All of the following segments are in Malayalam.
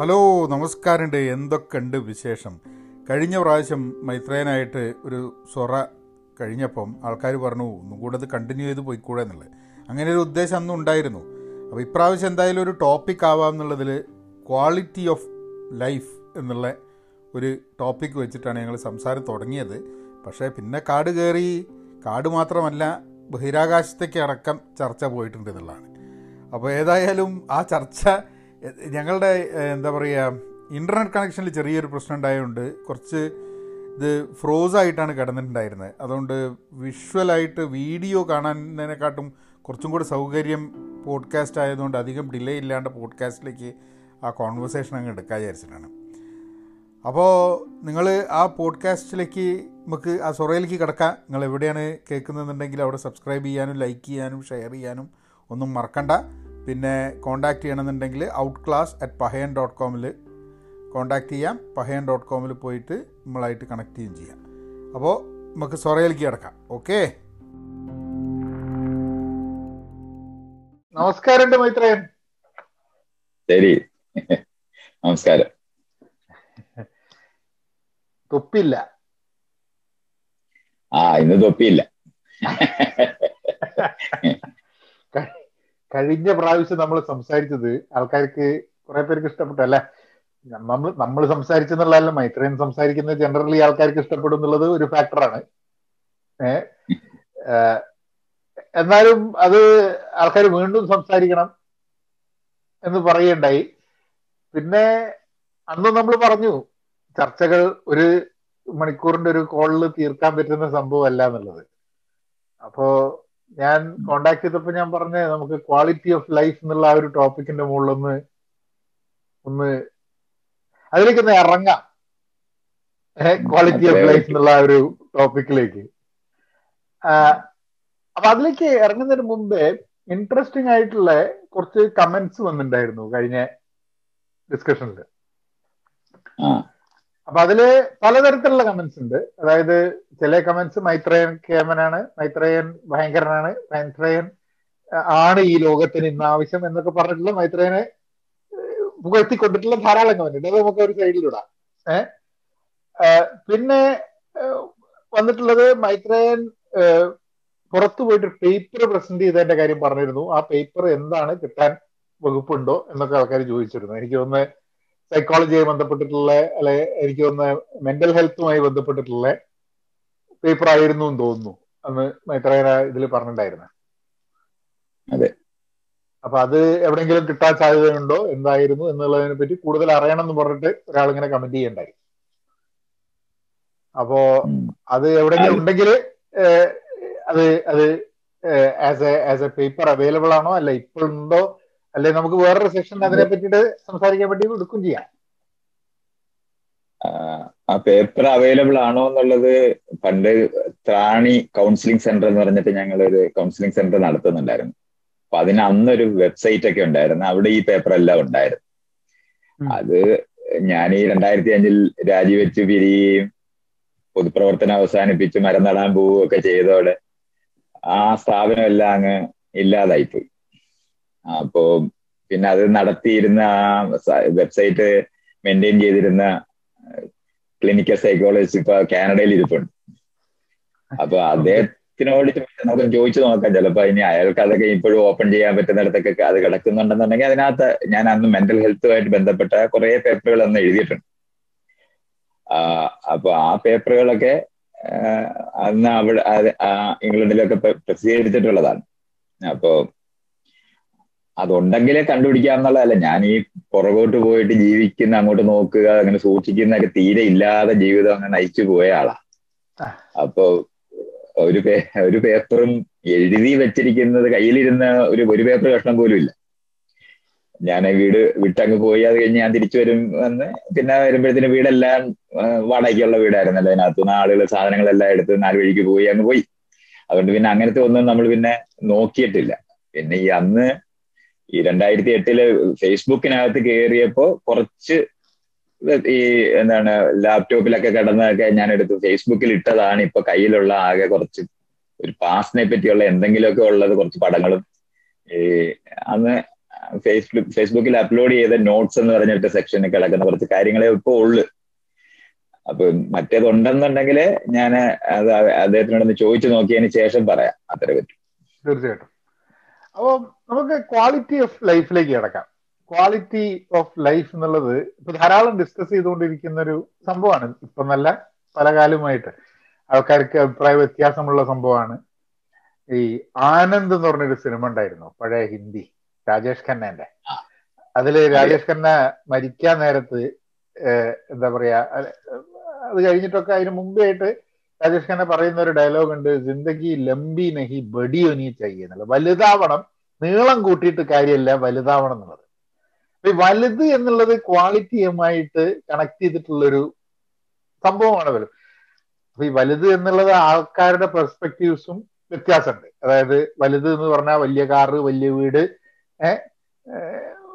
ഹലോ നമസ്കാരമുണ്ട്. എന്തൊക്കെയുണ്ട് വിശേഷം? കഴിഞ്ഞ പ്രാവശ്യം മൈത്രേനായിട്ട് ഒരു സൊറ കഴിഞ്ഞപ്പം ആൾക്കാർ പറഞ്ഞു ഒന്നും കൂടെ അത് കണ്ടിന്യൂ ചെയ്ത് പോയിക്കൂടെ എന്നുള്ളത്. അങ്ങനെ ഒരു ഉദ്ദേശം അന്നും ഉണ്ടായിരുന്നു. അപ്പോൾ ഇപ്രാവശ്യം എന്തായാലും ഒരു ടോപ്പിക് ആവാം എന്നുള്ളതിൽ ക്വാളിറ്റി ഓഫ് ലൈഫ് എന്നുള്ള ഒരു ടോപ്പിക് വെച്ചിട്ടാണ് ഞങ്ങൾ സംസാരം തുടങ്ങിയത്. പക്ഷേ പിന്നെ കാട് കയറി കാട് മാത്രമല്ല ബഹിരാകാശത്തേക്ക് അടക്കം ചർച്ച പോയിട്ടുണ്ട് എന്നുള്ളതാണ്. അപ്പോൾ ഏതായാലും ആ ചർച്ച ഞങ്ങളുടെ എന്താ പറയുക ഇന്റർനെറ്റ് കണക്ഷനിൽ ചെറിയൊരു പ്രശ്നം ഉണ്ടായതുകൊണ്ട് കുറച്ച് ഇത് ഫ്രോസ് ആയിട്ടാണ് കിടന്നിട്ടുണ്ടായിരുന്നത് അതുകൊണ്ട് വിഷ്വലായിട്ട് വീഡിയോ കാണാനതിനെക്കാട്ടും കുറച്ചും കൂടി സൗകര്യം പോഡ്കാസ്റ്റ് ആയതുകൊണ്ട് അധികം ഡിലേ ഇല്ലാണ്ട് പോഡ്കാസ്റ്റിലേക്ക് ആ കോൺവെർസേഷൻ അങ്ങ് എടുക്കാൻ വിചാരിച്ചിട്ടാണ്. അപ്പോൾ നിങ്ങൾ ആ പോഡ്കാസ്റ്റിലേക്ക് നമുക്ക് ആ സൊറയിലേക്ക് കിടക്കാം. നിങ്ങൾ എവിടെയാണ് കേൾക്കുന്നതെന്നുണ്ടെങ്കിൽ അവിടെ സബ്സ്ക്രൈബ് ചെയ്യാനും ലൈക്ക് ചെയ്യാനും ഷെയർ ചെയ്യാനും ഒന്നും മറക്കണ്ട. പിന്നെ കോണ്ടാക്ട് ചെയ്യണമെന്നുണ്ടെങ്കിൽ out class at Pahayan dot കോമിൽ contact ചെയ്യാം. പഹയൻ ഡോട്ട് കോമിൽ പോയിട്ട് നമ്മളായിട്ട് കണക്ട് ചെയ്യുകയും ചെയ്യാം. അപ്പോൾ നമുക്ക് സൊറയിലേക്ക് കിടക്കാം. ഓക്കേ നമസ്കാരമുണ്ട് മൈത്രേയൻ ശരി. നമസ്കാരം. തൊപ്പില്ല. ആ ഇന്ന് തൊപ്പിയില്ല. കഴിഞ്ഞ പ്രാവശ്യം നമ്മൾ സംസാരിച്ചത് ആൾക്കാർക്ക് കുറെ പേർക്ക് ഇഷ്ടപ്പെട്ടു അല്ലെ? നമ്മൾ നമ്മൾ സംസാരിച്ചെന്നുള്ളതല്ല മൈത്രേൻ സംസാരിക്കുന്നത് ജനറലി ആൾക്കാർക്ക് ഇഷ്ടപ്പെടും എന്നുള്ളത് ഒരു ഫാക്ടറാണ് എന്നാലും അത് ആൾക്കാർ വീണ്ടും സംസാരിക്കണം എന്ന് പറയുണ്ടായി പിന്നെ അന്ന് നമ്മൾ പറഞ്ഞു ചർച്ചകൾ ഒരു മണിക്കൂറിന്റെ ഒരു കോളിൽ തീർക്കാൻ പറ്റുന്ന സംഭവമല്ല എന്നുള്ളത്. അപ്പോ ഞാൻ കോണ്ടാക്ട് ചെയ്തപ്പോ ഞാൻ പറഞ്ഞ നമുക്ക് ക്വാളിറ്റി ഓഫ് ലൈഫ് എന്നുള്ള ആ ഒരു ടോപ്പിക്കിന്റെ മുകളിൽ ഒന്ന് ഒന്ന് അതിലേക്ക് ഒന്ന് ഇറങ്ങാം. ക്വാളിറ്റി ഓഫ് ലൈഫ് എന്നുള്ള ആ ഒരു ടോപ്പിക്കിലേക്ക് അപ്പൊ അതിലേക്ക് ഇറങ്ങുന്നതിന് മുമ്പേ ഇൻട്രസ്റ്റിംഗ് ആയിട്ടുള്ള കുറച്ച് കമന്റ്സ് വന്നിട്ടുണ്ടായിരുന്നു കഴിഞ്ഞ ഡിസ്കഷനിൽ ആ. അപ്പൊ അതിൽ പലതരത്തിലുള്ള കമന്റ്സ് ഉണ്ട്. അതായത് ചില കമന്റ്സ് മൈത്രയൻ കേമനാണ് മൈത്രയൻ ഭയങ്കരനാണ് മൈത്രയൻ ആണ് ഈ ലോകത്തിന് ഇന്ന് ആവശ്യം എന്നൊക്കെ പറഞ്ഞിട്ടുള്ള മൈത്രയനെ പുകഴ്ത്തിക്കൊണ്ടിട്ടുള്ള ധാരാളം കമന്റ് ഉണ്ട്. അത് നമുക്ക് ഒരു സൈഡിലിടാം ഏഹ് പിന്നെ വന്നിട്ടുള്ളത് മൈത്രയൻ പുറത്തു പോയിട്ട് പേപ്പർ പ്രസന്റ് ചെയ്തതിന്റെ കാര്യം പറഞ്ഞിരുന്നു. ആ പേപ്പർ എന്താണ് കിട്ടാൻ വകുപ്പുണ്ടോ എന്നൊക്കെ ആൾക്കാർ ചോദിച്ചിരുന്നു. എനിക്ക് തോന്നുന്നത് സൈക്കോളജിയുമായി ബന്ധപ്പെട്ടിട്ടുള്ള അല്ലെ എനിക്ക് തോന്നുന്ന മെന്റൽ ഹെൽത്തുമായി ബന്ധപ്പെട്ടിട്ടുള്ള പേപ്പർ ആയിരുന്നു എന്ന് തോന്നുന്നു അന്ന് മൈത്രേന ഇതിൽ പറഞ്ഞിട്ടുണ്ടായിരുന്നു അതെ. അപ്പൊ അത് എവിടെയെങ്കിലും കിട്ടാൻ സാധ്യതയുണ്ടോ എന്തായിരുന്നു എന്നുള്ളതിനെ പറ്റി കൂടുതൽ അറിയണം എന്ന് പറഞ്ഞിട്ട് ഒരാൾ ഇങ്ങനെ കമന്റ് ചെയ്യണ്ടായി അപ്പോ. അത് എവിടെയെങ്കിലും ഉണ്ടെങ്കിൽ അത് അത് as a as a paper available ആണോ അല്ല ഇപ്പോഴുണ്ടോ അല്ലെ നമുക്ക് വേറൊരു സെക്ഷൻ അതിനെ പറ്റിട്ട് സംസാരിക്കാൻ വേണ്ടി എടുക്കും ചെയ്യാം. ആ, ആ പേപ്പർ അവൈലബിൾ ആണോ എന്നുള്ളത് പണ്ട് ത്രാണി കൗൺസിലിംഗ് സെന്റർ എന്ന് പറഞ്ഞിട്ട് ഞങ്ങൾ ഒരു കൗൺസിലിംഗ് സെന്റർ നടത്തുന്നുണ്ടായിരുന്നു. അപ്പൊ അതിന് അന്നൊരു വെബ്സൈറ്റ് ഒക്കെ ഉണ്ടായിരുന്നു. അവിടെ ഈ പേപ്പർ എല്ലാം ഉണ്ടായിരുന്നു. അത് ഞാൻ ഈ രണ്ടായിരത്തി അഞ്ചിൽ രാജിവെച്ച് പിരിയുകയും പൊതുപ്രവർത്തനം അവസാനിപ്പിച്ച് മരം നടാൻ പോവുകയൊക്കെ ചെയ്തോടെ ആ സ്ഥാപനം എല്ലാം അങ്ങ് ഇല്ലാതായിപ്പോയി. അപ്പോ പിന്നെ അത് നടത്തിയിരുന്ന വെബ്സൈറ്റ് മെയിന്റെയിൻ ചെയ്തിരുന്ന ക്ലിനിക്കൽ സൈക്കോളജിസ്റ്റ് ഇപ്പൊ കാനഡയിൽ ഇരിപ്പുണ്ട്. അപ്പൊ അദ്ദേഹത്തിനോട് നമുക്ക് ചോദിച്ചു നോക്കാം. ചിലപ്പോ ഇനി അയാൾക്ക് അതൊക്കെ ഇപ്പോഴും ഓപ്പൺ ചെയ്യാൻ പറ്റുന്നിടത്തൊക്കെ അത് കിടക്കുന്നുണ്ടെന്നുണ്ടെങ്കിൽ അതിനകത്ത് ഞാൻ അന്ന് മെന്റൽ ഹെൽത്തുമായിട്ട് ബന്ധപ്പെട്ട കുറെ പേപ്പറുകൾ അന്ന് എഴുതിയിട്ടുണ്ട്. അപ്പൊ ആ പേപ്പറുകളൊക്കെ അന്ന് അവിടെ ഇംഗ്ലണ്ടിലൊക്കെ പ്ര- പ്രസിദ്ധീകരിച്ചിട്ടുള്ളതാണ്. അപ്പോ അതുണ്ടെങ്കിലേ കണ്ടുപിടിക്കാം എന്നുള്ളതല്ല ഞാൻ ഈ പുറകോട്ട് പോയിട്ട് ജീവിക്കുന്ന അങ്ങോട്ട് നോക്കുക അങ്ങനെ സൂക്ഷിക്കുന്നൊക്കെ തീരെ ഇല്ലാതെ ജീവിതം അങ്ങനെ നയിച്ചു പോയ ആളാ. അപ്പൊ ഒരു പേ ഒരു പേപ്പറും എഴുതി വെച്ചിരിക്കുന്നത് കയ്യിലിരുന്ന ഒരു ഒരു പേപ്പർ കഷ്ണം പോലും ഇല്ല. ഞാൻ വീട് വിട്ടങ്ങ് പോയി അത് കഴിഞ്ഞ് ഞാൻ തിരിച്ചു വരും വന്ന് പിന്നെ വരുമ്പോഴത്തേന് വീടെല്ലാം വാടകയ്ക്കുള്ള വീടായിരുന്നല്ലോ. അതിനകത്ത് നിന്ന് ആളുകൾ സാധനങ്ങളെല്ലാം എടുത്ത് നാല് വഴിക്ക് പോയി അങ്ങ് പോയി. അതുകൊണ്ട് പിന്നെ അങ്ങനത്തെ ഒന്നും നമ്മൾ പിന്നെ നോക്കിയിട്ടില്ല. പിന്നെ ഈ അന്ന് ഈ രണ്ടായിരത്തി എട്ടിൽ ഫേസ്ബുക്കിനകത്ത് കയറിയപ്പോ കുറച്ച് ഈ എന്താണ് ലാപ്ടോപ്പിലൊക്കെ കിടന്നതൊക്കെ ഞാൻ എടുത്ത് ഫേസ്ബുക്കിൽ ഇട്ടതാണ് ഇപ്പൊ കയ്യിലുള്ള ആകെ കുറച്ച് ഒരു പാസ്റ്റിനെ പറ്റിയുള്ള എന്തെങ്കിലുമൊക്കെ ഉള്ളത് കുറച്ച് പടങ്ങളും. ഈ അന്ന് ഫേസ്ബുക്ക് ഫേസ്ബുക്കിൽ അപ്ലോഡ് ചെയ്ത നോട്ട്സ് എന്ന് പറഞ്ഞിട്ട് സെക്ഷനിൽ കിടക്കുന്ന കുറച്ച് കാര്യങ്ങളെ ഇപ്പൊ ഉള്ളു. അപ്പൊ മറ്റേതുണ്ടെന്നുണ്ടെങ്കിൽ ഞാൻ അത് അദ്ദേഹത്തിനോടൊന്ന് ചോദിച്ചു നോക്കിയതിന് ശേഷം പറയാം. അത്ര പറ്റും. തീർച്ചയായിട്ടും. അപ്പോൾ നമുക്ക് ക്വാളിറ്റി ഓഫ് ലൈഫിലേക്ക് കിടക്കാം. ക്വാളിറ്റി ഓഫ് ലൈഫ് എന്നുള്ളത് ഇപ്പൊ ധാരാളം ഡിസ്കസ് ചെയ്തുകൊണ്ടിരിക്കുന്ന ഒരു സംഭവമാണ്. ഇപ്പൊ നല്ല പല കാലമായിട്ട് ആൾക്കാർക്ക് അഭിപ്രായ വ്യത്യാസമുള്ള സംഭവമാണ്. ഈ ആനന്ദ് എന്ന് പറഞ്ഞൊരു സിനിമ ഉണ്ടായിരുന്നു പഴയ ഹിന്ദി രാജേഷ് ഖന്നന്റെ അതിൽ രാജേഷ് ഖന്ന മരിക്കാൻ നേരത്ത് എന്താ പറയാ അത് കഴിഞ്ഞിട്ടൊക്കെ അതിന് മുമ്പേ ആയിട്ട് രാജേഷ് ഖന്ന പറയുന്ന ഒരു ഡയലോഗ് ഉണ്ട് ജിന്ദഗി ലംബി നഹി ബഡിയോ നീ ചെയ്യുന്നുള്ളത് വലുതാവണം നീളം കൂട്ടിയിട്ട് കാര്യമല്ല വലുതാവണം എന്നുള്ളത്. വലുത് എന്നുള്ളത് ക്വാളിറ്റിയുമായിട്ട് കണക്ട് ചെയ്തിട്ടുള്ള ഒരു സംഭവമാണ് വലുത്. അപ്പൊ ഈ വലുത് എന്നുള്ളത് ആൾക്കാരുടെ പെർസ്പെക്റ്റീവ്സും വ്യത്യാസമുണ്ട്. അതായത് വലുത് എന്ന് പറഞ്ഞാൽ വലിയ കാറ് വലിയ വീട്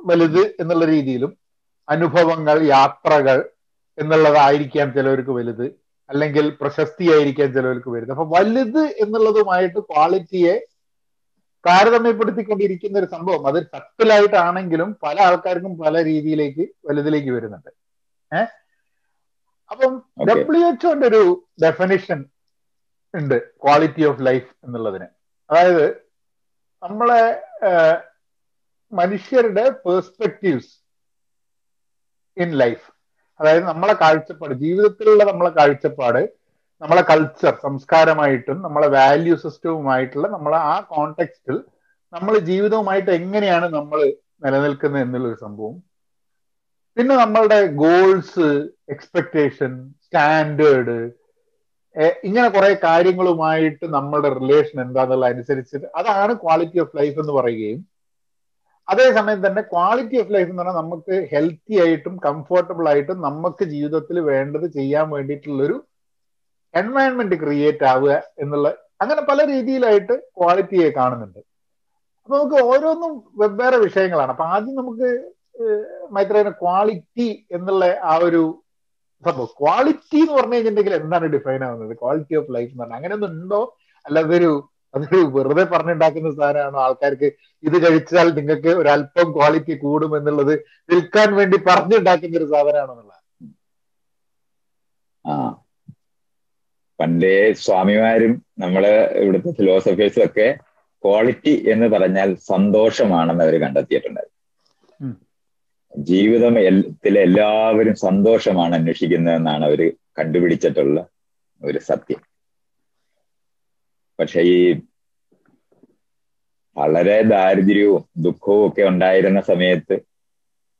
വലുത് എന്നുള്ള രീതിയിലും അനുഭവങ്ങൾ യാത്രകൾ എന്നുള്ളതായിരിക്കാം ചിലവർക്ക് വലുത്. അല്ലെങ്കിൽ പ്രശസ്തിയായിരിക്കാം ചിലവർക്ക് വരുന്നത്. അപ്പൊ വലുത് എന്നുള്ളതുമായിട്ട് ക്വാളിറ്റിയെ താരതമ്യപ്പെടുത്തിക്കൊണ്ടിരിക്കുന്ന ഒരു സംഭവം. അത് സത്തിലായിട്ടാണെങ്കിലും പല ആൾക്കാർക്കും പല രീതിയിലേക്ക് വലുതിലേക്ക് വരുന്നുണ്ട്. ഏഹ് അപ്പം ഡബ്ല്യു എച്ച്ഒന്റെ ഒരു ഡെഫിനിഷൻ ഉണ്ട് ക്വാളിറ്റി ഓഫ് ലൈഫ് എന്നുള്ളതിന്. അതായത് നമ്മളെ മനുഷ്യരുടെ പേഴ്സ്പെക്റ്റീവ്സ് ഇൻ ലൈഫ് അതായത് നമ്മളെ കാഴ്ചപ്പാട് ജീവിതത്തിലുള്ള നമ്മളെ കാഴ്ചപ്പാട് നമ്മളെ കൾച്ചർ സംസ്കാരമായിട്ടും നമ്മളെ വാല്യൂ സിസ്റ്റവുമായിട്ടുള്ള നമ്മളെ ആ കോണ്ടെക്സ്റ്റിൽ നമ്മൾ ജീവിതവുമായിട്ട് എങ്ങനെയാണ് നമ്മൾ നിലനിൽക്കുന്നത് എന്നുള്ളൊരു സംഭവം. പിന്നെ നമ്മളുടെ ഗോൾസ് എക്സ്പെക്ടേഷൻ സ്റ്റാൻഡേർഡ് ഇങ്ങനെ കുറെ കാര്യങ്ങളുമായിട്ട് നമ്മളുടെ റിലേഷൻ എന്താന്നുള്ള അനുസരിച്ച് അതാണ് ക്വാളിറ്റി ഓഫ് ലൈഫ് എന്ന് പറയുകയും അതേസമയം തന്നെ ക്വാളിറ്റി ഓഫ് ലൈഫ് എന്ന് പറഞ്ഞാൽ നമുക്ക് ഹെൽത്തി ആയിട്ടും കംഫർട്ടബിൾ ആയിട്ടും നമുക്ക് ജീവിതത്തിൽ വേണ്ടത് ചെയ്യാൻ വേണ്ടിയിട്ടുള്ളൊരു എൻവയൺമെന്റ് ക്രിയേറ്റ് ആവുക എന്നുള്ള അങ്ങനെ പല രീതിയിലായിട്ട് ക്വാളിറ്റിയെ കാണുന്നുണ്ട്. അപ്പൊ നമുക്ക് ഓരോന്നും വെവ്വേറെ വിഷയങ്ങളാണ്. അപ്പൊ ആദ്യം നമുക്ക് മൈത്രേന ക്വാളിറ്റി എന്നുള്ള ആ ഒരു സംഭവം. ക്വാളിറ്റി എന്ന് പറഞ്ഞു കഴിഞ്ഞിട്ടുണ്ടെങ്കിൽ എന്താണ് ഡിഫൈൻ ആവുന്നത്? ക്വാളിറ്റി ഓഫ് ലൈഫ് എന്ന് പറഞ്ഞാൽ അങ്ങനെയൊന്നും ഉണ്ടോ? അല്ല അതൊരു അതൊരു വെറുതെ പറഞ്ഞുണ്ടാക്കുന്ന സാധനമാണ്? ആൾക്കാർക്ക് ഇത് കഴിച്ചാൽ നിങ്ങൾക്ക് ഒരല്പം ക്വാളിറ്റി കൂടും എന്നുള്ളത് വിൽക്കാൻ വേണ്ടി പറഞ്ഞുണ്ടാക്കുന്ന ഒരു സാധനമാണെന്നുള്ള ആ. പണ്ടേ സ്വാമിമാരും നമ്മൾ ഇവിടുത്തെ ഫിലോസഫേഴ്സും ഒക്കെ ക്വാളിറ്റി എന്ന് പറഞ്ഞാൽ സന്തോഷമാണെന്ന് അവർ കണ്ടെത്തിയിട്ടുണ്ട്. ജീവിതം എല്ലാവരും സന്തോഷമാണ് അന്വേഷിക്കുന്നതെന്നാണ് അവർ കണ്ടുപിടിച്ചിട്ടുള്ള ഒരു സത്യം. പക്ഷെ ഈ വളരെ ദാരിദ്ര്യവും ദുഃഖവും ഒക്കെ ഉണ്ടായിരുന്ന സമയത്ത്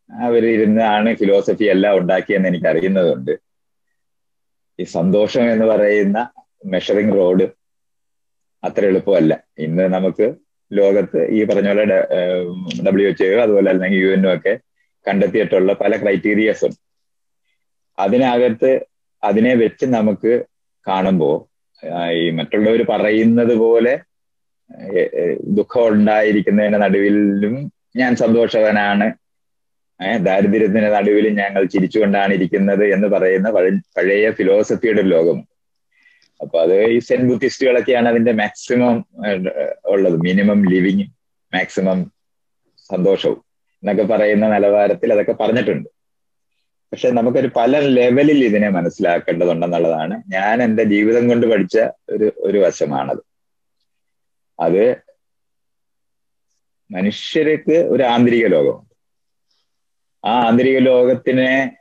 അവരിരുന്നാണ് ഫിലോസഫി എല്ലാം ഉണ്ടാക്കിയെന്ന് എനിക്ക് അറിയുന്നതുണ്ട് ഈ സന്തോഷം എന്ന് പറയുന്ന മെഷറിംഗ് റോഡ് അത്ര എളുപ്പമല്ല. ഇന്ന് നമുക്ക് ലോകത്ത് ഈ പറഞ്ഞ പോലെ ഡബ്ല്യു എച്ച് അതുപോലെ അല്ലെങ്കിൽ യു എനും ഒക്കെ കണ്ടെത്തിയിട്ടുള്ള പല ക്രൈറ്റീരിയസും അതിനകത്ത് അതിനെ വെച്ച് നമുക്ക് കാണുമ്പോൾ ഈ മറ്റുള്ളവർ പറയുന്നത് പോലെ ദുഃഖം ഉണ്ടായിരിക്കുന്നതിന്റെ നടുവിലും ഞാൻ സന്തോഷവനാണ്. ദാരിദ്ര്യത്തിന്റെ നടുവിലും ഞങ്ങൾ ചിരിച്ചുകൊണ്ടാണ് ഇരിക്കുന്നത് എന്ന് പറയുന്ന പഴയ ഫിലോസഫിയുടെ ലോകം. അപ്പൊ അത് ഈ സെൻ ബുദ്ധിസ്റ്റുകളൊക്കെയാണ് അതിന്റെ മാക്സിമം ഉള്ളത്. മിനിമം ലിവിങ് മാക്സിമം സന്തോഷവും എന്നൊക്കെ പറയുന്ന നിലവാരത്തിൽ അതൊക്കെ പറഞ്ഞിട്ടുണ്ട്. പക്ഷെ നമുക്കൊരു പല ലെവലിൽ ഇതിനെ മനസ്സിലാക്കേണ്ടതുണ്ടെന്നുള്ളതാണ് ഞാൻ എന്റെ ജീവിതം കൊണ്ട് പഠിച്ച ഒരു ഒരു വശമാണത്. അത് മനുഷ്യർക്ക് ഒരു ആന്തരിക ലോകമുണ്ട്. ആ ആന്തരിക ലോകത്തിനെ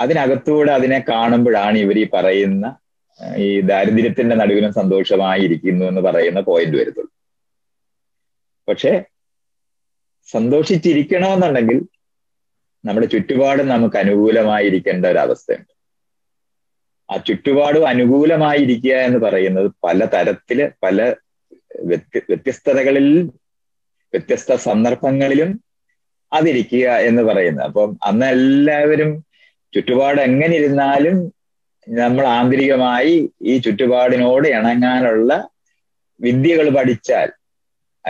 അതിനകത്തൂടെ അതിനെ കാണുമ്പോഴാണ് ഇവർ ഈ പറയുന്ന ഈ ദാരിദ്ര്യത്തിന്റെ നടുവിലും സന്തോഷമായി ഇരിക്കുന്നു എന്ന് പറയുന്ന പോയിന്റ് വരുത്തുള്ളൂ. പക്ഷെ സന്തോഷിച്ചിരിക്കണമെന്നുണ്ടെങ്കിൽ നമ്മുടെ ചുറ്റുപാടും നമുക്ക് അനുകൂലമായിരിക്കേണ്ട ഒരു അവസ്ഥയുണ്ട്. ആ ചുറ്റുപാടും അനുകൂലമായിരിക്കുക എന്ന് പറയുന്നത് പല തരത്തിൽ പല വ്യത്യ വ്യത്യസ്തതകളിൽ വ്യത്യസ്ത സന്ദർഭങ്ങളിലും അതിരിക്കുക എന്ന് പറയുന്നത്. അപ്പം അന്ന് എല്ലാവരും ചുറ്റുപാട് എങ്ങനെ ഇരുന്നാലും നമ്മൾ ആന്തരികമായി ഈ ചുറ്റുപാടിനോട് ഇണങ്ങാനുള്ള വിദ്യകൾ പഠിച്ചാൽ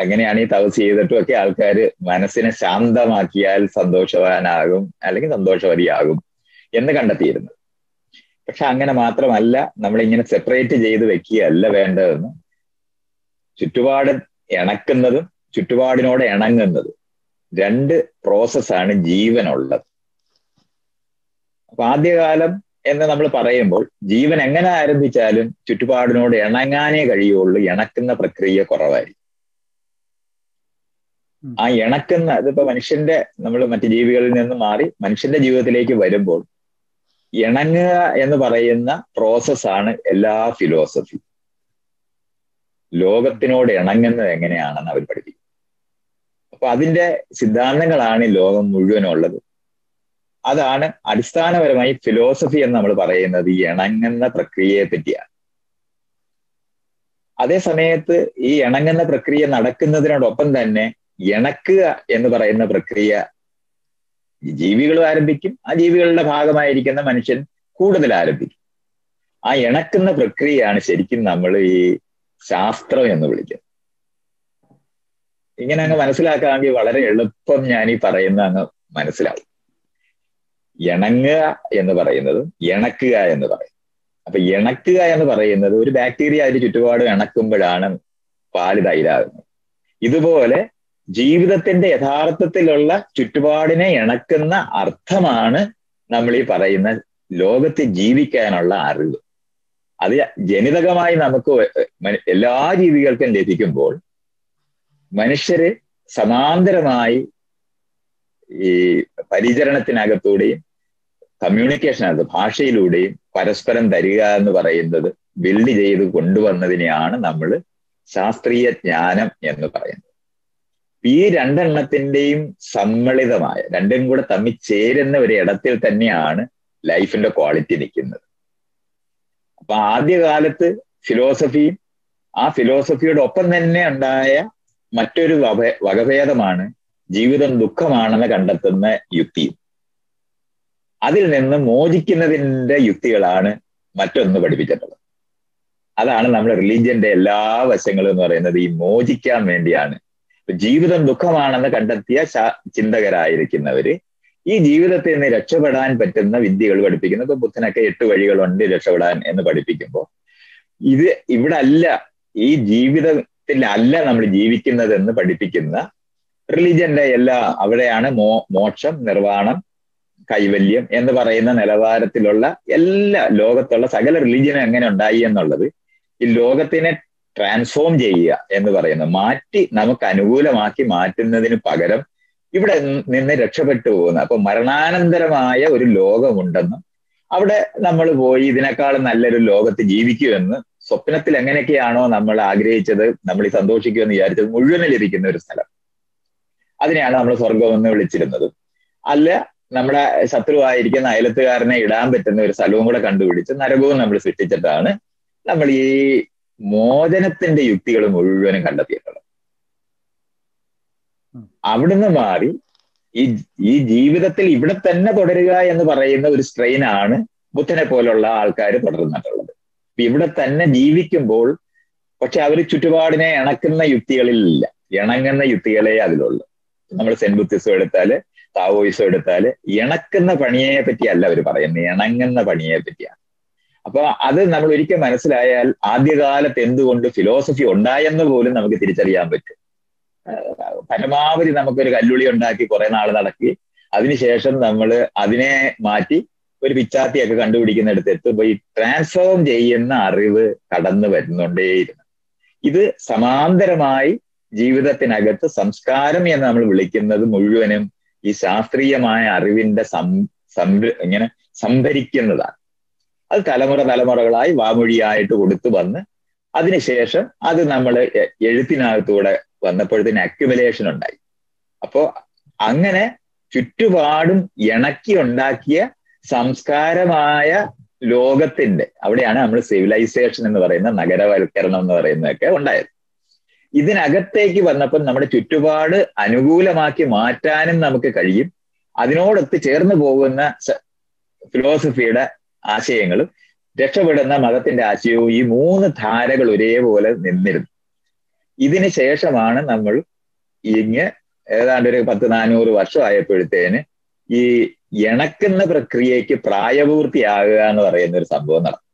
അങ്ങനെയാണ് ഈ തപസ് ചെയ്തിട്ടും ഒക്കെ ആൾക്കാർ മനസ്സിനെ ശാന്തമാക്കിയാൽ സന്തോഷവാനാകും അല്ലെങ്കിൽ സന്തോഷവതിയാകും എന്ന് കണ്ടെത്തിയിരുന്നു. പക്ഷെ അങ്ങനെ മാത്രമല്ല നമ്മൾ ഇങ്ങനെ സെപ്പറേറ്റ് ചെയ്ത് വെക്കുകയല്ല വേണ്ടതെന്ന് ചുറ്റുപാട് ഇണക്കുന്നതും ചുറ്റുപാടിനോട് ഇണങ്ങുന്നതും രണ്ട് പ്രോസസ്സാണ് ജീവനുള്ളത്. അപ്പൊ ആദ്യകാലം എന്ന് നമ്മൾ പറയുമ്പോൾ ജീവൻ എങ്ങനെ ആരംഭിച്ചാലും ചുറ്റുപാടിനോട് ഇണങ്ങാനേ കഴിയുള്ളൂ ഇണക്കുന്ന പ്രക്രിയ കുറവായിരിക്കും. ആ ഇണക്കുന്ന അതിപ്പോ മനുഷ്യന്റെ നമ്മൾ മറ്റു ജീവികളിൽ നിന്ന് മാറി മനുഷ്യന്റെ ജീവിതത്തിലേക്ക് വരുമ്പോൾ ഇണങ്ങുക എന്ന് പറയുന്ന പ്രോസസ്സാണ് എല്ലാ ഫിലോസഫി ലോകത്തിനോട് ഇണങ്ങുന്നത് എങ്ങനെയാണെന്ന് അവർ പഠിപ്പിക്കും. അപ്പൊ അതിന്റെ സിദ്ധാന്തങ്ങളാണ് ലോകം മുഴുവനുള്ളത്. അതാണ് അടിസ്ഥാനപരമായി ഫിലോസഫി എന്ന് നമ്മൾ പറയുന്നത് ഈ ഇണങ്ങുന്ന പ്രക്രിയയെ പറ്റിയാണ്. അതേ സമയത്ത് ഈ ഇണങ്ങുന്ന പ്രക്രിയ നടക്കുന്നതിനോടൊപ്പം തന്നെ ഇണക്കുക എന്ന് പറയുന്ന പ്രക്രിയ ജീവികളും ആരംഭിക്കും. ആ ജീവികളുടെ ഭാഗമായിരിക്കുന്ന മനുഷ്യൻ കൂടുതൽ ആരംഭിക്കും. ആ ഇണക്കുന്ന പ്രക്രിയയാണ് ശരിക്കും നമ്മൾ ഈ ശാസ്ത്രം എന്ന് വിളിക്കുന്നത്. ഇങ്ങനെ അങ്ങ് മനസ്സിലാക്കാമെങ്കിൽ വളരെ എളുപ്പം ഞാൻ ഈ പറയുന്ന അങ്ങ് മനസ്സിലാവും. ഇണങ്ങുക എന്ന് പറയുന്നത് ഇണക്കുക എന്ന് പറയും അപ്പൊ ഇണക്കുക എന്ന് പറയുന്നത് ഒരു ബാക്ടീരിയ അതിന് ചുറ്റുപാട് ഇണക്കുമ്പോഴാണ് പാൽ തൈരാകുന്നത് ഇതുപോലെ ജീവിതത്തിന്റെ യഥാർത്ഥത്തിലുള്ള ചുറ്റുപാടിനെ ഇണക്കുന്ന അർത്ഥമാണ് നമ്മൾ ഈ പറയുന്ന ലോകത്തെ ജീവിക്കാനുള്ള അറിവ്. അത് ജനിതകമായി നമുക്ക് എല്ലാ ജീവികൾക്കും ലഭിക്കുമ്പോൾ മനുഷ്യര് സമാന്തരമായി ഈ പരിചരണത്തിനകത്തൂടെയും കമ്മ്യൂണിക്കേഷനകത്ത് ഭാഷയിലൂടെയും പരസ്പരം തരിക എന്ന് പറയുന്നത് ബിൽഡ് ചെയ്ത് കൊണ്ടുവന്നതിനെയാണ് നമ്മൾ ശാസ്ത്രീയ ജ്ഞാനം എന്ന് പറയുന്നത്. ഈ രണ്ടെണ്ണത്തിന്റെയും സമ്മിളിതമായ രണ്ടും കൂടെ തമ്മിൽ ചേരുന്ന ഒരു ഇടത്തിൽ തന്നെയാണ് ലൈഫിന്റെ ക്വാളിറ്റി നിൽക്കുന്നത്. അപ്പൊ ആദ്യകാലത്ത് ഫിലോസഫിയും ആ ഫിലോസഫിയുടെ ഒപ്പം തന്നെ ഉണ്ടായ മറ്റൊരു വക വകഭേദമാണ് ജീവിതം ദുഃഖമാണെന്ന് കണ്ടെത്തുന്ന യുക്തിയും. അതിൽ നിന്ന് മോചിക്കുന്നതിന്റെ യുക്തികളാണ് മറ്റൊന്ന് പഠിപ്പിച്ചിട്ടുള്ളത്. അതാണ് നമ്മുടെ റിലീജിയന്റെ എല്ലാ വശങ്ങളും എന്ന് പറയുന്നത് ഈ മോചിക്കാൻ വേണ്ടിയാണ് ജീവിതം ദുഃഖമാണെന്ന് കണ്ടെത്തിയ ചിന്തകരായിരിക്കുന്നവര് ഈ ജീവിതത്തിൽ നിന്ന് രക്ഷപ്പെടാൻ പറ്റുന്ന വിദ്യകൾ പഠിപ്പിക്കുന്നു. ഇപ്പൊ ബുദ്ധനൊക്കെ എട്ട് വഴികളുണ്ട് രക്ഷപ്പെടാൻ എന്ന് പഠിപ്പിക്കുമ്പോൾ ഇത് ഇവിടെ അല്ല ഈ ജീവിതത്തിൽ അല്ല നമ്മൾ ജീവിക്കുന്നത് എന്ന് പഠിപ്പിക്കുന്ന റിലീജിയന്റെ എല്ലാ അവിടെയാണ് മോ മോക്ഷം നിർവാണം കൈവല്യം എന്ന് പറയുന്ന നിലവാരത്തിലുള്ള എല്ലാ ലോകത്തുള്ള സകല റിലീജിയനും എങ്ങനെ ഉണ്ടായി എന്നുള്ളത് ഈ ലോകത്തിനെ ട്രാൻസ്ഫോം ചെയ്യുക എന്ന് പറയുന്നത് മാറ്റി നമുക്ക് അനുകൂലമാക്കി മാറ്റുന്നതിന് പകരം ഇവിടെ നിന്ന് രക്ഷപ്പെട്ടു പോകുന്ന. അപ്പൊ മരണാനന്തരമായ ഒരു ലോകമുണ്ടെന്നും അവിടെ നമ്മൾ പോയി ഇതിനേക്കാൾ നല്ലൊരു ലോകത്ത് ജീവിക്കുമെന്ന് സ്വപ്നത്തിൽ എങ്ങനെയൊക്കെയാണോ നമ്മൾ ആഗ്രഹിച്ചത് നമ്മൾ ഈ സന്തോഷിക്കുമെന്ന് വിചാരിച്ചത് മുഴുവനിൽ ലഭിക്കുന്ന ഒരു സ്ഥലം. അതിനെയാണ് നമ്മൾ സ്വർഗം എന്ന് വിളിച്ചിരുന്നത്. അല്ല നമ്മുടെ ശത്രുവായിരിക്കുന്ന അയലത്തുകാരനെ ഇടാൻ പറ്റുന്ന ഒരു സ്ഥലവും കൂടെ കണ്ടുപിടിച്ച് നരകവും നമ്മൾ സൃഷ്ടിച്ചിട്ടാണ് നമ്മൾ ഈ മോചനത്തിന്റെ യുക്തികൾ മുഴുവനും കണ്ടെത്തിയിട്ടുള്ളത്. അവിടുന്ന് മാറി ഈ ഈ ജീവിതത്തിൽ ഇവിടെ തന്നെ തുടരുക എന്ന് പറയുന്ന ഒരു സ്ട്രെയിൻ ആണ് ബുദ്ധനെ പോലുള്ള ആൾക്കാർ തുടർന്നിട്ടുള്ളത്. ഇവിടെ തന്നെ ജീവിക്കുമ്പോൾ പക്ഷെ അവർ ചുറ്റുപാടിനെ ഇണക്കുന്ന യുക്തികളിലില്ല. ഇണങ്ങുന്ന യുക്തികളെ അതിലുള്ളൂ. നമ്മൾ സെൻ ബുദ്ധിസം എടുത്താൽ താവോയിസം എടുത്താൽ ഇണക്കുന്ന പണിയെ പറ്റിയല്ല അവർ പറയുന്നത്. ഇണങ്ങുന്ന പണിയെ പറ്റിയാണ് അപ്പൊ അത് നമ്മൾ ഒരിക്കൽ മനസ്സിലായാൽ ആദ്യകാലത്ത് എന്തുകൊണ്ട് ഫിലോസഫി ഉണ്ടായെന്ന് പോലും നമുക്ക് തിരിച്ചറിയാൻ പറ്റും. പരമാവധി നമുക്കൊരു കല്ലുളി ഉണ്ടാക്കി കുറെ നാൾ നടക്കി അതിനുശേഷം നമ്മൾ അതിനെ മാറ്റി ഒരു പിച്ചാത്തിയൊക്കെ കണ്ടുപിടിക്കുന്നിടത്ത് എത്തുമ്പോൾ ഈ ട്രാൻസ്ഫോം ചെയ്യുന്ന അറിവ് കടന്നു വരുന്നുണ്ടേയിരുന്നു. ഇത് സമാന്തരമായി ജീവിതത്തിനകത്ത് സംസ്കാരം എന്ന് നമ്മൾ വിളിക്കുന്നത് മുഴുവനും ഈ ശാസ്ത്രീയമായ അറിവിന്റെ സം ഇങ്ങനെ സംഭരിക്കുന്നതാണ്. അത് തലമുറ തലമുറകളായി വാമൊഴിയായിട്ട് കൊടുത്തു വന്ന് അതിനുശേഷം അത് നമ്മൾ എഴുത്തിനകത്തൂടെ വന്നപ്പോഴത്തേന് അക്യുമുലേഷൻ ഉണ്ടായി. അപ്പോ അങ്ങനെ ചുറ്റുപാടും ഇണക്കി ഉണ്ടാക്കിയ സംസ്കാരമായ ലോകത്തിന്റെ അവിടെയാണ് നമ്മൾ സിവിലൈസേഷൻ എന്ന് പറയുന്ന നഗരവൽക്കരണം എന്ന് പറയുന്നതൊക്കെ ഉണ്ടായത്. ഇതിനകത്തേക്ക് വന്നപ്പോൾ നമ്മുടെ ചുറ്റുപാട് അനുകൂലമാക്കി മാറ്റാനും നമുക്ക് കഴിയും. അതിനോടൊത്ത് ചേർന്ന് പോകുന്ന ഫിലോസഫിയുടെ ആശയങ്ങളും രക്ഷപ്പെടുന്ന മതത്തിന്റെ ആശയവും ഈ മൂന്ന് ധാരകൾ ഒരേപോലെ നിന്നിരുന്നു. ഇതിന് ശേഷമാണ് നമ്മൾ ഇങ്ങ് ഏതാണ്ട് ഒരു പത്ത് നാനൂറ് വർഷം ആയപ്പോഴത്തേന് ഈ ഇണക്കുന്ന പ്രക്രിയയ്ക്ക് പ്രായപൂർത്തിയാകുക എന്ന് പറയുന്ന ഒരു സംഭവം നടന്നു.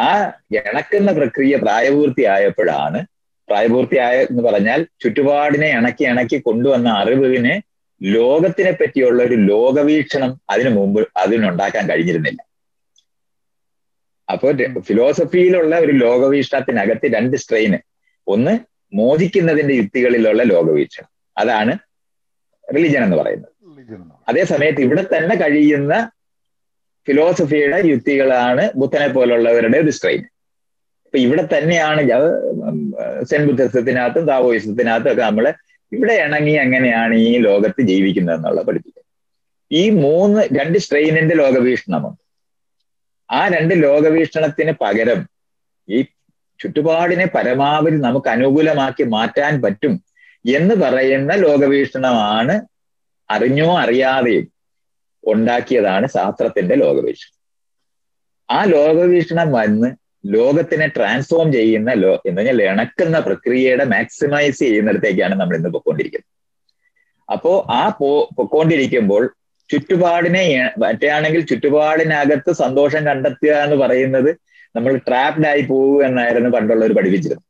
ആ ഇണക്കുന്ന പ്രക്രിയ പ്രായപൂർത്തിയായപ്പോഴാണ് പ്രായപൂർത്തിയായ എന്ന് പറഞ്ഞാൽ ചുറ്റുപാടിനെ ഇണക്കി ഇണക്കി കൊണ്ടുവന്ന അറിവിനെ ലോകത്തിനെ പറ്റിയുള്ള ഒരു ലോകവീക്ഷണം അതിനു മുമ്പ് അതിനുണ്ടാക്കാൻ കഴിഞ്ഞിരുന്നില്ല. അപ്പോൾ ഫിലോസഫിയിലുള്ള ഒരു ലോകവീക്ഷണത്തിനകത്ത് രണ്ട് സ്ട്രെയിന് ഒന്ന് മോചിക്കുന്നതിന്റെ യുക്തികളിലുള്ള ലോകവീക്ഷണം. അതാണ് റിലിജൻ എന്ന് പറയുന്നത്. അതേ സമയത്ത് ഇവിടെ തന്നെ കഴിയുന്ന ഫിലോസഫിയുടെ യുക്തികളാണ് ബുദ്ധനെ പോലുള്ളവരുടെ ഒരു സ്ട്രെയിൻ ഇപ്പൊ ഇവിടെ തന്നെയാണ് സെൻ ബുദ്ധിസത്തിനകത്തും താവോയിസത്തിനകത്തും ഒക്കെ നമ്മൾ ഇവിടെ ഇണങ്ങി അങ്ങനെയാണ് ഈ ലോകത്ത് ജീവിക്കുന്നത് എന്നുള്ള പഠിപ്പിക്കുന്നത്. ഈ മൂന്ന് രണ്ട് സ്ട്രെയിനിന്റെ ലോകവീക്ഷണമുണ്ട്. ആ രണ്ട് ലോകവീക്ഷണത്തിന് പകരം ഈ ചുറ്റുപാടിനെ പരമാവധി നമുക്ക് അനുകൂലമാക്കി മാറ്റാൻ പറ്റും എന്ന് പറയുന്ന ലോകവീക്ഷണമാണ് അറിഞ്ഞോ അറിയാതെയും ഉണ്ടാക്കിയതാണ് ശാസ്ത്രത്തിന്റെ ലോകവീക്ഷണം. ആ ലോകവീക്ഷണം വന്ന് ലോകത്തിനെ ട്രാൻസ്ഫോം ചെയ്യുന്ന ലോ എന്ന് പറഞ്ഞാൽ ഇണക്കുന്ന പ്രക്രിയയുടെ മാക്സിമൈസ് ചെയ്യുന്നിടത്തേക്കാണ് നമ്മൾ ഇന്ന് പൊക്കോണ്ടിരിക്കുന്നത്. അപ്പോ ആ പോ പൊക്കോണ്ടിരിക്കുമ്പോൾ ചുറ്റുപാടിനെ മറ്റാണെങ്കിൽ ചുറ്റുപാടിനകത്ത് സന്തോഷം കണ്ടെത്തുക എന്ന് പറയുന്നത് നമ്മൾ ട്രാപ്ഡ് ആയി പോകുക എന്നായിരുന്നു പണ്ടുള്ളവർ പഠിപ്പിച്ചിരുന്നത്.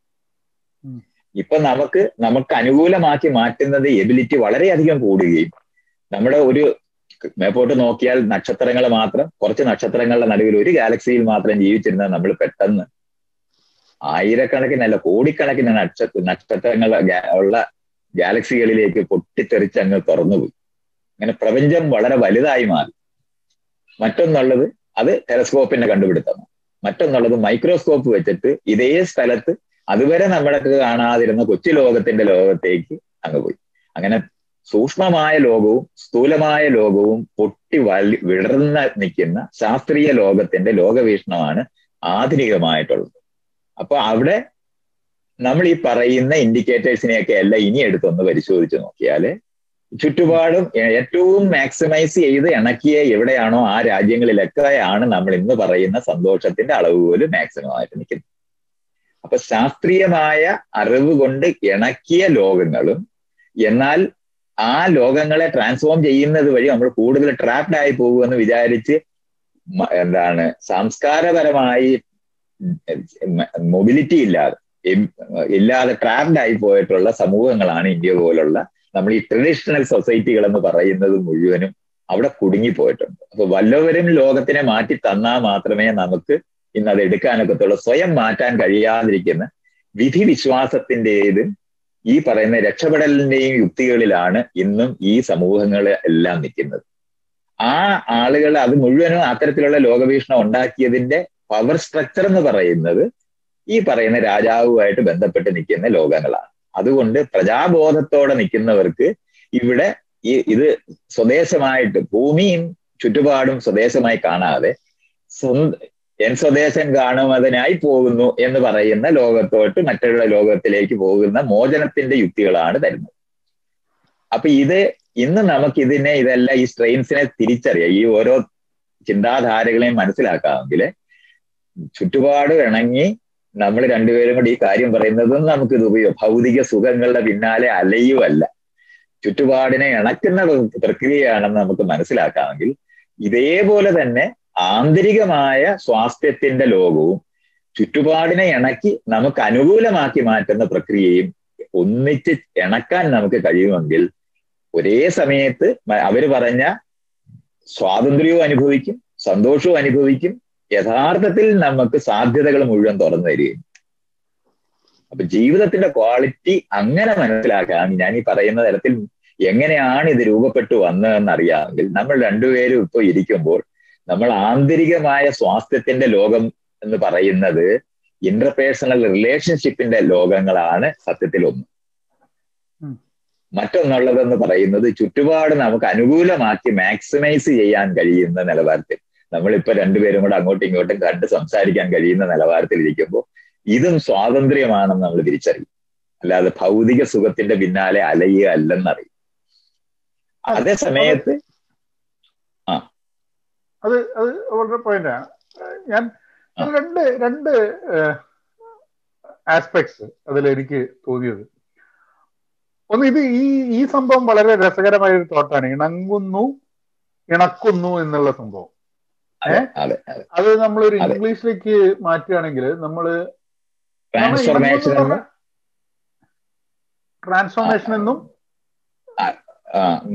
ഇപ്പൊ നമുക്ക് നമുക്ക് അനുകൂലമാക്കി മാറ്റുന്നത് എബിലിറ്റി വളരെയധികം കൂടുകയും നമ്മുടെ ഒരു മേപ്പോട്ട് നോക്കിയാൽ നക്ഷത്രങ്ങൾ മാത്രം കുറച്ച് നക്ഷത്രങ്ങളുടെ നടുവിൽ ഒരു ഗാലക്സിയിൽ മാത്രം ജീവിച്ചിരുന്ന നമ്മൾ പെട്ടെന്ന് ആയിരക്കണക്കിനല്ല കോടിക്കണക്കിന് നക്ഷത്ര നക്ഷത്രങ്ങൾ ഉള്ള ഗാലക്സികളിലേക്ക് പൊട്ടിത്തെറിച്ച് അങ്ങ് തുറന്നുപോയി. അങ്ങനെ പ്രപഞ്ചം വളരെ വലുതായി മാറി. മറ്റൊന്നുള്ളത് അത് ടെലസ്കോപ്പിന്റെ കണ്ടുപിടുത്തമാണ് മറ്റൊന്നുള്ളത് മൈക്രോസ്കോപ്പ് വെച്ചിട്ട് ഇതേ സ്ഥലത്ത് അതുവരെ നമ്മളൊക്കെ കാണാതിരുന്ന കൊച്ചു ലോകത്തിന്റെ ലോകത്തേക്ക് അങ്ങ് പോയി. അങ്ങനെ സൂക്ഷ്മമായ ലോകവും സ്ഥൂലമായ ലോകവും പൊട്ടി വലി വിടർന്ന് നിൽക്കുന്ന ശാസ്ത്രീയ ലോകത്തിന്റെ ലോകവീക്ഷണമാണ് ആധുനികമായിട്ടുള്ളത്. അപ്പൊ അവിടെ നമ്മൾ ഈ പറയുന്ന ഇൻഡിക്കേറ്റേഴ്സിനെയൊക്കെ അല്ല ഇനി എടുത്തൊന്ന് പരിശോധിച്ച് നോക്കിയാൽ ചുറ്റുപാടും ഏറ്റവും മാക്സിമൈസ് ചെയ്ത് ഇണക്കിയ എവിടെയാണോ ആ രാജ്യങ്ങളിലൊക്കെയാണ് നമ്മൾ ഇന്ന് പറയുന്ന സന്തോഷത്തിന്റെ അളവ് പോലും മാക്സിമം ആയിട്ട് നിൽക്കുന്നത്. അപ്പൊ ശാസ്ത്രീയമായ അറിവ് കൊണ്ട് ഇണക്കിയ ലോകങ്ങളും എന്നാൽ ആ ലോകങ്ങളെ ട്രാൻസ്ഫോം ചെയ്യുന്നത് വഴി നമ്മൾ കൂടുതൽ ട്രാപ്ഡ് ആയി പോകുമെന്ന് വിചാരിച്ച് എന്താണ് സംസ്കാരപരമായി മൊബിലിറ്റി ഇല്ലാതെ ഇല്ലാതെ ട്രാപ്ഡ് ആയി പോയിട്ടുള്ള സമൂഹങ്ങളാണ് ഇന്ത്യ പോലുള്ള നമ്മൾ ഈ ട്രഡീഷണൽ സൊസൈറ്റികൾ എന്ന് പറയുന്നത് മുഴുവനും അവിടെ കുടുങ്ങിപ്പോയിട്ടുണ്ട് അപ്പൊ വല്ലവരും ലോകത്തിനെ മാറ്റി തന്നാൽ മാത്രമേ നമുക്ക് ഇന്ന് അത് എടുക്കാനൊക്കത്തുള്ളൂ. സ്വയം മാറ്റാൻ കഴിയാതിരിക്കുന്ന വിധി വിശ്വാസത്തിന്റെതും ഈ പറയുന്ന രക്ഷപ്പെടലിന്റെയും യുക്തികളിലാണ് ഇന്നും ഈ സമൂഹങ്ങൾ എല്ലാം നിൽക്കുന്നത്. ആ ആളുകൾ അത് മുഴുവനും അത്തരത്തിലുള്ള ലോകവീക്ഷണം ഉണ്ടാക്കിയതിന്റെ പവർ സ്ട്രക്ചർ എന്ന് പറയുന്നത് ഈ പറയുന്ന രാജാവുമായിട്ട് ബന്ധപ്പെട്ട് നിൽക്കുന്ന ലോകങ്ങളാണ്. അതുകൊണ്ട് പ്രജാബോധത്തോടെ നിൽക്കുന്നവർക്ക് ഇവിടെ ഈ ഇത് സ്വദേശമായിട്ട് ഭൂമിയും ചുറ്റുപാടും സ്വദേശമായി കാണാതെ എൻ സ്വദേശം കാണുന്നതിനായി പോകുന്നു എന്ന് പറയുന്ന ലോകത്തോട്ട് മറ്റുള്ള ലോകത്തിലേക്ക് പോകുന്ന മോചനത്തിന്റെ യുക്തികളാണ് തരുന്നത്. അപ്പൊ ഇത് ഇന്ന് നമുക്ക് ഇതിനെ ഇതെല്ലാം ഈ സ്ട്രെയിൻസിനെ തിരിച്ചറിയാം. ഈ ഓരോ ചിന്താധാരകളെയും മനസ്സിലാക്കാമെങ്കിൽ ചുറ്റുപാട് ഇണങ്ങി നമ്മൾ രണ്ടുപേരും കൂടി ഈ കാര്യം പറയുന്നതും നമുക്ക് ഇത് ഉപയോഗം ഭൗതിക സുഖങ്ങളുടെ പിന്നാലെ അലയുമല്ല ചുറ്റുപാടിനെ ഇണക്കുന്ന പ്രക്രിയയാണെന്ന് നമുക്ക് മനസ്സിലാക്കാമെങ്കിൽ ഇതേപോലെ തന്നെ ആന്തരികമായ സ്വാസ്ഥ്യത്തിന്റെ ലോകവും ചുറ്റുപാടിനെ ഇണക്കി നമുക്ക് അനുകൂലമാക്കി മാറ്റുന്ന പ്രക്രിയയും ഒന്നിച്ച് ഇണക്കാൻ നമുക്ക് കഴിയുമെങ്കിൽ ഒരേ സമയത്ത് അവർ പറഞ്ഞ സ്വാതന്ത്ര്യവും അനുഭവിക്കും സന്തോഷവും അനുഭവിക്കും യഥാർത്ഥത്തിൽ നമുക്ക് സാധ്യതകൾ മുഴുവൻ തുറന്നു തരികയും. അപ്പൊ ജീവിതത്തിന്റെ ക്വാളിറ്റി അങ്ങനെ മനസ്സിലാക്കാൻ ഞാൻ ഈ പറയുന്ന തരത്തിൽ എങ്ങനെയാണ് ഇത് രൂപപ്പെട്ടു വന്നതെന്ന് അറിയാമെങ്കിൽ നമ്മൾ രണ്ടുപേരും ഇപ്പോൾ ഇരിക്കുമ്പോൾ നമ്മൾ ആന്തരികമായ സ്വാസ്ഥ്യത്തിന്റെ ലോകം എന്ന് പറയുന്നത് ഇന്റർപേഴ്സണൽ റിലേഷൻഷിപ്പിന്റെ ലോകങ്ങളാണ് സത്യത്തിൽ ഒന്ന്. മറ്റൊന്നുള്ളതെന്ന് പറയുന്നത് ചുറ്റുപാട് നമുക്ക് അനുകൂലമാക്കി മാക്സിമൈസ് ചെയ്യാൻ കഴിയുന്ന നിലവാരത്തിൽ. നമ്മളിപ്പോ രണ്ടുപേരും കൂടെ അങ്ങോട്ടും ഇങ്ങോട്ടും കണ്ട് സംസാരിക്കാൻ കഴിയുന്ന നിലവാരത്തിൽ ഇരിക്കുമ്പോൾ ഇതും സ്വാതന്ത്ര്യമാണെന്ന് നമ്മൾ തിരിച്ചറിയും. അല്ലാതെ ഭൗതിക സുഖത്തിന്റെ പിന്നാലെ അലയുക അല്ലെന്നറിയും. അതേ സമയത്ത് ആ. അത് അത് വളരെ പോയിന്റാണ് ഞാൻ രണ്ട് രണ്ട് ആസ്പെക്ട്സ് അതിൽ എനിക്ക് തോന്നിയത്. ഒന്ന് ഇത് ഈ ഈ സംഭവം വളരെ രസകരമായ ഒരു തോട്ടാണ് ഇണങ്ങുന്നു ഇണക്കുന്നു എന്നുള്ള സംഭവം. അത് നമ്മളൊരു ഇംഗ്ലീഷിലേക്ക് മാറ്റുകയാണെങ്കിൽ നമ്മൾ ട്രാൻസ്ഫോർമേഷൻ ട്രാൻസ്ഫോർമേഷൻ എന്നും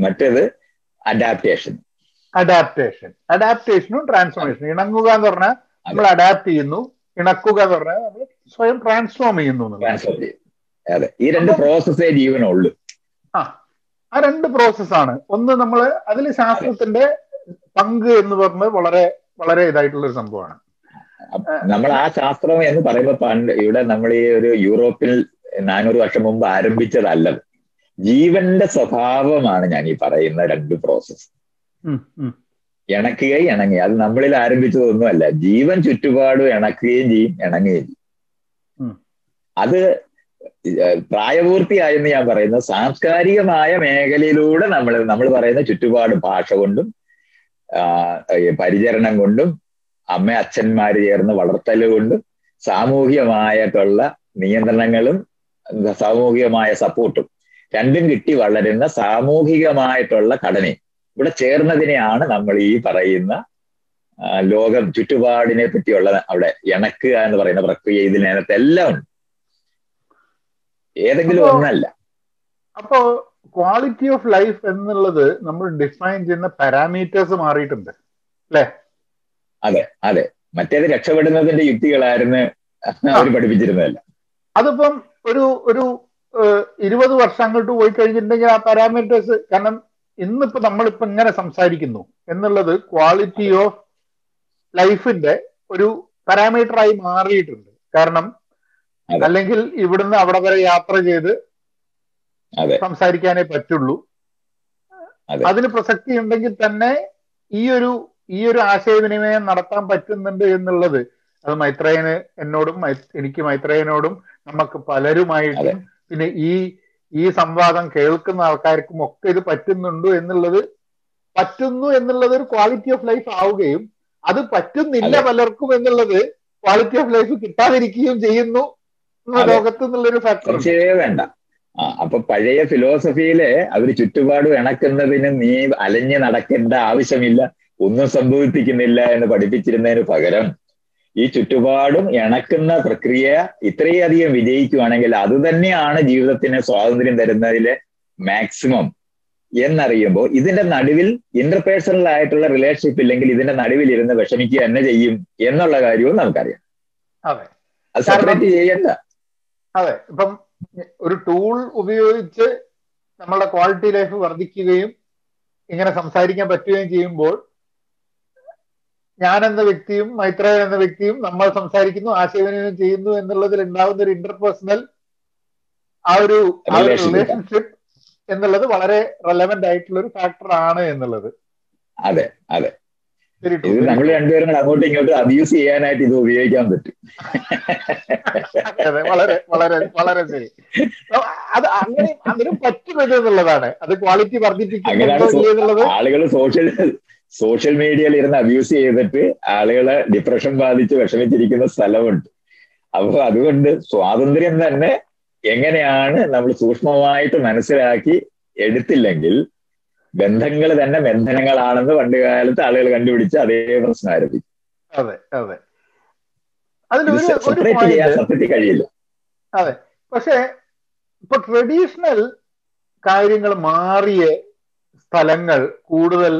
മറ്റേത് അഡാപ്റ്റേഷൻ അഡാപ്റ്റേഷൻ അഡാപ്റ്റേഷനും ട്രാൻസ്ഫോർമേഷനും ഇണങ്ങുക എന്ന് പറഞ്ഞാൽ നമ്മൾ അഡാപ്റ്റ് ചെയ്യുന്നു. ഇണക്കുക എന്ന് പറഞ്ഞാൽ നമ്മൾ സ്വയം ട്രാൻസ്ഫോം ചെയ്യുന്നു. അതെ. ഈ രണ്ട് പ്രോസസ്സേ ജീവനുള്ളൂ. ആ ആ രണ്ട് പ്രോസസ്സാണ് ഒന്ന് നമ്മൾ അതിൽ ശാസ്ത്രത്തിന്റെ പങ്ക് എന്ന് പറഞ്ഞത് വളരെ വളരെ ഇതായിട്ടുള്ള ഒരു സംഭവമാണ് നമ്മൾ ആ ശാസ്ത്രം എന്ന് പറയുമ്പോൾ പണ്ട് ഇവിടെ നമ്മൾ ഈ ഒരു യൂറോപ്പിൽ നാനൂറ് വർഷം മുമ്പ് ആരംഭിച്ചതല്ലത് ജീവന്റെ സ്വഭാവമാണ് ഞാൻ ഈ പറയുന്ന രണ്ട് പ്രോസസ്സ്. ഇണക്കുകയും ഇണങ്ങി അത് നമ്മളിൽ ആരംഭിച്ചതൊന്നുമല്ല. ജീവൻ ചുറ്റുപാടും ഇണക്കുകയും ചെയ്യും ഇണങ്ങുകയും ചെയ്യും. അത് പ്രായപൂർത്തിയായെന്ന് ഞാൻ പറയുന്നത് സാംസ്കാരികമായ മേഖലയിലൂടെ നമ്മൾ നമ്മൾ പറയുന്ന ചുറ്റുപാട് ഭാഷ കൊണ്ടും പരിചരണം കൊണ്ടും അമ്മ അച്ഛന്മാര് ചേർന്ന് വളർത്തൽ കൊണ്ടും സാമൂഹികമായിട്ടുള്ള നിയന്ത്രണങ്ങളും സാമൂഹികമായ സപ്പോർട്ടും രണ്ടും കിട്ടി വളരുന്ന സാമൂഹികമായിട്ടുള്ള ഘടനയും. ഇവിടെ ചേർന്നതിനെയാണ് നമ്മൾ ഈ പറയുന്ന ലോകം ചുറ്റുപാടിനെ പറ്റിയുള്ള അവിടെ ഇണക്കുക എന്ന് പറയുന്ന പ്രക്രിയ ഇതിനകത്ത് എല്ലാം ഉണ്ട്. ഏതെങ്കിലും ഒന്നല്ല. അപ്പോ ക്വാളിറ്റി ഓഫ് ലൈഫ് എന്നുള്ളത് നമ്മൾ ഡിഫൈൻ ചെയ്യുന്ന പാരാമീറ്റേഴ്സ് മാറിയിട്ടുണ്ട് അല്ലെ? അതെ അതെ. മറ്റേത് രക്ഷപ്പെടുന്നതിന്റെ യുക്തികളായിരുന്നു അവർ പഠിപ്പിച്ചിരുന്നതല്ല. അതിപ്പം ഒരു ഒരു ഇരുപത് വർഷം അങ്ങോട്ട് പോയി കഴിഞ്ഞിട്ടുണ്ടെങ്കിൽ ആ പാരാമീറ്റേഴ്സ് കാരണം ഇന്നിപ്പോ നമ്മളിപ്പോ ഇങ്ങനെ സംസാരിക്കുന്നു എന്നുള്ളത് ക്വാളിറ്റി ഓഫ് ലൈഫിന്റെ ഒരു പാരാമീറ്ററായി മാറിയിട്ടുണ്ട്. കാരണം അല്ലെങ്കിൽ ഇവിടുന്ന് അവിടെ വരെ യാത്ര ചെയ്ത് സംസാരിക്കാനേ പറ്റുള്ളൂ. അതെ. അതിന് പ്രസക്തി ഉണ്ടെങ്കിൽ തന്നെ ഈ ഒരു ഈ ഒരു ആശയവിനിമയം നടത്താൻ പറ്റുന്നുണ്ട് എന്നുള്ളത് അത് മൈത്രേയന് എന്നോടും എനിക്ക് മൈത്രേയനോടും നമുക്ക് പലരുമായിട്ടും പിന്നെ ഈ ഈ സംവാദം കേൾക്കുന്ന ആൾക്കാർക്കും ഒക്കെ ഇത് പറ്റുന്നുണ്ടോ എന്നുള്ളത് പറ്റുന്നു എന്നുള്ളത് ഒരു ക്വാളിറ്റി ഓഫ് ലൈഫ് ആവുകയും അത് പറ്റുന്നില്ല പലർക്കും എന്നുള്ളത് ക്വാളിറ്റി ഓഫ് ലൈഫ് കിട്ടാതിരിക്കുകയും ചെയ്യുന്നു. ലോകത്ത് എന്നുള്ളൊരു ഫാക്ടർ വേണ്ട. ആ അപ്പൊ പഴയ ഫിലോസഫിയിലെ അവർ ചുറ്റുപാടും ഇണക്കുന്നതിന് നീ അലഞ്ഞു നടക്കേണ്ട ആവശ്യമില്ല. ഒന്നും സംഭവിപ്പിക്കുന്നില്ല എന്ന് പഠിപ്പിച്ചിരുന്നതിന് പകരം ഈ ചുറ്റുപാടും ഇണക്കുന്ന പ്രക്രിയ ഇത്രയധികം വിജയിക്കുവാണെങ്കിൽ അത് തന്നെയാണ് ജീവിതത്തിന് സ്വാതന്ത്ര്യം തരുന്നതിലെ മാക്സിമം എന്നറിയുമ്പോൾ ഇതിന്റെ നടുവിൽ ഇന്റർപേഴ്സണൽ ആയിട്ടുള്ള റിലേഷൻഷിപ്പ് ഇല്ലെങ്കിൽ ഇതിന്റെ നടുവിൽ ഇരുന്ന് വിഷമിക്കുക തന്നെ ചെയ്യും എന്നുള്ള കാര്യവും നമുക്കറിയാം. അതെ. അത് സെപ്പറേറ്റ് ചെയ്യണ്ട. അതെ. ഇപ്പം ഒരു ടൂൾ ഉപയോഗിച്ച് നമ്മളുടെ ക്വാളിറ്റി ലൈഫ് വർദ്ധിക്കുകയും ഇങ്ങനെ സംസാരിക്കാൻ പറ്റുകയും ചെയ്യുമ്പോൾ ഞാൻ എന്ന വ്യക്തിയും മൈത്രേയൻ എന്ന വ്യക്തിയും നമ്മൾ സംസാരിക്കുന്നു ആശയവിനിമയം ചെയ്യുന്നു എന്നുള്ളതിൽ ഉണ്ടാകുന്ന ഒരു ഇന്റർപേഴ്സണൽ ആ ഒരു. റിലേഷൻഷിപ്പ് എന്നുള്ളത് വളരെ റെലവെന്റ് ആയിട്ടുള്ള ഒരു ഫാക്ടർ ആണ് എന്നുള്ളത്. അതെ അതെ. ഇത് നമ്മൾ രണ്ടുപേരും അങ്ങോട്ട് ഇങ്ങോട്ടും അബ്യൂസ് ചെയ്യാനായിട്ട് ഇത് ഉപയോഗിക്കാൻ പറ്റും. വളരെ വളരെ വളരെ ശരി. അത് അങ്ങനെ അങ്ങനെ പറ്റുന്നത് എന്നുള്ളതാണ്. അത് ക്വാളിറ്റി വർദ്ധിപ്പിക്കുന്നത് ആളുകൾ സോഷ്യൽ സോഷ്യൽ മീഡിയയിൽ ഇരുന്ന് അബ്യൂസ് ചെയ്തിട്ട് ആളുകളെ ഡിപ്രഷൻ ബാധിച്ച് വിഷമിച്ചിരിക്കുന്ന സ്ഥലമുണ്ട്. അപ്പൊ അതുകൊണ്ട് സ്വാതന്ത്ര്യം തന്നെ എങ്ങനെയാണ് നമ്മൾ സൂക്ഷ്മമായിട്ട് മനസ്സിലാക്കി എടുത്തില്ലെങ്കിൽ ബന്ധങ്ങൾ തന്നെ ബന്ധനങ്ങളാണെന്ന് പണ്ട് കാലത്ത് ആളുകൾ കണ്ടുപിടിച്ച് അതേ പ്രശ്നം ആരംഭിക്കും അതെ അതെ. സത്യത്തിൽ കഴിയില്ല. അതെ. പക്ഷെ ഇപ്പൊ ട്രഡീഷണൽ കാര്യങ്ങൾ മാറിയ സ്ഥലങ്ങൾ കൂടുതൽ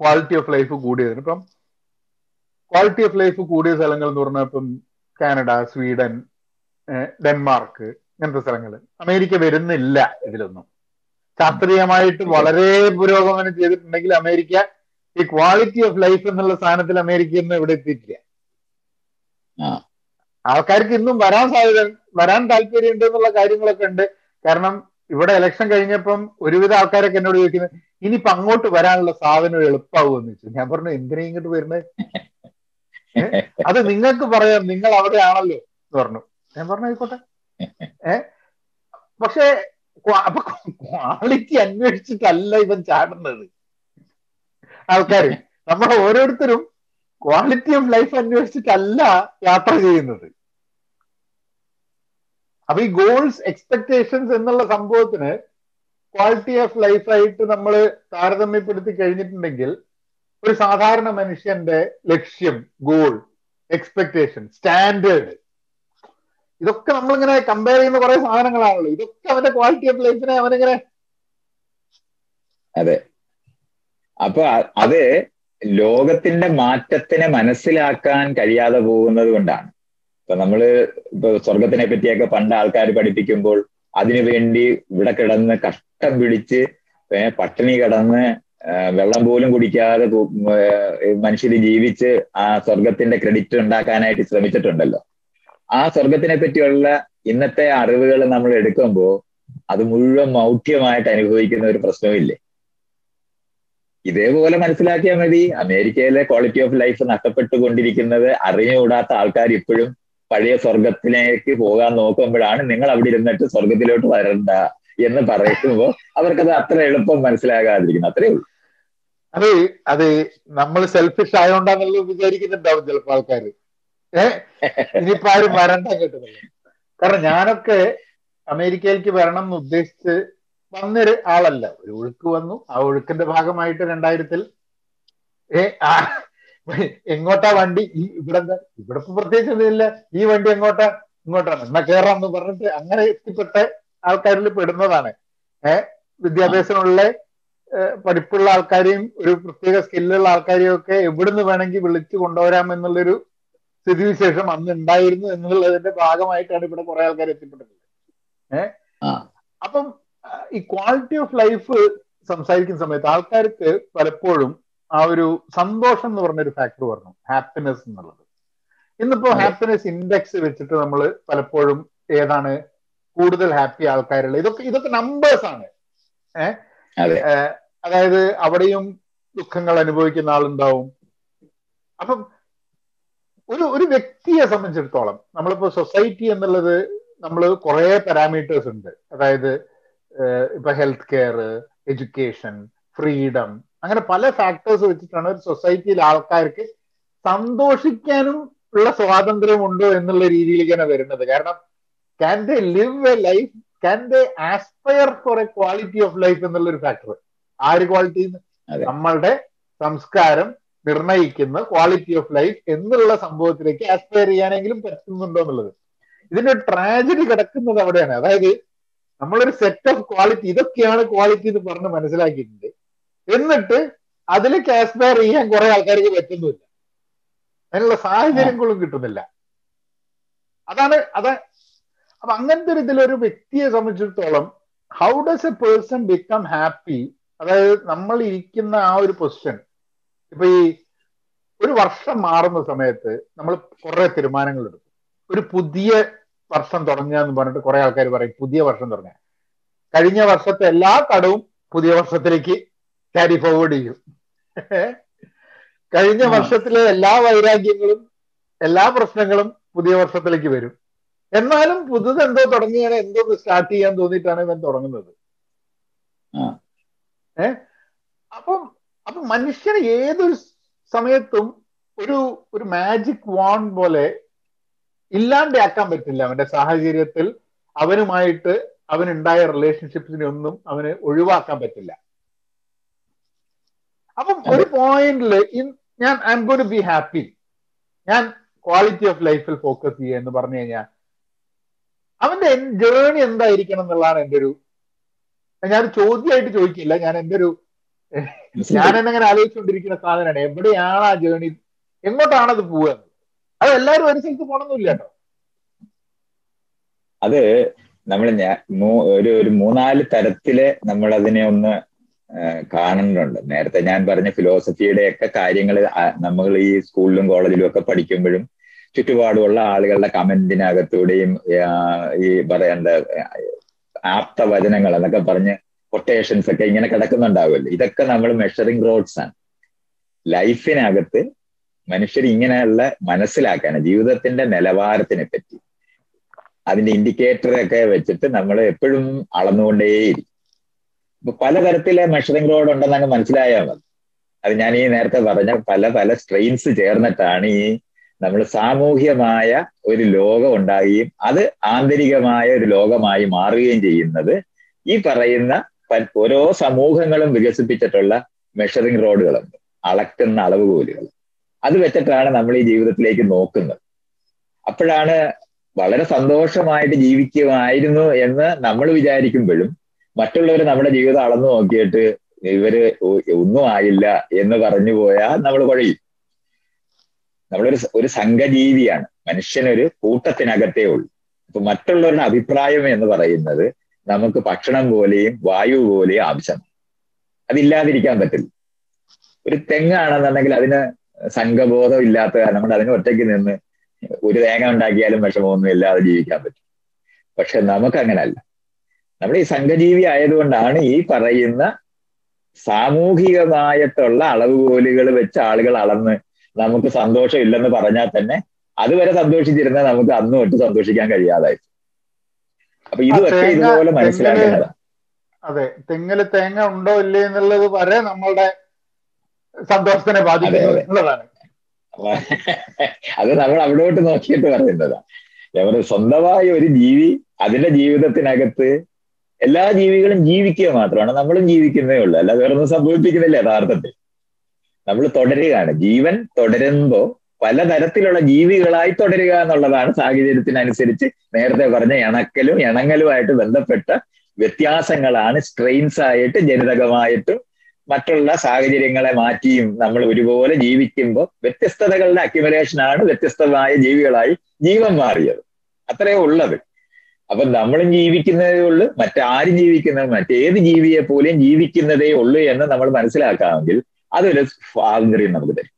ക്വാളിറ്റി ഓഫ് ലൈഫ് കൂടിയതിന്. ഇപ്പം ക്വാളിറ്റി ഓഫ് ലൈഫ് കൂടിയ സ്ഥലങ്ങൾ എന്ന് പറഞ്ഞാൽ ഇപ്പം കാനഡ സ്വീഡൻ ഡെൻമാർക്ക് ഇങ്ങനത്തെ സ്ഥലങ്ങൾ അമേരിക്ക വരുന്നില്ല ഇതിലൊന്നും. ശാസ്ത്രീയമായിട്ട് വളരെ പുരോഗമനം ചെയ്തിട്ടുണ്ടെങ്കിൽ അമേരിക്ക ഈ ക്വാളിറ്റി ഓഫ് ലൈഫ് എന്നുള്ള സാധനത്തിൽ അമേരിക്ക ഒന്നും ഇവിടെ എത്തിയിട്ടില്ല. ആൾക്കാർക്ക് ഇന്നും വരാൻ സാധ്യത വരാൻ താല്പര്യമുണ്ട് എന്നുള്ള കാര്യങ്ങളൊക്കെ ഉണ്ട്. കാരണം ഇവിടെ ഇലക്ഷൻ കഴിഞ്ഞപ്പം ഒരുവിധ ആൾക്കാരൊക്കെ എന്നോട് ചോദിക്കുന്നത് ഇനിയിപ്പോ അങ്ങോട്ട് വരാനുള്ള സാധനം എളുപ്പമാവുമെന്ന് വെച്ചു. ഞാൻ പറഞ്ഞു എന്തിനാ ഇങ്ങോട്ട് വരുന്നത് അത് നിങ്ങൾക്ക് പറയാം നിങ്ങൾ അവിടെ ആണല്ലോ എന്ന് പറഞ്ഞു. ഞാൻ പറഞ്ഞു ആയിക്കോട്ടെ. ഏ? പക്ഷെ അപ്പൊ ക്വാളിറ്റി അന്വേഷിച്ചിട്ടല്ല ഇവൻ ചാടുന്നത്. ആൾക്കാര് നമ്മൾ ഓരോരുത്തരും ക്വാളിറ്റി ഓഫ് ലൈഫ് അന്വേഷിച്ചിട്ടല്ല യാത്ര ചെയ്യുന്നത്. അപ്പൊ ഈ ഗോൾസ് എക്സ്പെക്ടേഷൻസ് എന്നുള്ള സംഭവത്തിന് ക്വാളിറ്റി ഓഫ് ലൈഫായിട്ട് നമ്മൾ താരതമ്യപ്പെടുത്തി കഴിഞ്ഞിട്ടുണ്ടെങ്കിൽ ഒരു സാധാരണ മനുഷ്യന്റെ ലക്ഷ്യം ഗോൾ എക്സ്പെക്ടേഷൻ സ്റ്റാൻഡേർഡ് ഇതൊക്കെ നമ്മളിങ്ങനെ കമ്പയർ ചെയ്യുന്ന കുറെ സാധനങ്ങളാണല്ലോ. ഇതൊക്കെ അവന്റെ ക്വാളിറ്റി ഓഫ് ലൈഫിനെ അവനിങ്ങനെ അതെ. അപ്പൊ അത് ലോകത്തിന്റെ മാറ്റത്തിനെ മനസ്സിലാക്കാൻ കഴിയാതെ പോകുന്നത് കൊണ്ടാണ്. ഇപ്പൊ നമ്മൾ ഇപ്പൊ സ്വർഗത്തിനെ പറ്റിയൊക്കെ പണ്ട് ആൾക്കാർ പഠിപ്പിക്കുമ്പോൾ അതിനുവേണ്ടി ഇവിടെ കിടന്ന് കഷ്ടം പിടിച്ച് പട്ടിണി കിടന്ന് വെള്ളം പോലും കുടിക്കാതെ മനുഷ്യർ ജീവിച്ച് ആ സ്വർഗത്തിന്റെ ക്രെഡിറ്റ് ഉണ്ടാക്കാനായിട്ട് ശ്രമിച്ചിട്ടുണ്ടല്ലോ. ആ സ്വർഗത്തിനെ പറ്റിയുള്ള ഇന്നത്തെ അറിവുകൾ നമ്മൾ എടുക്കുമ്പോൾ അത് മുഴുവൻ മൗഢ്യമായിട്ട് അനുഭവിക്കുന്ന ഒരു പ്രശ്നമില്ലേ ഇതേപോലെ മനസ്സിലാക്കിയാൽ മതി. അമേരിക്കയിലെ ക്വാളിറ്റി ഓഫ് ലൈഫ് നഷ്ടപ്പെട്ടുകൊണ്ടിരിക്കുന്നത് അറിഞ്ഞുകൂടാത്ത ആൾക്കാർ ഇപ്പോഴും പഴയ സ്വർഗത്തിലേക്ക് പോകാൻ നോക്കുമ്പോഴാണ് നിങ്ങൾ അവിടെ ഇരുന്നിട്ട് സ്വർഗത്തിലോട്ട് വരണ്ട എന്ന് പറയുമ്പോൾ അവർക്കത് അത്ര എളുപ്പം മനസ്സിലാകാതിരിക്കുന്നു. അത്രേ ഉള്ളൂ. അത് അത് നമ്മൾ സെൽഫിഷ് ആയതുകൊണ്ടാണല്ലോ വിചാരിക്കുന്നുണ്ടാവും ചിലപ്പോ ആൾക്കാര്. ഏഹ് ഇനിയിപ്പോ ആരും വരണ്ട കിട്ടുന്നില്ല കാരണം ഞാനൊക്കെ അമേരിക്കയിലേക്ക് വരണം എന്ന് ഉദ്ദേശിച്ച് വന്നൊരു ആളല്ല. ഒരു ഒഴുക്ക് വന്നു. ആ ഒഴുക്കിന്റെ ഭാഗമായിട്ട് രണ്ടായിരത്തിൽ ഏ എങ്ങോട്ടാ വണ്ടി? ഈ ഇവിടെ ഇവിടെ ഇപ്പൊ പ്രത്യേകിച്ച് ഒന്നുമില്ല. ഈ വണ്ടി എങ്ങോട്ടാ? ഇങ്ങോട്ടാണ്. എന്നാ കേറാം എന്ന് പറഞ്ഞിട്ട് അങ്ങനെ എത്തിപ്പെട്ട ആൾക്കാരിൽ പെടുന്നതാണ്. ഏഹ് വിദ്യാഭ്യാസമുള്ള പഠിപ്പുള്ള ആൾക്കാരെയും ഒരു പ്രത്യേക സ്കില്ലുള്ള ആൾക്കാരെയും ഒക്കെ എവിടുന്ന് വേണമെങ്കിൽ വിളിച്ചു കൊണ്ടുവരാം എന്നുള്ളൊരു സ്ഥിതിവിശേഷം അന്ന് ഉണ്ടായിരുന്നു എന്നുള്ളതിന്റെ ഭാഗമായിട്ടാണ് ഇവിടെ കുറെ ആൾക്കാർ എത്തിപ്പെട്ടത്. ഏഹ് അപ്പം ഈ ക്വാളിറ്റി ഓഫ് ലൈഫ് സംസാരിക്കുന്ന സമയത്ത് ആൾക്കാർക്ക് പലപ്പോഴും ആ ഒരു സന്തോഷം എന്ന് പറഞ്ഞ ഒരു ഫാക്ടർ പറഞ്ഞു ഹാപ്പിനെസ് എന്നുള്ളത്. ഇന്നിപ്പോ. ഹാപ്പിനെസ് ഇൻഡെക്സ് വെച്ചിട്ട് നമ്മൾ പലപ്പോഴും ഏതാണ് കൂടുതൽ ഹാപ്പി ആൾക്കാരുള്ള ഇതൊക്കെ ഇതൊക്കെ നമ്പേഴ്സ് ആണ്. ഏഹ് അതായത് അവിടെയും ദുഃഖങ്ങൾ അനുഭവിക്കുന്ന ആളുണ്ടാവും. അപ്പം ഒരു ഒരു വ്യക്തിയെ സംബന്ധിച്ചിടത്തോളം നമ്മളിപ്പോ സൊസൈറ്റി എന്നുള്ളത് നമ്മൾ കുറെ പാരാമീറ്റേഴ്സ് ഉണ്ട്. അതായത് ഇപ്പൊ ഹെൽത്ത് കെയർ എഡ്യൂക്കേഷൻ ഫ്രീഡം അങ്ങനെ പല ഫാക്ടേഴ്സ് വെച്ചിട്ടാണ് ഒരു സൊസൈറ്റിയിൽ ആൾക്കാർക്ക് സന്തോഷിക്കാനും ഉള്ള സ്വാതന്ത്ര്യം ഉണ്ടോ എന്നുള്ള രീതിയിലേക്കാണ് വരുന്നത്. കാരണം can they live a life can they aspire for a quality of life എന്നുള്ള ഒരു ഫാക്ടർ ആ ഒരു ക്വാളിറ്റി നമ്മളുടെ സംസ്കാരം നിർണയിക്കുന്ന ക്വാളിറ്റി ഓഫ് ലൈഫ് എന്നുള്ള സംഭവത്തിലേക്ക് ആസ്പയർ ചെയ്യാനെങ്കിലും പറ്റുന്നുണ്ടോ എന്നുള്ളത്. ഇതിന്റെ ട്രാജഡി കിടക്കുന്നത് അവിടെയാണ്. അതായത് നമ്മളൊരു സെറ്റ് ഓഫ് ക്വാളിറ്റി ഇതൊക്കെയാണ് ക്വാളിറ്റി എന്ന് പറഞ്ഞ് മനസ്സിലാക്കിയിട്ടുണ്ട്. എന്നിട്ട് അതിൽ കാസ്പയർ ചെയ്യാൻ കുറെ ആൾക്കാർക്ക് പറ്റുന്നില്ല അതിനുള്ള സാഹചര്യങ്ങളും കിട്ടുന്നില്ല. അതാണ് അതാ അപ്പൊ അങ്ങനത്തെ ഒരു ഇതിലൊരു വ്യക്തിയെ സംബന്ധിച്ചിടത്തോളം how does a person become happy അതായത് നമ്മൾ ഇരിക്കുന്ന ആ ഒരു പൊസിഷൻ ഇപ്പൊ ഈ ഒരു വർഷം മാറുന്ന സമയത്ത് നമ്മൾ കുറെ തീരുമാനങ്ങൾ എടുക്കും. ഒരു പുതിയ വർഷം തുടങ്ങുക എന്ന് പറഞ്ഞിട്ട് കുറെ ആൾക്കാർ പറയും പുതിയ വർഷം തുടങ്ങുക. കഴിഞ്ഞ വർഷത്തെ എല്ലാ കടവും പുതിയ വർഷത്തിലേക്ക് ക്യാരി ഫോർവേഡ് ചെയ്യും. കഴിഞ്ഞ വർഷത്തിലെ എല്ലാ വൈരാഗ്യങ്ങളും എല്ലാ പ്രശ്നങ്ങളും പുതിയ വർഷത്തിലേക്ക് വരും. എന്നാലും പുതുത് എന്തോ തുടങ്ങിയാണ് എന്തോ സ്റ്റാർട്ട് ചെയ്യാൻ തോന്നിയിട്ടാണ് ഇവൻ തുടങ്ങുന്നത്. ഏ? അപ്പം അപ്പൊ മനുഷ്യന് ഏതൊരു സമയത്തും ഒരു ഒരു മാജിക് വാൺ പോലെ ഇല്ലാണ്ടാക്കാൻ പറ്റില്ല. അവന്റെ സാഹചര്യത്തിൽ അവനുമായിട്ട് അവനുണ്ടായ റിലേഷൻഷിപ്പിനെ ഒന്നും അവന് ഒഴിവാക്കാൻ പറ്റില്ല. അപ്പം ഒരു പോയിന്റിൽ ഞാൻ I am gonna be happy ഞാൻ ക്വാളിറ്റി ഓഫ് ലൈഫിൽ ഫോക്കസ് ചെയ്യുക എന്ന് പറഞ്ഞു കഴിഞ്ഞാൽ അവന്റെ ജേണി എന്തായിരിക്കണം എന്നുള്ളതാണ് എന്റെ ഒരു ഞാൻ ചോദ്യമായിട്ട് ചോദിക്കില്ല. ഞാൻ എന്റെ ഒരു ഞാൻ എന്നെങ്ങനെ ആലോചിച്ചുകൊണ്ടിരിക്കുന്ന സാധനമാണ്. എവിടെയാണ് ആ ജേണി എങ്ങോട്ടാണ് അത് പോവുക? അത് എല്ലാവരും ഒരു സ്ഥലത്ത് പോകണമെന്നില്ല കേട്ടോ. അത് നമ്മൾ ഒരു ഒരു മൂന്നാൽ തരത്തിൽ നമ്മൾ അതിനെ ഒന്ന് കാണുന്നുണ്ട്. നേരത്തെ ഞാൻ പറഞ്ഞ ഫിലോസഫിയുടെ ഒക്കെ കാര്യങ്ങൾ നമ്മൾ ഈ സ്കൂളിലും കോളേജിലും ഒക്കെ പഠിക്കുമ്പോഴും ചുറ്റുപാടുമുള്ള ആളുകളുടെ കമന്റിനകത്തൂടെയും ഈ പറയേണ്ട ആപ്ത വചനങ്ങൾ എന്നൊക്കെ പറഞ്ഞ് കൊട്ടേഷൻസ് ഒക്കെ ഇങ്ങനെ കിടക്കുന്നുണ്ടാവുമല്ലോ. ഇതൊക്കെ നമ്മൾ മെഷറിംഗ് റോഡ്സ് ആണ്. ലൈഫിനകത്ത് മനുഷ്യർ ഇങ്ങനെയുള്ള മനസ്സിലാക്കാൻ ജീവിതത്തിന്റെ നിലവാരത്തിനെ പറ്റി. അതിന്റെ ഇൻഡിക്കേറ്റർ ഒക്കെ വെച്ചിട്ട് നമ്മൾ എപ്പോഴും അളന്നുകൊണ്ടേയിരിക്കും. പലതരത്തിലെ മെഷറിംഗ് റോഡ് ഉണ്ടെന്നാണ് മനസ്സിലായാൽ മതി. അത് ഞാൻ ഈ നേരത്തെ പറഞ്ഞ പല പല സ്ട്രെയിൻസ് ചേർന്നിട്ടാണ് ഈ നമ്മൾ സാമൂഹ്യമായ ഒരു ലോകം ഉണ്ടാകുകയും അത് ആന്തരികമായ ഒരു ലോകമായി മാറുകയും ചെയ്യുന്നത് ഈ പറയുന്ന ഓരോ സമൂഹങ്ങളും വികസിപ്പിച്ചിട്ടുള്ള മെഷറിംഗ് റോഡുകളുണ്ട് അളക്കുന്ന അളവുകോലുകൾ. അത് വെച്ചിട്ടാണ് നമ്മൾ ഈ ജീവിതത്തിലേക്ക് നോക്കുന്നത്. അപ്പോഴാണ് വളരെ സന്തോഷമായിട്ട് ജീവിക്കുമായിരുന്നു എന്ന് നമ്മൾ വിചാരിക്കുമ്പോഴും മറ്റുള്ളവർ നമ്മുടെ ജീവിതം അളന്നു നോക്കിയിട്ട് ഇവർ ഒന്നും ആയില്ല എന്ന് പറഞ്ഞു പോയാൽ നമ്മൾ കുഴയും. നമ്മളൊരു ഒരു സംഘജീവിയാണ്. മനുഷ്യനൊരു കൂട്ടത്തിനകത്തേ ഉള്ളൂ. അപ്പൊ മറ്റുള്ളവരുടെ അഭിപ്രായം എന്ന് പറയുന്നത് നമുക്ക് ഭക്ഷണം പോലെയും വായു പോലെയും ആവശ്യമാണ്. അതില്ലാതിരിക്കാൻ പറ്റില്ല. ഒരു തെങ്ങാണെന്നുണ്ടെങ്കിൽ അതിന് സംഘബോധം ഇല്ലാത്ത നമ്മൾ അതിന് ഒറ്റയ്ക്ക് നിന്ന് ഒരു തേങ്ങ ഉണ്ടാക്കിയാലും വിഷമമൊന്നും ഇല്ലാതെ ജീവിക്കാൻ പറ്റും. പക്ഷെ നമുക്ക് അങ്ങനല്ല നമ്മൾ ഈ സംഘജീവി ആയതുകൊണ്ടാണ് ഈ പറയുന്ന സാമൂഹികമായിട്ടുള്ള അളവുകോലുകൾ വെച്ച് ആളുകൾ അളന്ന് നമുക്ക് സന്തോഷം ഇല്ലെന്ന് പറഞ്ഞാൽ തന്നെ അതുവരെ സന്തോഷിച്ചിരുന്ന നമുക്ക് അന്ന് തൊട്ട് സന്തോഷിക്കാൻ കഴിയാതായി. അപ്പൊ ഇതൊക്കെ ഇതുപോലെ മനസ്സിലാക്കേണ്ടതാണ്. അതെ തെങ്ങിൽ തേങ്ങ ഉണ്ടോ ഇല്ലേ എന്നുള്ളത് വരെ നമ്മളുടെ സന്തോഷത്തിനെ ബാധിക്കുന്നതാണ് അതെ, നമ്മൾ അവിടോട്ട് നോക്കിയിട്ട് പറയുന്നതാണ് പറയുന്നത് സ്വന്തമായ ഒരു ജീവി അതിന്റെ ജീവിതത്തിനകത്ത് എല്ലാ ജീവികളും ജീവിക്കുക മാത്രമാണ് നമ്മളും ജീവിക്കുന്നേ ഉള്ളൂ. അല്ലാതെ വേറെ ഒന്നും സംഭവിപ്പിക്കുന്നില്ല യഥാർത്ഥത്തിൽ. നമ്മൾ തുടരുകയാണ്. ജീവൻ തുടരുമ്പോ പലതരത്തിലുള്ള ജീവികളായി തുടരുക എന്നുള്ളതാണ് സാഹചര്യത്തിനനുസരിച്ച് നേരത്തെ പറഞ്ഞ ഇണക്കലും ഇണങ്ങലുമായിട്ട് ബന്ധപ്പെട്ട വ്യത്യാസങ്ങളാണ് സ്ട്രെയിൻസ് ആയിട്ട് ജനിതകമായിട്ടും മറ്റുള്ള സാഹചര്യങ്ങളെ മാറ്റിയും നമ്മൾ ഒരുപോലെ ജീവിക്കുമ്പോൾ വ്യത്യസ്തതകളുടെ അക്യുമലേഷനാണ് വ്യത്യസ്തമായ ജീവികളായി ജീവൻ മാറിയത്. അത്രയേ ഉള്ളത്. അപ്പൊ നമ്മളും ജീവിക്കുന്നതേ ഉള്ളൂ മറ്റാരും ജീവിക്കുന്നത് മറ്റേത് ജീവിയെ പോലെയും ജീവിക്കുന്നതേ ഉള്ളൂ എന്ന് നമ്മൾ മനസ്സിലാക്കാമെങ്കിൽ അതൊരു സ്വാതന്ത്ര്യം നമുക്ക് തരും.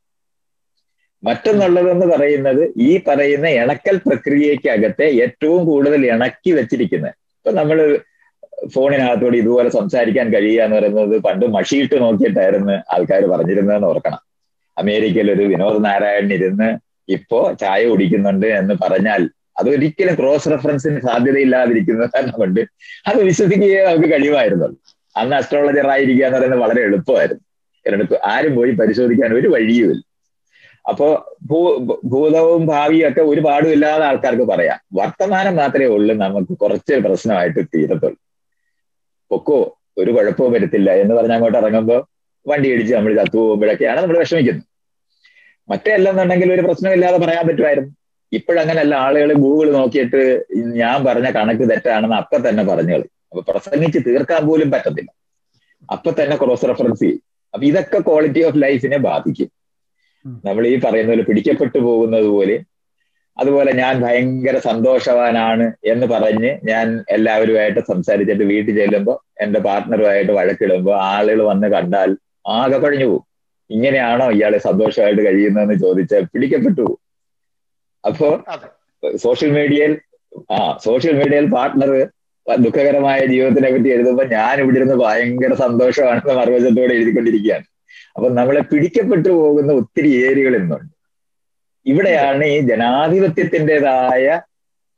മറ്റൊന്നുള്ളതെന്ന് പറയുന്നത് ഈ പറയുന്ന ഇണക്കൽ പ്രക്രിയക്കകത്തെ ഏറ്റവും കൂടുതൽ ഇണക്കി വെച്ചിരിക്കുന്നത് ഇപ്പൊ നമ്മൾ ഫോണിനകത്തോട് ഇതുപോലെ സംസാരിക്കാൻ കഴിയുക എന്ന് പറയുന്നത് പണ്ട് മഷിയിട്ട് നോക്കിയിട്ടായിരുന്നു ആൾക്കാർ പറഞ്ഞിരുന്നതെന്ന് ഓർക്കണം. അമേരിക്കയിൽ ഒരു വിനോദ് നാരായണൻ ഇരുന്ന് ഇപ്പോ ചായ കുടിക്കുന്നുണ്ട് എന്ന് പറഞ്ഞാൽ അതൊരിക്കലും ക്രോസ് റെഫറൻസിന് സാധ്യതയില്ലാതിരിക്കുന്നത് കാരണം കൊണ്ട് അത് വിശ്വസിക്കുകയേ നമുക്ക് കഴിയുമായിരുന്നുള്ളൂ. അന്ന് അസ്ട്രോളജർ ആയിരിക്കുക എന്ന് പറയുന്നത് വളരെ എളുപ്പമായിരുന്നു. കാരണം ആരും പോയി പരിശോധിക്കാൻ ഒരു വഴിയുമില്ല. അപ്പോ ഭൂ ഭൂതവും ഭാവിയും ഒക്കെ ഒരുപാടും ഇല്ലാതെ ആൾക്കാർക്ക് പറയാം. വർത്തമാനം മാത്രമേ ഉള്ളൂ നമുക്ക് കുറച്ച് പ്രശ്നമായിട്ട് തീരത്തുള്ളൂ. പൊക്കോ ഒരു കുഴപ്പവും വരത്തില്ല എന്ന് പറഞ്ഞ് അങ്ങോട്ട് ഇറങ്ങുമ്പോൾ വണ്ടി ഇടിച്ച് നമ്മൾ ചത്തു പോകുമ്പോഴൊക്കെയാണ് നമ്മൾ വിഷമിക്കുന്നത്. മറ്റേ അല്ലെന്നുണ്ടെങ്കിൽ ഒരു പ്രശ്നമില്ലാതെ പറയാൻ പറ്റുമായിരുന്നു. ഇപ്പോഴങ്ങനല്ല ആളുകൾ ഗൂഗിൾ നോക്കിയിട്ട് ഞാൻ പറഞ്ഞ കണക്ക് തെറ്റാണെന്ന് അപ്പൊ തന്നെ പറഞ്ഞു കളി. അപ്പൊ പ്രസംഗിച്ച് തീർക്കാൻ പോലും പറ്റത്തില്ല. അപ്പൊ തന്നെ ക്രോസ് റെഫറൻസ് ചെയ്യും. അപ്പൊ ഇതൊക്കെ ക്വാളിറ്റി ഓഫ് ലൈഫിനെ ബാധിക്കും. നമ്മൾ ഈ പറയുന്ന പോലെ പിടിക്കപ്പെട്ടു പോകുന്നത് പോലെ അതുപോലെ ഞാൻ ഭയങ്കര സന്തോഷവാനാണ് എന്ന് പറഞ്ഞ് ഞാൻ എല്ലാവരുമായിട്ട് സംസാരിച്ചിട്ട് വീട്ടിൽ ചെല്ലുമ്പോൾ എന്റെ പാർട്ണറുമായിട്ട് വഴക്കിടുമ്പോൾ ആളുകൾ വന്ന് കണ്ടാൽ ആകെ കഴിഞ്ഞു പോകും. ഇങ്ങനെയാണോ ഇയാളെ സന്തോഷമായിട്ട് കഴിയുന്നതെന്ന് ചോദിച്ചാൽ പിടിക്കപ്പെട്ടു പോകും. അപ്പോ സോഷ്യൽ മീഡിയയിൽ ആ സോഷ്യൽ മീഡിയയിൽ പാർട്ട്ണർ ദുഃഖകരമായ ജീവിതത്തിനെ പറ്റി എഴുതുമ്പോൾ ഞാൻ ഇവിടെ ഇരുന്ന് ഭയങ്കര സന്തോഷമാണെന്ന് മറുവശത്തോടെ എഴുതിക്കൊണ്ടിരിക്കുകയാണ്. അപ്പൊ നമ്മളെ പിടിക്കപ്പെട്ടു പോകുന്ന ഒത്തിരി ഏരിയകൾ ഇന്നുണ്ട്. ഇവിടെയാണ് ഈ ജനാധിപത്യത്തിന്റെതായ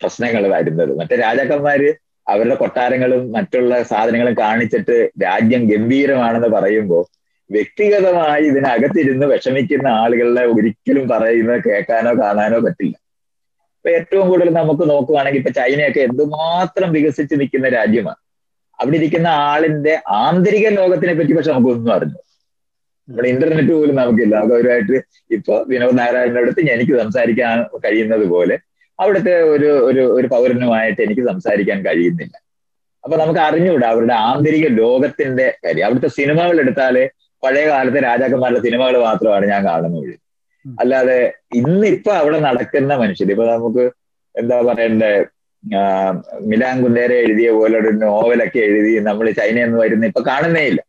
പ്രശ്നങ്ങൾ വരുന്നത്. മറ്റേ രാജാക്കന്മാര് അവരുടെ കൊട്ടാരങ്ങളും മറ്റുള്ള സാധനങ്ങളും കാണിച്ചിട്ട് രാജ്യം ഗംഭീരമാണെന്ന് പറയുമ്പോൾ വ്യക്തിഗതമായി ഇതിനകത്തിരുന്ന് വിഷമിക്കുന്ന ആളുകളെ ഒരിക്കലും പറയുന്നത് കേൾക്കാനോ കാണാനോ പറ്റില്ല. ഇപ്പൊ ഏറ്റവും കൂടുതൽ നമുക്ക് നോക്കുകയാണെങ്കിൽ ഇപ്പൊ ചൈനയൊക്കെ എന്തുമാത്രം വികസിച്ച് നിൽക്കുന്ന രാജ്യമാണ്. അവിടെ ഇരിക്കുന്ന ആളിന്റെ ആന്തരിക ലോകത്തിനെ പറ്റി പക്ഷെ നമുക്കൊന്നും അറിഞ്ഞു നമ്മുടെ ഇന്റർനെറ്റ് പോലും നമുക്കില്ല. നമുക്ക് അവരുമായിട്ട് ഇപ്പൊ വിനോദ് നാരായണന്റെ അടുത്ത് എനിക്ക് സംസാരിക്കാൻ കഴിയുന്നത് പോലെ അവിടുത്തെ ഒരു ഒരു ഒരു പൗരനുമായിട്ട് എനിക്ക് സംസാരിക്കാൻ കഴിയുന്നില്ല. അപ്പൊ നമുക്ക് അറിഞ്ഞുകൂടാ അവരുടെ ആന്തരിക ലോകത്തിന്റെ കാര്യം. അവിടുത്തെ സിനിമകൾ എടുത്താൽ പഴയ കാലത്തെ രാജാക്കന്മാരുടെ സിനിമകൾ മാത്രമാണ് ഞാൻ കാണുന്നത്. അല്ലാതെ ഇന്നിപ്പൊ അവിടെ നടക്കുന്ന മനുഷ്യർ ഇപ്പൊ നമുക്ക് എന്താ പറയണ്ടേ മിലാൻ കുന്നേര എഴുതിയ പോലെ ഒരു നോവലൊക്കെ എഴുതി നമ്മൾ ചൈന എന്ന് വരുന്ന ഇപ്പൊ കാണുന്നേ ഇല്ല.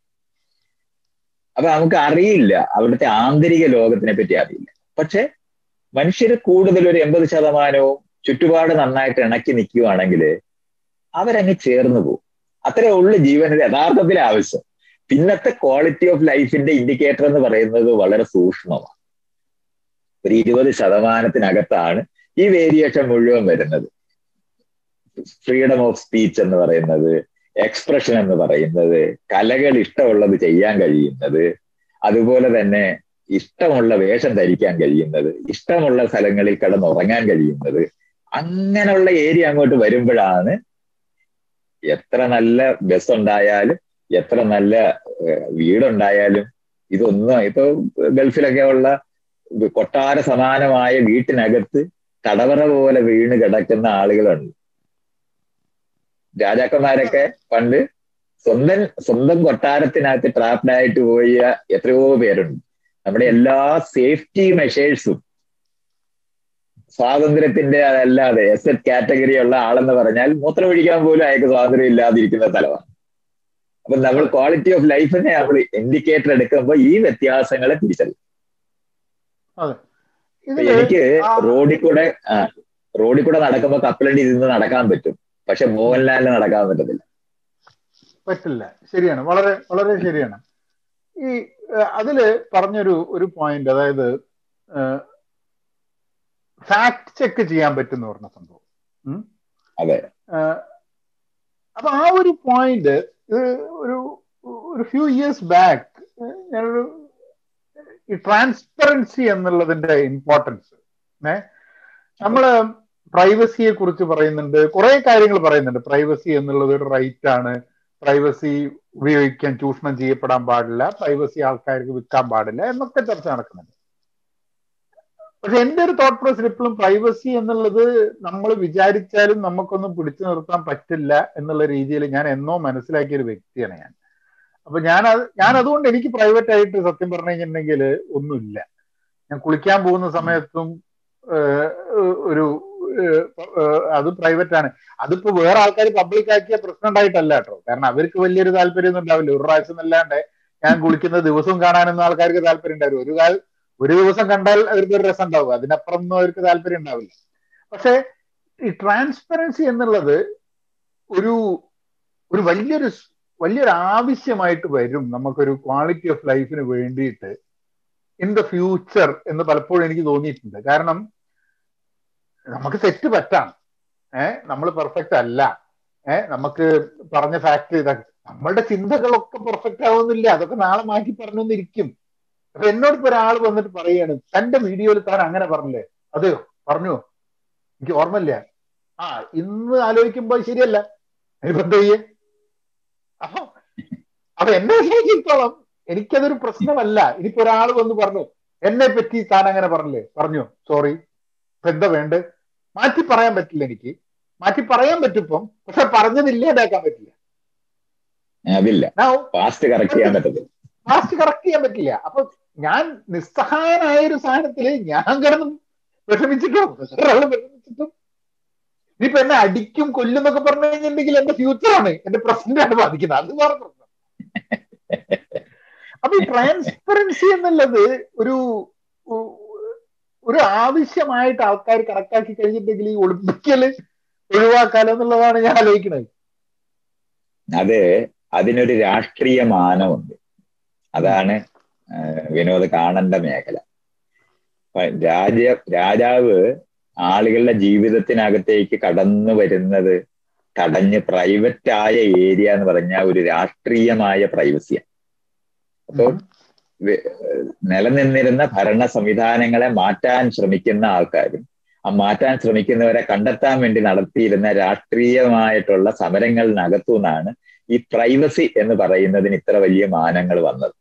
അപ്പൊ നമുക്ക് അറിയില്ല അവിടുത്തെ ആന്തരിക ലോകത്തിനെ പറ്റി അറിയില്ല. പക്ഷെ മനുഷ്യർ കൂടുതൽ ഒരു എൺപത് ശതമാനവും ചുറ്റുപാട് നന്നായിട്ട് ഇണക്കി നിൽക്കുകയാണെങ്കിൽ അവരങ്ങ് ചേർന്ന് പോകും. അത്രേ ഉള്ളു ജീവന് യഥാർത്ഥത്തിൽ ആവശ്യം. പിന്നത്തെ ക്വാളിറ്റി ഓഫ് ലൈഫിന്റെ ഇൻഡിക്കേറ്റർ എന്ന് പറയുന്നത് വളരെ സൂക്ഷ്മമാണ്. ഒരു ഇരുപത് ശതമാനത്തിനകത്താണ് ഈ വേരിയേഷൻ മുഴുവൻ വരുന്നത്. ഫ്രീഡം ഓഫ് സ്പീച്ച് എന്ന് പറയുന്നത് എക്സ്പ്രഷൻ എന്ന് പറയുന്നത് കലകൾ ഇഷ്ടമുള്ളത് ചെയ്യാൻ കഴിയുന്നത് അതുപോലെ തന്നെ ഇഷ്ടമുള്ള വേഷം ധരിക്കാൻ കഴിയുന്നത് ഇഷ്ടമുള്ള സ്ഥലങ്ങളിൽ കിടന്നുറങ്ങാൻ കഴിയുന്നത് അങ്ങനെയുള്ള ഏരിയ അങ്ങോട്ട് വരുമ്പോഴാണ് എത്ര നല്ല ബസ് ഉണ്ടായാലും എത്ര നല്ല വീടുണ്ടായാലും ഇതൊന്നും ഇപ്പൊ ഗൾഫിലൊക്കെ ഉള്ള കൊട്ടാര സമാനമായ വീട്ടിനകത്ത് തടവറ പോലെ വീണ് കിടക്കുന്ന ആളുകളുണ്ട്. രാജാക്കന്മാരൊക്കെ പണ്ട് സ്വന്തം സ്വന്തം കൊട്ടാരത്തിനകത്ത് ട്രാപ്ഡ് ആയിട്ട് പോയ എത്രയോ പേരുണ്ട്. നമ്മുടെ എല്ലാ സേഫ്റ്റി മെഷേഴ്സും സ്വാതന്ത്ര്യത്തിന്റെ അതല്ലാതെ എസ് എറ്റ് കാറ്റഗറി ഉള്ള ആളെന്ന് പറഞ്ഞാൽ മൂത്രമൊഴിക്കാൻ പോലും അയാൾക്ക് സ്വാതന്ത്ര്യം ഇല്ലാതിരിക്കുന്ന സ്ഥലമാണ്. അപ്പൊ നമ്മൾ ക്വാളിറ്റി ഓഫ് ലൈഫിനെ നമ്മൾ ഇൻഡിക്കേറ്റർ എടുക്കുമ്പോൾ ഈ വ്യത്യാസങ്ങളെ തിരിച്ചറിയും. എനിക്ക് റോഡിൽ കൂടെ റോഡിൽ കൂടെ നടക്കുമ്പോൾ കപ്പലണ്ടി ഇരുന്ന് നടക്കാൻ പറ്റും. പക്ഷെ മോഹൻലാലിന് നടക്കാൻ പറ്റത്തില്ല. പറ്റില്ല. ശരിയാണ്. വളരെ വളരെ ശരിയാണ്. ഈ അതിൽ പറഞ്ഞൊരു ഒരു പോയിന്റ് അതായത് ഫാക്ട് ചെക്ക് ചെയ്യാൻ പറ്റുന്ന പറഞ്ഞ സംഭവം. അതെ. അപ്പൊ ആ ഒരു പോയിന്റ് ഒരു ഒരു ഫ്യൂ ഇയേഴ്സ് ബാക്ക് ഞാനൊരു ഈ ട്രാൻസ്പെറൻസി എന്നുള്ളതിന്റെ ഇമ്പോർട്ടൻസ് ഏ നമ്മൾ പ്രൈവസിയെ കുറിച്ച് പറയുന്നുണ്ട് കുറെ കാര്യങ്ങൾ പറയുന്നുണ്ട്. പ്രൈവസി എന്നുള്ളത് ഒരു റൈറ്റ് ആണ്. പ്രൈവസി ഉപയോഗിക്കാൻ ചൂഷണം ചെയ്യപ്പെടാൻ പാടില്ല. പ്രൈവസി ആൾക്കാർക്ക് വിൽക്കാൻ പാടില്ല. എന്നൊക്കെ ചർച്ച നടക്കുന്നുണ്ട്. പക്ഷെ എന്റെ ഒരു തോട്ട് പ്രോസസ് ഇപ്പോഴും പ്രൈവസി എന്നുള്ളത് നമ്മൾ വിചാരിച്ചാലും നമുക്കൊന്നും പിടിച്ചു നിർത്താൻ പറ്റില്ല എന്നുള്ള രീതിയിൽ ഞാൻ എന്നോ മനസ്സിലാക്കിയ ഒരു വ്യക്തിയാണ് ഞാൻ. അപ്പൊ ഞാൻ അത് ഞാൻ അതുകൊണ്ട് എനിക്ക് പ്രൈവറ്റ് ആയിട്ട് സത്യം പറഞ്ഞു കഴിഞ്ഞിട്ടുണ്ടെങ്കിൽ ഒന്നുമില്ല. ഞാൻ കുളിക്കാൻ പോകുന്ന സമയത്തും ഒരു അത് പ്രൈവറ്റ് ആണ്. അതിപ്പോ വേറെ ആൾക്കാർ പബ്ലിക് ആക്കിയ പ്രശ്നം ഉണ്ടായിട്ടല്ല കേട്ടോ. കാരണം അവർക്ക് വലിയൊരു താല്പര്യമൊന്നും ഉണ്ടാവില്ല. ഒരു പ്രാവശ്യം അല്ലാണ്ട് ഞാൻ കുളിക്കുന്ന ദിവസവും കാണാനൊന്നും ആൾക്കാർക്ക് താല്പര്യം ഉണ്ടായിരുന്നു ഒരു കാൽ ഒരു ദിവസം കണ്ടാൽ അവർക്ക് ഒരു രസം ഉണ്ടാവും അതിനപ്പുറം ഒന്നും അവർക്ക് താല്പര്യം ഉണ്ടാവില്ല. പക്ഷെ ഈ ട്രാൻസ്പെറൻസി എന്നുള്ളത് ഒരു ഒരു വലിയൊരു വലിയൊരു ആവശ്യമായിട്ട് വരും നമുക്കൊരു ക്വാളിറ്റി ഓഫ് ലൈഫിന് വേണ്ടിയിട്ട് ഇൻ ദ ഫ്യൂച്ചർ എന്ന് പലപ്പോഴും എനിക്ക് തോന്നിയിട്ടുണ്ട്. കാരണം നമുക്ക് തെറ്റ് പറ്റാം. ഏഹ് നമ്മൾ പെർഫെക്റ്റ് അല്ല. ഏഹ് നമുക്ക് പറഞ്ഞ ഫാക്ട് നമ്മളുടെ ചിന്തകളൊക്കെ പെർഫെക്റ്റ് ആവുന്നില്ല. അതൊക്കെ നാളെ മാറ്റി പറഞ്ഞൊന്നിരിക്കും അപ്പൊ എന്നോട് ഇപ്പൊ ഒരാൾ വന്നിട്ട് പറയാണ് തന്റെ വീഡിയോയിൽ താൻ അങ്ങനെ പറഞ്ഞില്ലേ? അതെയോ? പറഞ്ഞു? എനിക്ക് ഓർമ്മയില്ല. ആ ഇന്ന് ആലോചിക്കുമ്പോൾ ശരിയല്ല. ഇനിയിപ്പോ എന്താ ചെയ്യേ? അപ്പൊ അപ്പൊ എന്നെ സംബന്ധിച്ചിടത്തോളം എനിക്കതൊരു പ്രശ്നമല്ല. ഇനിയിപ്പോ ഒരാൾ വന്ന് പറഞ്ഞു എന്നെ പറ്റി താൻ അങ്ങനെ പറഞ്ഞില്ലേ? പറഞ്ഞു? സോറി ഇപ്പൊ എന്താ വേണ്ടത്? മാറ്റി പറയാൻ പറ്റില്ല എനിക്ക്. മാറ്റി പറയാൻ പറ്റിപ്പം പക്ഷെ പറഞ്ഞത് ഇതാക്കാൻ പറ്റില്ല. അതില്ല. പാസ്റ്റ് കറക്റ്റ് ചെയ്യാൻ പറ്റത്തില്ല. പാസ്റ്റ് കറക്റ്റ് ചെയ്യാൻ പറ്റില്ല. അപ്പൊ ഞാൻ നിസ്സഹായനായ ഒരു സാധനത്തിൽ ഞാൻ കിടന്ന് വിഷമിച്ചിട്ടും ഒരാൾ വിഷമിച്ചിട്ടും ഇനിയിപ്പോ എന്നെ അടിക്കും കൊല്ലും എന്നൊക്കെ പറഞ്ഞു കഴിഞ്ഞിട്ടുണ്ടെങ്കിൽ എന്റെ ഫ്യൂച്ചറാണ് എന്റെ പ്രസന്റ് ആണ് ബാധിക്കുന്നത്. അത് വേറെ പ്രശ്നം. അപ്പൊ ഈ ട്രാൻസ്പെറൻസി എന്നുള്ളത് ഒരു ഒരു ആവശ്യമായിട്ട് ആൾക്കാർ കണക്കാക്കി കഴിഞ്ഞിട്ടുണ്ടെങ്കിൽ ഈ ഒളിപ്പിക്കൽ ഒഴിവാക്കാലോ എന്നുള്ളതാണ് ഞാൻ ആലോചിക്കുന്നത്. അതെ അതിനൊരു രാഷ്ട്രീയ മാനമുണ്ട്. അതാണ് വിനോദ് കാണേണ്ട മേഖല. രാജ രാജാവ് ആളുകളുടെ ജീവിതത്തിനകത്തേക്ക് കടന്നു വരുന്നത് തടഞ്ഞ് പ്രൈവറ്റ് ആയ ഏരിയ എന്ന് പറഞ്ഞാൽ ഒരു രാഷ്ട്രീയമായ പ്രൈവസിയാണ് അപ്പോൾ നിലനിന്നിരുന്ന ഭരണ സംവിധാനങ്ങളെ മാറ്റാൻ ശ്രമിക്കുന്ന ആൾക്കാരും ആ മാറ്റാൻ ശ്രമിക്കുന്നവരെ കണ്ടെത്താൻ വേണ്ടി നടത്തിയിരുന്ന രാഷ്ട്രീയമായിട്ടുള്ള സമരങ്ങളിനകത്തു നിന്നാണ് ഈ പ്രൈവസി എന്ന് പറയുന്നതിന് ഇത്ര വലിയ മാനങ്ങൾ വന്നത്.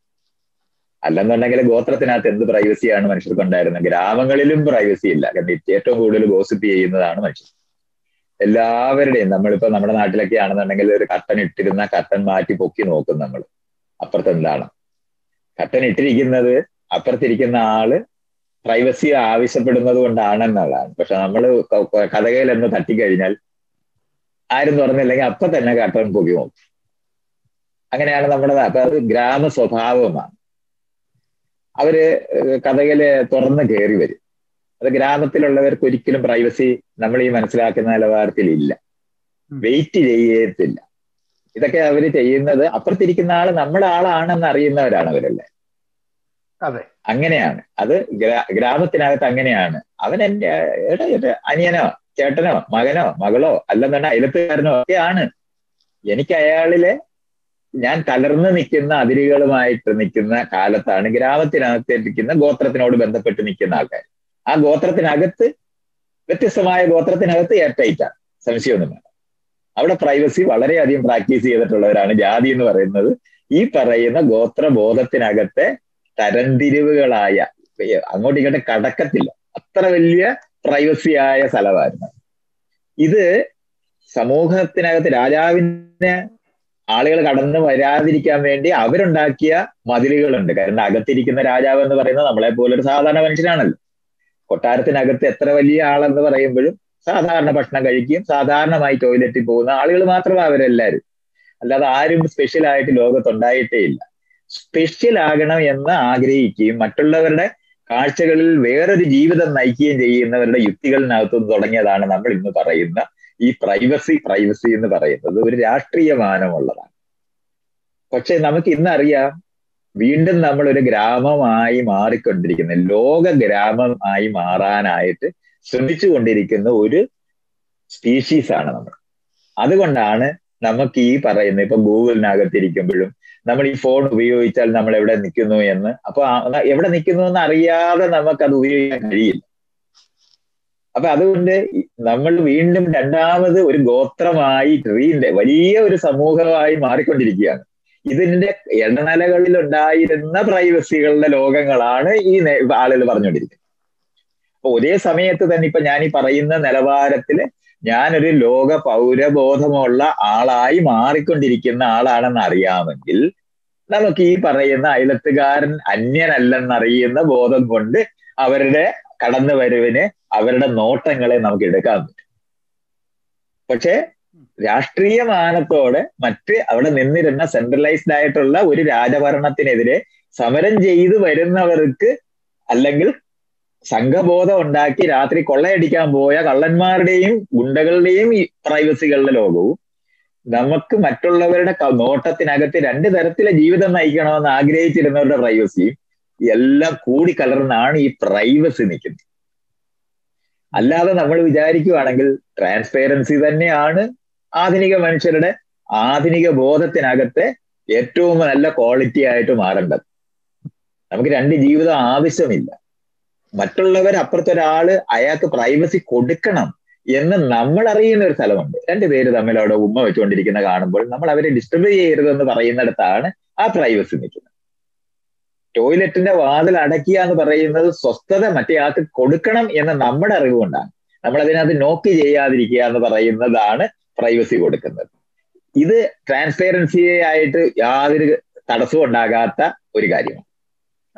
അല്ലെന്നുണ്ടെങ്കിൽ ഗോത്രത്തിനകത്ത് എന്ത് പ്രൈവസിയാണ് മനുഷ്യർക്ക് ഉണ്ടായിരുന്നത്? ഗ്രാമങ്ങളിലും പ്രൈവസി ഇല്ല. കാരണം ഏറ്റവും കൂടുതൽ ഗോസിപ്പ് ചെയ്യുന്നതാണ് മനുഷ്യർ. എല്ലാവരുടെയും നമ്മളിപ്പോ നമ്മുടെ നാട്ടിലൊക്കെ ആണെന്നുണ്ടെങ്കിൽ ഒരു കട്ടൻ ഇട്ടിരുന്ന കട്ടൻ മാറ്റി പൊക്കി നോക്കും നമ്മൾ. അപ്പുറത്ത് എന്താണ്? കട്ടൻ ഇട്ടിരിക്കുന്നത് അപ്പുറത്തിരിക്കുന്ന ആൾ പ്രൈവസി ആവശ്യപ്പെടുന്നത് കൊണ്ടാണെന്നുള്ളതാണ്. പക്ഷെ നമ്മൾ കഥകയിൽ എന്ന് തട്ടിക്കഴിഞ്ഞാൽ ആരും തുറന്നില്ലെങ്കിൽ അപ്പൊ തന്നെ കട്ടൻ പൊക്കി നോക്കും. അങ്ങനെയാണ് നമ്മുടെ അത് ഗ്രാമ സ്വഭാവമാണ് അവർ കഥകൾ തുറന്ന് കയറി വരും. അത് ഗ്രാമത്തിലുള്ളവർക്ക് ഒരിക്കലും പ്രൈവസി നമ്മൾ ഈ മനസ്സിലാക്കുന്ന നിലവാരത്തിൽ ഇല്ല. വെയിറ്റ് ചെയ്യത്തില്ല. ഇതൊക്കെ അവർ ചെയ്യുന്നത് അപ്പുറത്തിരിക്കുന്ന ആൾ നമ്മുടെ ആളാണെന്ന് അറിയുന്നവരാണ് അവരല്ലേ അതെ. അങ്ങനെയാണ്. അത് ഗ്രാമത്തിനകത്ത് അങ്ങനെയാണ്. അവൻ എന്റെ എന്റെ അനിയനോ ചേട്ടനോ മകനോ മകളോ അല്ലെന്നുണ്ടെങ്കിൽ അയലത്തുകാരനോ ഒക്കെയാണ്. എനിക്ക് അയാളിലെ ഞാൻ തളർന്നു നിൽക്കുന്ന അതിരുകളുമായിട്ട് നിൽക്കുന്ന കാലത്താണ് ഗ്രാമത്തിനകത്ത് നിൽക്കുന്ന ഗോത്രത്തിനോട് ബന്ധപ്പെട്ട് നിൽക്കുന്ന ആൾക്കാർ. ആ ഗോത്രത്തിനകത്ത് വ്യത്യസ്തമായ ഗോത്രത്തിനകത്ത് എയർടൈറ്റാണ് സംശയമൊന്നും അവിടെ പ്രൈവസി വളരെയധികം പ്രാക്ടീസ് ചെയ്തിട്ടുള്ളവരാണ് ജാതി എന്ന് പറയുന്നത്. ഈ പറയുന്ന ഗോത്രബോധത്തിനകത്തെ തരംതിരിവുകളായ അങ്ങോട്ട് ഇങ്ങോട്ട് കടക്കത്തില്ല. അത്ര വലിയ പ്രൈവസി ആയ സ്ഥലമായിരുന്നു. ഇത് സമൂഹത്തിനകത്ത് രാജാവിന് ആളുകൾ കടന്നു വരാതിരിക്കാൻ വേണ്ടി അവരുണ്ടാക്കിയ മതിലുകളുണ്ട്. കാരണം അകത്തിരിക്കുന്ന രാജാവ് എന്ന് പറയുന്നത് നമ്മളെ പോലെ ഒരു സാധാരണ മനുഷ്യനാണല്ലോ. കൊട്ടാരത്തിനകത്ത് എത്ര വലിയ ആളെന്ന് പറയുമ്പോഴും സാധാരണ ഭക്ഷണം കഴിക്കുകയും സാധാരണമായി ടോയ്ലറ്റിൽ പോകുന്ന ആളുകൾ മാത്രമാണ് അവരെല്ലാവരും. അല്ലാതെ ആരും സ്പെഷ്യൽ ആയിട്ട് ലോകത്തുണ്ടായിട്ടേ ഇല്ല. സ്പെഷ്യൽ ആകണം എന്ന് ആഗ്രഹിക്കുകയും മറ്റുള്ളവരുടെ കാഴ്ചകളിൽ വേറൊരു ജീവിതം നയിക്കുകയും ചെയ്യുന്നവരുടെ യുക്തികളിനകത്തുനിന്ന് തുടങ്ങിയതാണ് നമ്മൾ ഇന്ന് പറയുന്ന ഈ പ്രൈവസി പ്രൈവസി എന്ന് പറയുന്നത് ഒരു രാഷ്ട്രീയ മാനമുള്ളതാണ്. പക്ഷെ നമുക്ക് ഇന്നറിയാം വീണ്ടും നമ്മൾ ഒരു ഗ്രാമമായി മാറിക്കൊണ്ടിരിക്കുന്ന ലോക ഗ്രാമമായി മാറാനായിട്ട് ശ്രമിച്ചു കൊണ്ടിരിക്കുന്ന ഒരു സ്പീഷീസ് ആണ് നമ്മൾ. അതുകൊണ്ടാണ് നമുക്ക് ഈ പറയുന്ന ഇപ്പൊ ഗൂഗിളിനകത്തിരിക്കുമ്പോഴും നമ്മൾ ഈ ഫോൺ ഉപയോഗിച്ചാൽ നമ്മൾ എവിടെ നിൽക്കുന്നു എന്ന്. അപ്പൊ എവിടെ നിൽക്കുന്നു എന്ന് അറിയാതെ നമുക്ക് അത് ഉപയോഗിക്കാൻ കഴിയില്ല. അപ്പൊ അതുകൊണ്ട് നമ്മൾ വീണ്ടും രണ്ടാമത് ഒരു ഗോത്രമായി ട്രീന്റെ വലിയ ഒരു സമൂഹമായി മാറിക്കൊണ്ടിരിക്കുകയാണ്. ഇതിന്റെ ഇടനിലകളിൽ ഉണ്ടായിരുന്ന പ്രൈവസികളുടെ ലോകങ്ങളാണ് ഈ ആളുകൾ പറഞ്ഞുകൊണ്ടിരിക്കുന്നത്. അപ്പൊ ഒരേ സമയത്ത് തന്നെ ഇപ്പൊ ഞാൻ ഈ പറയുന്ന നിലവാരത്തിൽ ഞാനൊരു ലോക പൗരബോധമുള്ള ആളായി മാറിക്കൊണ്ടിരിക്കുന്ന ആളാണെന്ന് അറിയാമെങ്കിൽ നമുക്ക് ഈ പറയുന്ന അയലത്തുകാരൻ അന്യനല്ലെന്നറിയുന്ന ബോധം കൊണ്ട് അവരുടെ കടന്നുവരവിന് അവരുടെ നോട്ടങ്ങളെ നമുക്ക് എടുക്കാൻ പറ്റും. പക്ഷെ രാഷ്ട്രീയ മാനത്തോടെ മറ്റ് അവിടെ നിന്നിരുന്ന സെൻട്രലൈസ്ഡ് ആയിട്ടുള്ള ഒരു രാജഭരണത്തിനെതിരെ സമരം ചെയ്തു വരുന്നവർക്ക് അല്ലെങ്കിൽ സംഘബോധം ഉണ്ടാക്കി രാത്രി കൊള്ളയടിക്കാൻ പോയ കള്ളന്മാരുടെയും ഗുണ്ടകളുടെയും പ്രൈവസികളുടെ ലോകവും നമുക്ക് മറ്റുള്ളവരുടെ നോട്ടത്തിനകത്ത് രണ്ട് തരത്തിലെ ജീവിതം നയിക്കണമെന്ന് ആഗ്രഹിച്ചിരുന്നവരുടെ പ്രൈവസിയും എല്ലാം കൂടി കലർന്നാണ് ഈ പ്രൈവസി നിൽക്കുന്നത്. അല്ലാതെ നമ്മൾ വിചാരിക്കുകയാണെങ്കിൽ ട്രാൻസ്പെയറൻസി തന്നെയാണ് ആധുനിക മനുഷ്യരുടെ ആധുനിക ബോധത്തിനകത്തെ ഏറ്റവും നല്ല ക്വാളിറ്റി ആയിട്ട് മാറേണ്ടത്. നമുക്ക് രണ്ട് ജീവിതം ആവശ്യമില്ല. മറ്റുള്ളവർ അപ്പുറത്തൊരാൾ അയാൾക്ക് പ്രൈവസി കൊടുക്കണം എന്ന് നമ്മൾ അറിയുന്ന ഒരു സ്ഥലമുണ്ട്. രണ്ടുപേര് തമ്മിൽ അവിടെ ഉമ്മ വെച്ചുകൊണ്ടിരിക്കുന്ന കാണുമ്പോൾ നമ്മൾ അവരെ ഡിസ്റ്റർബ് ചെയ്യരുതെന്ന് പറയുന്നിടത്താണ് ആ പ്രൈവസി നിൽക്കുന്നത്. ടോയ്ലറ്റിന്റെ വാതിൽ അടയ്ക്കുക എന്ന് പറയുന്നത് സ്വസ്ഥത മറ്റേ ആൾക്ക് കൊടുക്കണം എന്ന നമ്മുടെ അറിവ് കൊണ്ടാണ് നമ്മൾ അതിനകത്ത് നോക്ക് ചെയ്യാതിരിക്കുക എന്ന് പറയുന്നതാണ് പ്രൈവസി കൊടുക്കുന്നത്. ഇത് ട്രാൻസ്പെറൻസി ആയിട്ട് യാതൊരു തടസ്സവും ഉണ്ടാകാത്ത ഒരു കാര്യമാണ്.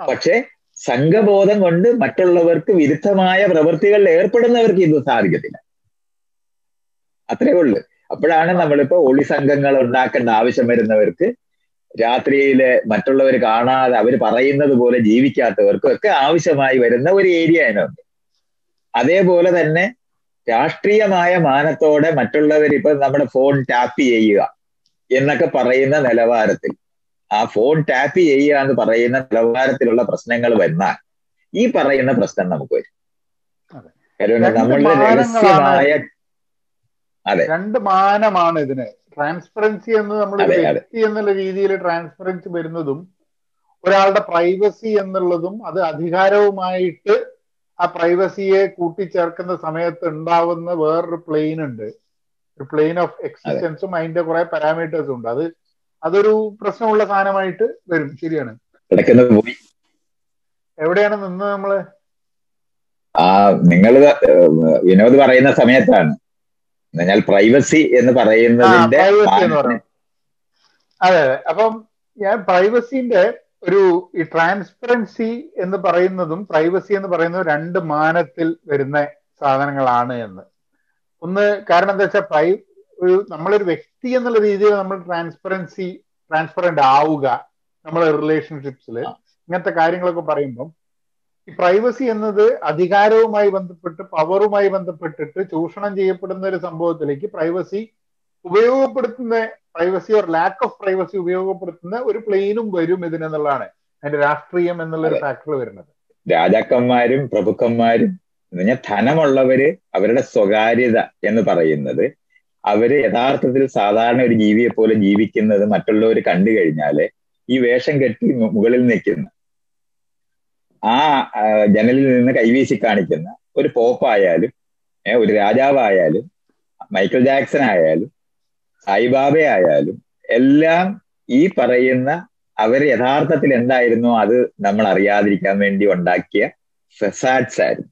പക്ഷേ സംഘബോധം കൊണ്ട് മറ്റുള്ളവർക്ക് വിരുദ്ധമായ പ്രവൃത്തികളിൽ ഏർപ്പെടുന്നവർക്ക് ഇത് സാധിക്കത്തില്ല. അത്രേ ഉള്ളൂ. അപ്പോഴാണ് നമ്മളിപ്പോ ഒളി സംഘങ്ങൾ ഉണ്ടാക്കേണ്ട ആവശ്യം വരുന്നവർക്ക് രാത്രിയിൽ മറ്റുള്ളവർ കാണാതെ അവർ പറയുന്നത് പോലെ ജീവിക്കാത്തവർക്കും ഒക്കെ ആവശ്യമായി വരുന്ന ഒരു ഏരിയ അതിനുണ്ട് അതേപോലെ തന്നെ രാഷ്ട്രീയമായ മാനത്തോടെ മറ്റുള്ളവർ ഇപ്പൊ നമ്മുടെ ഫോൺ ടാപ്പ് ചെയ്യുക എന്നൊക്കെ പറയുന്ന നിലവാരത്തിൽ. ആ ഫോൺ ടാപ്പ് ചെയ്യുക എന്ന് പറയുന്ന നിലവാരത്തിലുള്ള പ്രശ്നങ്ങൾ വന്നാൽ ഈ പറയുന്ന പ്രശ്നം നമുക്ക് വരും. നമ്മളുടെ രഹസ്യമായ അതെ. രണ്ട് മാനമാണ് ഇതിന് ട്രാൻസ്പെറൻസി എന്ന് നമ്മൾ വ്യക്തി എന്നുള്ള രീതിയിൽ ട്രാൻസ്പെറൻസി വരുന്നതും ഒരാളുടെ പ്രൈവസി എന്നുള്ളതും അത് അധികാരവുമായിട്ട് ആ പ്രൈവസിയെ കൂട്ടിച്ചേർക്കുന്ന സമയത്ത് ഉണ്ടാവുന്ന വേറൊരു പ്ലെയിൻ ഉണ്ട്. ഒരു പ്ലെയിൻ ഓഫ് എക്സിസ്റ്റൻസും അതിന്റെ കുറെ പാരാമീറ്റേഴ്സും ഉണ്ട്. അത് അതൊരു പ്രശ്നമുള്ള സാധനമായിട്ട് വരും. ശരിയാണ്. എവിടെയാണ് നിന്ന് നമ്മൾ? ആ നിങ്ങൾ വിനോദ് പറയുന്ന സമയത്താണ്. എന്നാൽ പ്രൈവസി എന്ന് പറയുന്നതിന്റെ അതെ അതെ. അപ്പം ഞാൻ പ്രൈവസിന്റെ ഒരു ഈ ട്രാൻസ്പെറൻസി എന്ന് പറയുന്നതും പ്രൈവസി എന്ന് പറയുന്നതും രണ്ട് മാനത്തിൽ വരുന്ന സാധനങ്ങളാണ് എന്ന്. ഒന്ന് കാരണം എന്താ വെച്ചാൽ പ്രൈ ഒരു നമ്മളൊരു വ്യക്തി എന്നുള്ള രീതിയിൽ നമ്മൾ ട്രാൻസ്പെറൻസി ട്രാൻസ്പെറന്റ് ആവുക നമ്മളെ റിലേഷൻഷിപ്സിൽ ഇങ്ങനത്തെ കാര്യങ്ങളൊക്കെ പറയുമ്പം പ്രൈവസി എന്നത് അധികാരവുമായി ബന്ധപ്പെട്ട് പവറുമായി ബന്ധപ്പെട്ടിട്ട് ചൂഷണം ചെയ്യപ്പെടുന്ന ഒരു സംഭവത്തിലേക്ക് പ്രൈവസി ഉപയോഗപ്പെടുത്തുന്ന privacy or lack of privacy ഉപയോഗപ്പെടുത്തുന്ന ഒരു പ്ലെയിനും വരും ഇതിനെന്നുള്ളതാണ് അതിന്റെ രാഷ്ട്രീയം എന്നുള്ള ഒരു ഫാക്ടർ വരുന്നത്. രാജാക്കന്മാരും പ്രഭുക്കന്മാരും എന്ന് പറഞ്ഞാൽ ധനമുള്ളവര് അവരുടെ സ്വകാര്യത എന്ന് പറയുന്നത് അവർ യഥാർത്ഥത്തിൽ സാധാരണ ഒരു ജീവിയെ പോലെ ജീവിക്കുന്നത് മറ്റുള്ളവർ കണ്ടു കഴിഞ്ഞാൽ ഈ വേഷം കെട്ടി മുകളിൽ നിൽക്കുന്ന ആ ജനലിൽ നിന്ന് കൈവീശി കാണിക്കുന്ന ഒരു പോപ്പായാലും ഒരു രാജാവായാലും മൈക്കിൾ ജാക്സൺ ആയാലും സായിബാബ ആയാലും എല്ലാം ഈ പറയുന്ന അവർ യഥാർത്ഥത്തിൽ എന്തായിരുന്നു അത് നമ്മൾ അറിയാതിരിക്കാൻ വേണ്ടി ഉണ്ടാക്കിയ ഫെസാഡ്സ് ആയിരുന്നു.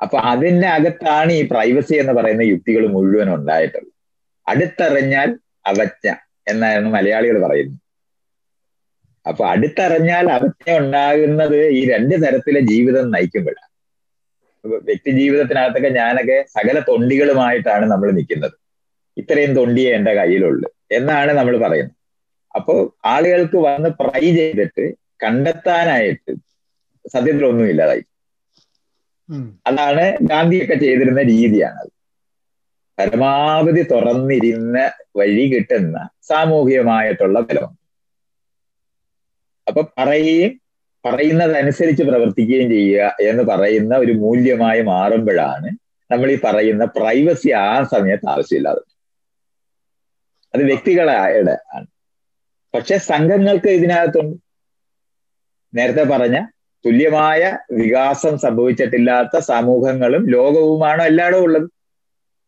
അപ്പൊ അതിന്റെ അകത്താണ് ഈ പ്രൈവസി എന്ന് പറയുന്ന യുക്തികൾ മുഴുവൻ ഉണ്ടായിട്ടുള്ളത്. അടുത്തറിഞ്ഞാൽ അവജ്ഞ എന്നായിരുന്നു മലയാളികൾ പറയുന്നത്. അപ്പൊ അടുത്തറിഞ്ഞാൽ അവജ്ഞ ഉണ്ടാകുന്നത് ഈ രണ്ട് തരത്തിലെ ജീവിതം നയിക്കുമ്പോഴാണ്. വ്യക്തി ജീവിതത്തിനകത്തൊക്കെ ഞാനൊക്കെ സകല തൊണ്ടികളുമായിട്ടാണ് നമ്മൾ നിൽക്കുന്നത്. ഇത്രയും തൊണ്ടിയെ എന്റെ കയ്യിലുള്ളു എന്നാണ് നമ്മൾ പറയുന്നത്. അപ്പോൾ ആളുകൾക്ക് വന്ന് പ്രൈ ചെയ്തിട്ട് കണ്ടെത്താനായിട്ട് സത്യത്തിലൊന്നും ഇല്ലാതായി. അതാണ് ഗാന്ധിയൊക്കെ ചെയ്തിരുന്ന രീതിയാണ് പരമാവധി തുറന്നിരുന്ന വഴി കിട്ടുന്ന സാമൂഹികമായിട്ടുള്ള ബലം. അപ്പൊ പറയുകയും പറയുന്നതനുസരിച്ച് പ്രവർത്തിക്കുകയും ചെയ്യുക എന്ന് പറയുന്ന ഒരു മൂല്യമായി മാറുമ്പോഴാണ് നമ്മൾ ഈ പറയുന്ന പ്രൈവസി ആ സമയത്ത് ആവശ്യമില്ലാതെ. അത് വ്യക്തികളുടെ ആണ്. പക്ഷെ സംഘങ്ങൾക്ക് ഇതിനകത്തുണ്ട്. നേരത്തെ പറഞ്ഞ തുല്യമായ വികാസം സംഭവിച്ചിട്ടില്ലാത്ത സമൂഹങ്ങളും ലോകവുമാണ് എല്ലായിടവും ഉള്ളത്.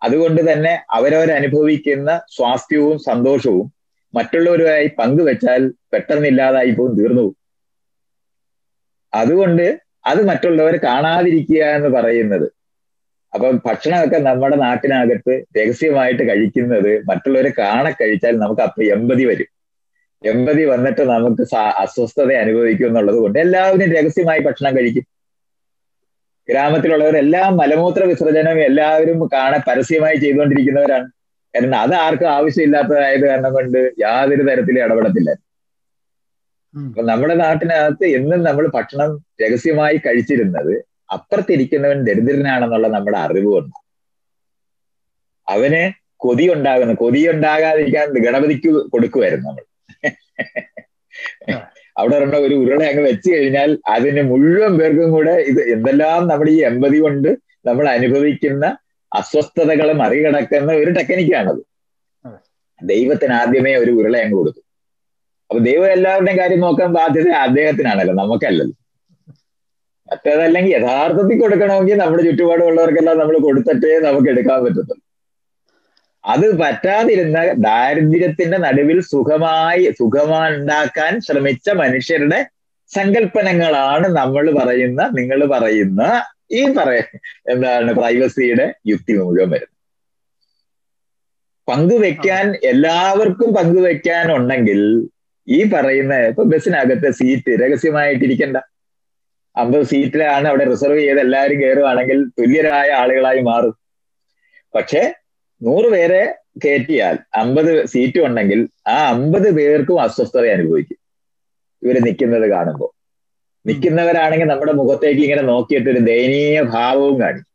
അതുകൊണ്ട് തന്നെ അവരവരനുഭവിക്കുന്ന സ്വാസ്ഥ്യവും സന്തോഷവും മറ്റുള്ളവരുമായി പങ്കുവെച്ചാൽ പെട്ടെന്ന് ഇല്ലാതായി പോകും തീർന്നു പോകും അതുകൊണ്ട് അത് മറ്റുള്ളവർ കാണാതിരിക്കുക എന്ന് പറയുന്നത്. അപ്പൊ ഭക്ഷണമൊക്കെ നമ്മുടെ നാട്ടിനകത്ത് രഹസ്യമായിട്ട് കഴിക്കുന്നത് മറ്റുള്ളവരെ കാണ കഴിച്ചാൽ നമുക്ക് അപ്പൊ എമ്പതി വരും. എമ്പതി വന്നിട്ട് നമുക്ക് അസ്വസ്ഥത അനുഭവിക്കും എന്നുള്ളത് കൊണ്ട് എല്ലാവരും രഹസ്യമായി ഭക്ഷണം കഴിക്കും. ഗ്രാമത്തിലുള്ളവരെല്ലാം മലമൂത്ര വിസർജനം എല്ലാവരും കാണാൻ പരസ്യമായി ചെയ്തുകൊണ്ടിരിക്കുന്നവരാണ്. കാരണം അത് ആർക്കും ആവശ്യമില്ലാത്തതായത് കാരണം കൊണ്ട് യാതൊരു തരത്തിലും ഇടപെടത്തില്ല. അപ്പൊ നമ്മുടെ നാട്ടിനകത്ത് എന്നും നമ്മൾ ഭക്ഷണം രഹസ്യമായി കഴിച്ചിരുന്നത് അപ്പുറത്തിരിക്കുന്നവൻ ദരിദ്രനാണെന്നുള്ള നമ്മുടെ അറിവ് കൊണ്ട്. അവന് കൊതി ഉണ്ടാകുന്നു. കൊതി ഉണ്ടാകാതിരിക്കാൻ ഗണപതിക്ക് കൊടുക്കുമായിരുന്നു നമ്മൾ. അവിടെ പറഞ്ഞ ഒരു ഉരുള അങ്ങ് വെച്ച് കഴിഞ്ഞാൽ അതിന് മുഴുവൻ പേർക്കും കൂടെ ഇത് എന്തെല്ലാം നമ്മുടെ ഈ എമ്പതി കൊണ്ട് നമ്മൾ അനുഭവിക്കുന്ന അസ്വസ്ഥതകൾ മറികടക്കുന്ന ഒരു ടെക്നിക്കാണത്. ദൈവത്തിന് ആദ്യമേ ഒരു ഉരുള അങ്ങ് കൊടുത്തു. അപ്പൊ ദൈവം എല്ലാവരുടെയും കാര്യം നോക്കാൻ ബാധ്യത അദ്ദേഹത്തിനാണല്ലോ നമുക്കല്ലല്ലോ. മറ്റേതല്ലെങ്കിൽ യഥാർത്ഥത്തിൽ കൊടുക്കണമെങ്കിൽ നമ്മുടെ ചുറ്റുപാടുള്ളവർക്കെല്ലാം നമ്മൾ കൊടുത്തിട്ടേ നമുക്ക് എടുക്കാൻ പറ്റത്തുള്ളൂ. അത് പറ്റാതിരുന്ന ദാരിദ്ര്യത്തിന്റെ നടുവിൽ സുഖമായി സുഖമുണ്ടാക്കാൻ ശ്രമിച്ച മനുഷ്യരുടെ സങ്കല്പനങ്ങളാണ് നമ്മൾ പറയുന്ന നിങ്ങൾ പറയുന്ന ഈ പറയ എന്താണ് പ്രൈവസിയുടെ യുക്തി മുഴുവൻ വരുന്നത് പങ്കുവെക്കാൻ എല്ലാവർക്കും പങ്കുവെക്കാൻ ഉണ്ടെങ്കിൽ ഈ പറയുന്ന ഇപ്പൊ ബസ്സിനകത്തെ സീറ്റ് രഹസ്യമായിട്ടിരിക്കണ്ട. അമ്പത് സീറ്റിലാണ് അവിടെ റിസർവ് ചെയ്ത് എല്ലാവരും കയറുകയാണെങ്കിൽ തുല്യരായ ആളുകളായി മാറും. പക്ഷെ നൂറ് പേരെ കയറ്റിയാൽ അമ്പത് സീറ്റ് ഉണ്ടെങ്കിൽ ആ അമ്പത് പേർക്കും അസ്വസ്ഥത അനുഭവിക്കും. ഇവർ നിൽക്കുന്നത് കാണുമ്പോൾ നിൽക്കുന്നവരാണെങ്കിൽ നമ്മുടെ മുഖത്തേക്ക് ഇങ്ങനെ നോക്കിയിട്ട് ഒരു ദയനീയ ഭാവവും കാണിക്കും.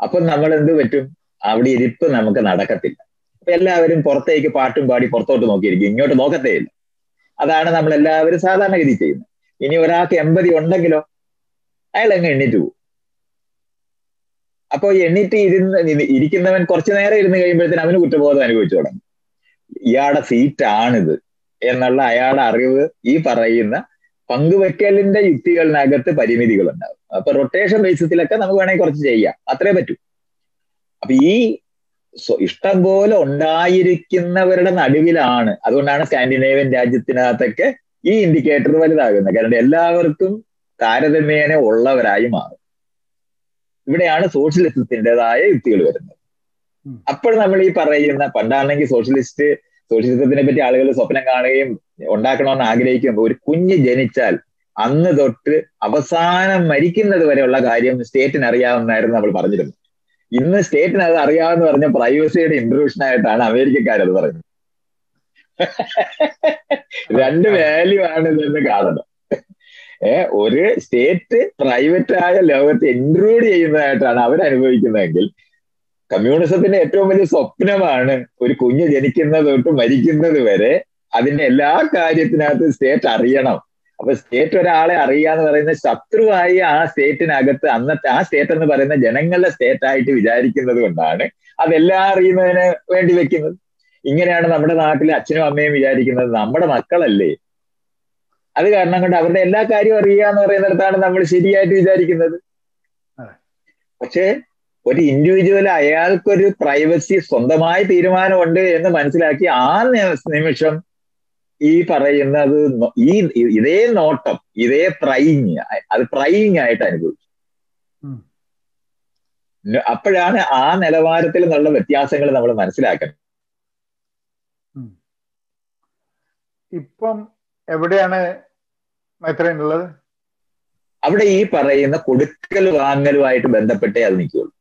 അപ്പൊ നമ്മൾ എന്ത് പറ്റും? അവിടെ ഇരിപ്പ് നമുക്ക് നടക്കത്തില്ല. അപ്പൊ എല്ലാവരും പുറത്തേക്ക് പാട്ടും പാടി പുറത്തോട്ട് നോക്കിയിരിക്കും. ഇങ്ങോട്ട് നോക്കത്തേ ഇല്ല. അതാണ് നമ്മൾ എല്ലാവരും സാധാരണഗതി ചെയ്യുന്നത്. ഇനി ഒരാൾക്ക് എൺപതി ഉണ്ടെങ്കിലോ അയാൾ അങ്ങ് എണ്ണിറ്റ് പോകും അപ്പോൾ എണ്ണിറ്റ് ഇരുന്ന് ഇരിക്കുന്നവൻ കുറച്ചു നേരം ഇരുന്ന് കഴിയുമ്പോഴത്തേന് അവന് കുറ്റബോധം അനുഭവിച്ചു തുടങ്ങും. ഇയാളുടെ സീറ്റാണിത് എന്നുള്ള അയാളുടെ അറിവ് ഈ പറയുന്ന പങ്കുവെക്കലിന്റെ യുക്തികളിനകത്ത് പരിമിതികൾ ഉണ്ടാവും അപ്പൊ റൊട്ടേഷൻ ബേസിസിലൊക്കെ നമുക്ക് വേണമെങ്കിൽ കുറച്ച് ചെയ്യാം. അത്രേ പറ്റൂ. അപ്പൊ ഈ ഇഷ്ടം പോലെ ഉണ്ടായിരിക്കുന്നവരുടെ നടുവിലാണ് അതുകൊണ്ടാണ് സ്കാൻഡിനേവ്യൻ രാജ്യത്തിനകത്തൊക്കെ ഈ ഇൻഡിക്കേറ്റർ വലുതാകുന്നത്. കാരണം എല്ലാവർക്കും താരതമ്യേന ഉള്ളവരായി മാറും. ഇവിടെയാണ് സോഷ്യലിസത്തിന്റെതായ യുക്തികൾ വരുന്നത്. അപ്പോൾ നമ്മൾ ഈ പറയുന്ന പണ്ടാണെങ്കിൽ സോഷ്യലിസ്റ്റ് സോഷ്യലിസത്തിനെ പറ്റി ആളുകൾ സ്വപ്നം കാണുകയും ഉണ്ടാക്കണമെന്ന് ആഗ്രഹിക്കുമ്പോൾ ഒരു കുഞ്ഞ് ജനിച്ചാൽ അന്ന് തൊട്ട് അവസാനം മരിക്കുന്നത് വരെയുള്ള കാര്യം സ്റ്റേറ്റിന് അറിയാവുന്നായിരുന്നു നമ്മൾ പറഞ്ഞിരുന്നത്. ഇന്ന് സ്റ്റേറ്റിന് അത് അറിയാമെന്ന് പറഞ്ഞ പ്രൈവസിയുടെ ഇൻട്രൂഷൻ ആയിട്ടാണ് അമേരിക്കക്കാരത് പറഞ്ഞത് രണ്ട് വാല്യൂ ആണ് ഇതെന്ന് കാണുന്നത് ഏർ ഒരു സ്റ്റേറ്റ് പ്രൈവറ്റ് ആയ ലോകത്തെ ഇൻക്ലൂഡ് ചെയ്യുന്നതായിട്ടാണ് അവരനുഭവിക്കുന്നതെങ്കിൽ കമ്മ്യൂണിസത്തിന്റെ ഏറ്റവും വലിയ സ്വപ്നമാണ് ഒരു കുഞ്ഞ് ജനിക്കുന്നത് തൊട്ട് മരിക്കുന്നത് വരെ അതിന്റെ എല്ലാ കാര്യത്തിനകത്ത് സ്റ്റേറ്റ് അറിയണം. അപ്പൊ സ്റ്റേറ്റ് ഒരാളെ അറിയാന്ന് പറയുന്ന ശത്രുവായി ആ സ്റ്റേറ്റിനകത്ത് അന്നത്തെ ആ സ്റ്റേറ്റ് എന്ന് പറയുന്ന ജനങ്ങളുടെ സ്റ്റേറ്റ് ആയിട്ട് വിചാരിക്കുന്നത് കൊണ്ടാണ് അതെല്ലാം അറിയുന്നതിന് വേണ്ടി വെക്കുന്നത്. ഇങ്ങനെയാണ് നമ്മുടെ നാട്ടിലെ അച്ഛനും അമ്മയും വിചാരിക്കുന്നത്. നമ്മുടെ മക്കളല്ലേ? അത് കാരണം കൊണ്ട് അവരുടെ എല്ലാ കാര്യവും അറിയുക എന്ന് പറയുന്നിടത്താണ് നമ്മൾ ശരിയായിട്ട് വിചാരിക്കുന്നത്. പക്ഷേ ഒരു ഇൻഡിവിജ്വൽ അയാൾക്കൊരു പ്രൈവസി സ്വന്തമായ തീരുമാനമുണ്ട് എന്ന് മനസ്സിലാക്കി ആ നിമിഷം ഈ പറയുന്നത് ഈ ഇതേ നോട്ടം ഇതേ പ്രൈങ് അത് പ്രൈങ് ആയിട്ട് അനുഭവിച്ചു. അപ്പോഴാണ് ആ നിലവാരത്തിൽ നിന്നുള്ള വ്യത്യാസങ്ങൾ നമ്മൾ മനസ്സിലാക്കുന്നത്. ഇപ്പം എവിടെയാണ് മൈത്രേൻ ഉള്ളത്? അവിടെ ഈ പറയുന്ന കൊടുക്കൽ വാങ്ങലുമായിട്ട് ബന്ധപ്പെട്ടേ അത് നിൽക്കുള്ളൂ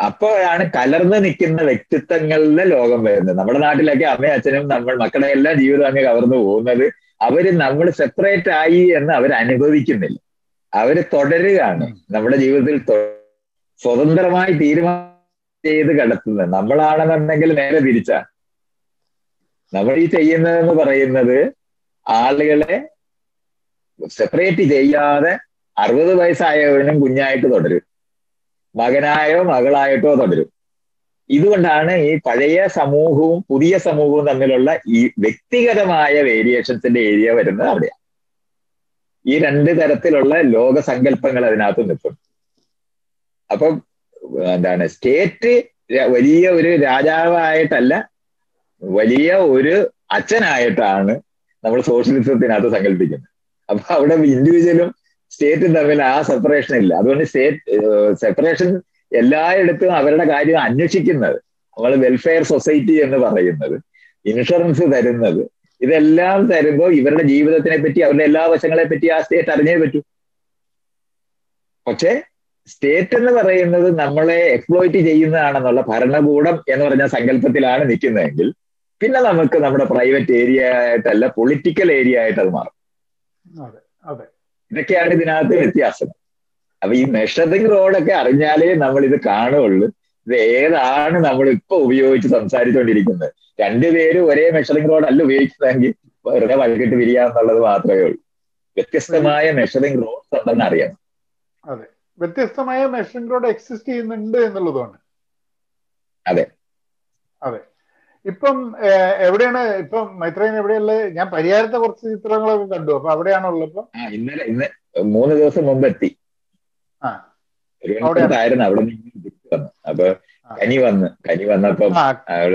അപ്പോഴാണ് കലർന്ന് നിൽക്കുന്ന വ്യക്തിത്വങ്ങളുടെ ലോകം വരുന്നത്. നമ്മുടെ നാട്ടിലൊക്കെ അമ്മയും അച്ഛനും നമ്മൾ മക്കളെ എല്ലാം ജീവിതം അങ്ങ് കവർന്നു പോകുന്നത് അവർ നമ്മൾ സെപ്പറേറ്റ് ആയി എന്ന് അവർ അനുഭവിക്കുന്നില്ല. അവർ തുടരുകയാണ്. നമ്മുടെ ജീവിതത്തിൽ സ്വതന്ത്രമായി തീരുമാനം ചെയ്ത് കിടത്തുന്നത് നമ്മളാണെന്നുണ്ടെങ്കിൽ നേരെ തിരിച്ചാണ് നമ്മൾ ഈ ചെയ്യുന്നതെന്ന് പറയുന്നത് ആളുകളെ സെപ്പറേറ്റ് ചെയ്യാതെ അറുപത് വയസ്സായവനും കുഞ്ഞായിട്ട് തുടരും. മകനായോ മകളായിട്ടോ തുടരും. ഇതുകൊണ്ടാണ് ഈ പഴയ സമൂഹവും പുതിയ സമൂഹവും തമ്മിലുള്ള ഈ വ്യക്തിഗതമായ വേരിയേഷൻസിന്റെ ഏരിയ വരുന്നത് അവിടെയാണ് ഈ രണ്ട് തരത്തിലുള്ള ലോകസങ്കല്പങ്ങൾ അതിനകത്ത് നിൽക്കും അപ്പം എന്താണ് സ്റ്റേറ്റ് വലിയ ഒരു രാജാവായിട്ടല്ല വലിയ ഒരു അച്ഛനായിട്ടാണ് നമ്മൾ സോഷ്യലിസത്തിനകത്ത് സങ്കല്പിക്കുന്നത്. അപ്പൊ അവിടെ ഇൻഡിവിജ്വലും സ്റ്റേറ്റും തമ്മിൽ ആ സെപ്പറേഷൻ ഇല്ല. അതുകൊണ്ട് സ്റ്റേറ്റ് സെപ്പറേഷൻ എല്ലായിടത്തും അവരുടെ കാര്യം അന്വേഷിക്കുന്നത്. നമ്മൾ വെൽഫെയർ സൊസൈറ്റി എന്ന് പറയുന്നത്. ഇൻഷുറൻസ് തരുന്നത്. ഇതെല്ലാം തരുമ്പോൾ ഇവരുടെ ജീവിതത്തിനെ പറ്റി അവരുടെ എല്ലാ വശങ്ങളെ പറ്റി ആ സ്റ്റേറ്റ് അറിഞ്ഞേ പറ്റൂ. പക്ഷേ സ്റ്റേറ്റ് എന്ന് പറയുന്നത് നമ്മളെ എക്സ്പ്ലോയിറ്റ് ചെയ്യുന്നതാണെന്നുള്ള ഭരണകൂടം എന്ന് പറഞ്ഞ സങ്കല്പത്തിലാണ് നിൽക്കുന്നതെങ്കിൽ പിന്നെ നമുക്ക് നമ്മുടെ പ്രൈവറ്റ് ഏരിയ ആയിട്ടല്ല പൊളിറ്റിക്കൽ ഏരിയ ആയിട്ട് അത് മാറും. അതെ അതെ. ഇതൊക്കെയാണ് ഇതിനകത്ത് വ്യത്യാസം. അപ്പൊ ഈ മെഷറിംഗ് റോഡൊക്കെ അറിഞ്ഞാലേ നമ്മൾ ഇത് കാണുള്ളൂ ഇത് ഏതാണ് നമ്മൾ ഇപ്പൊ ഉപയോഗിച്ച് സംസാരിച്ചുകൊണ്ടിരിക്കുന്നത്? രണ്ടുപേരും ഒരേ മെഷറിംഗ് റോഡ് അല്ല ഉപയോഗിക്കുന്നതെങ്കിൽ വെറുതെ വഴക്കിട്ട് വിരിയാന്നുള്ളത് മാത്രമേ ഉള്ളൂ. വ്യത്യസ്തമായ മെഷറിംഗ് റോഡ്സ് ഉണ്ടെന്ന് അറിയണം. അതെ. വ്യത്യസ്തമായ മെഷറിംഗ് റോഡ് എക്സിസ്റ്റ് ചെയ്യുന്നുണ്ട് എന്നുള്ളതാണ് അതെ. അതെ. ഇപ്പം എവിടെയാണ് ഇപ്പം മൈത്രേൻ എവിടെയുള്ള ഞാൻ പരിഹാരത്തെ കുറച്ച് ചിത്രങ്ങളൊക്കെ കണ്ടു. അപ്പൊ അവിടെയാണുള്ളത് ഇപ്പൊ? ഇന്നലെ ഇന്ന് മൂന്ന് ദിവസം മുമ്പ് എത്തി. ആ. തിരുവനന്തപുരത്തായിരുന്നു അവിടെ വന്നു. അപ്പൊ കനി വന്ന് കനി വന്നപ്പം അവൾ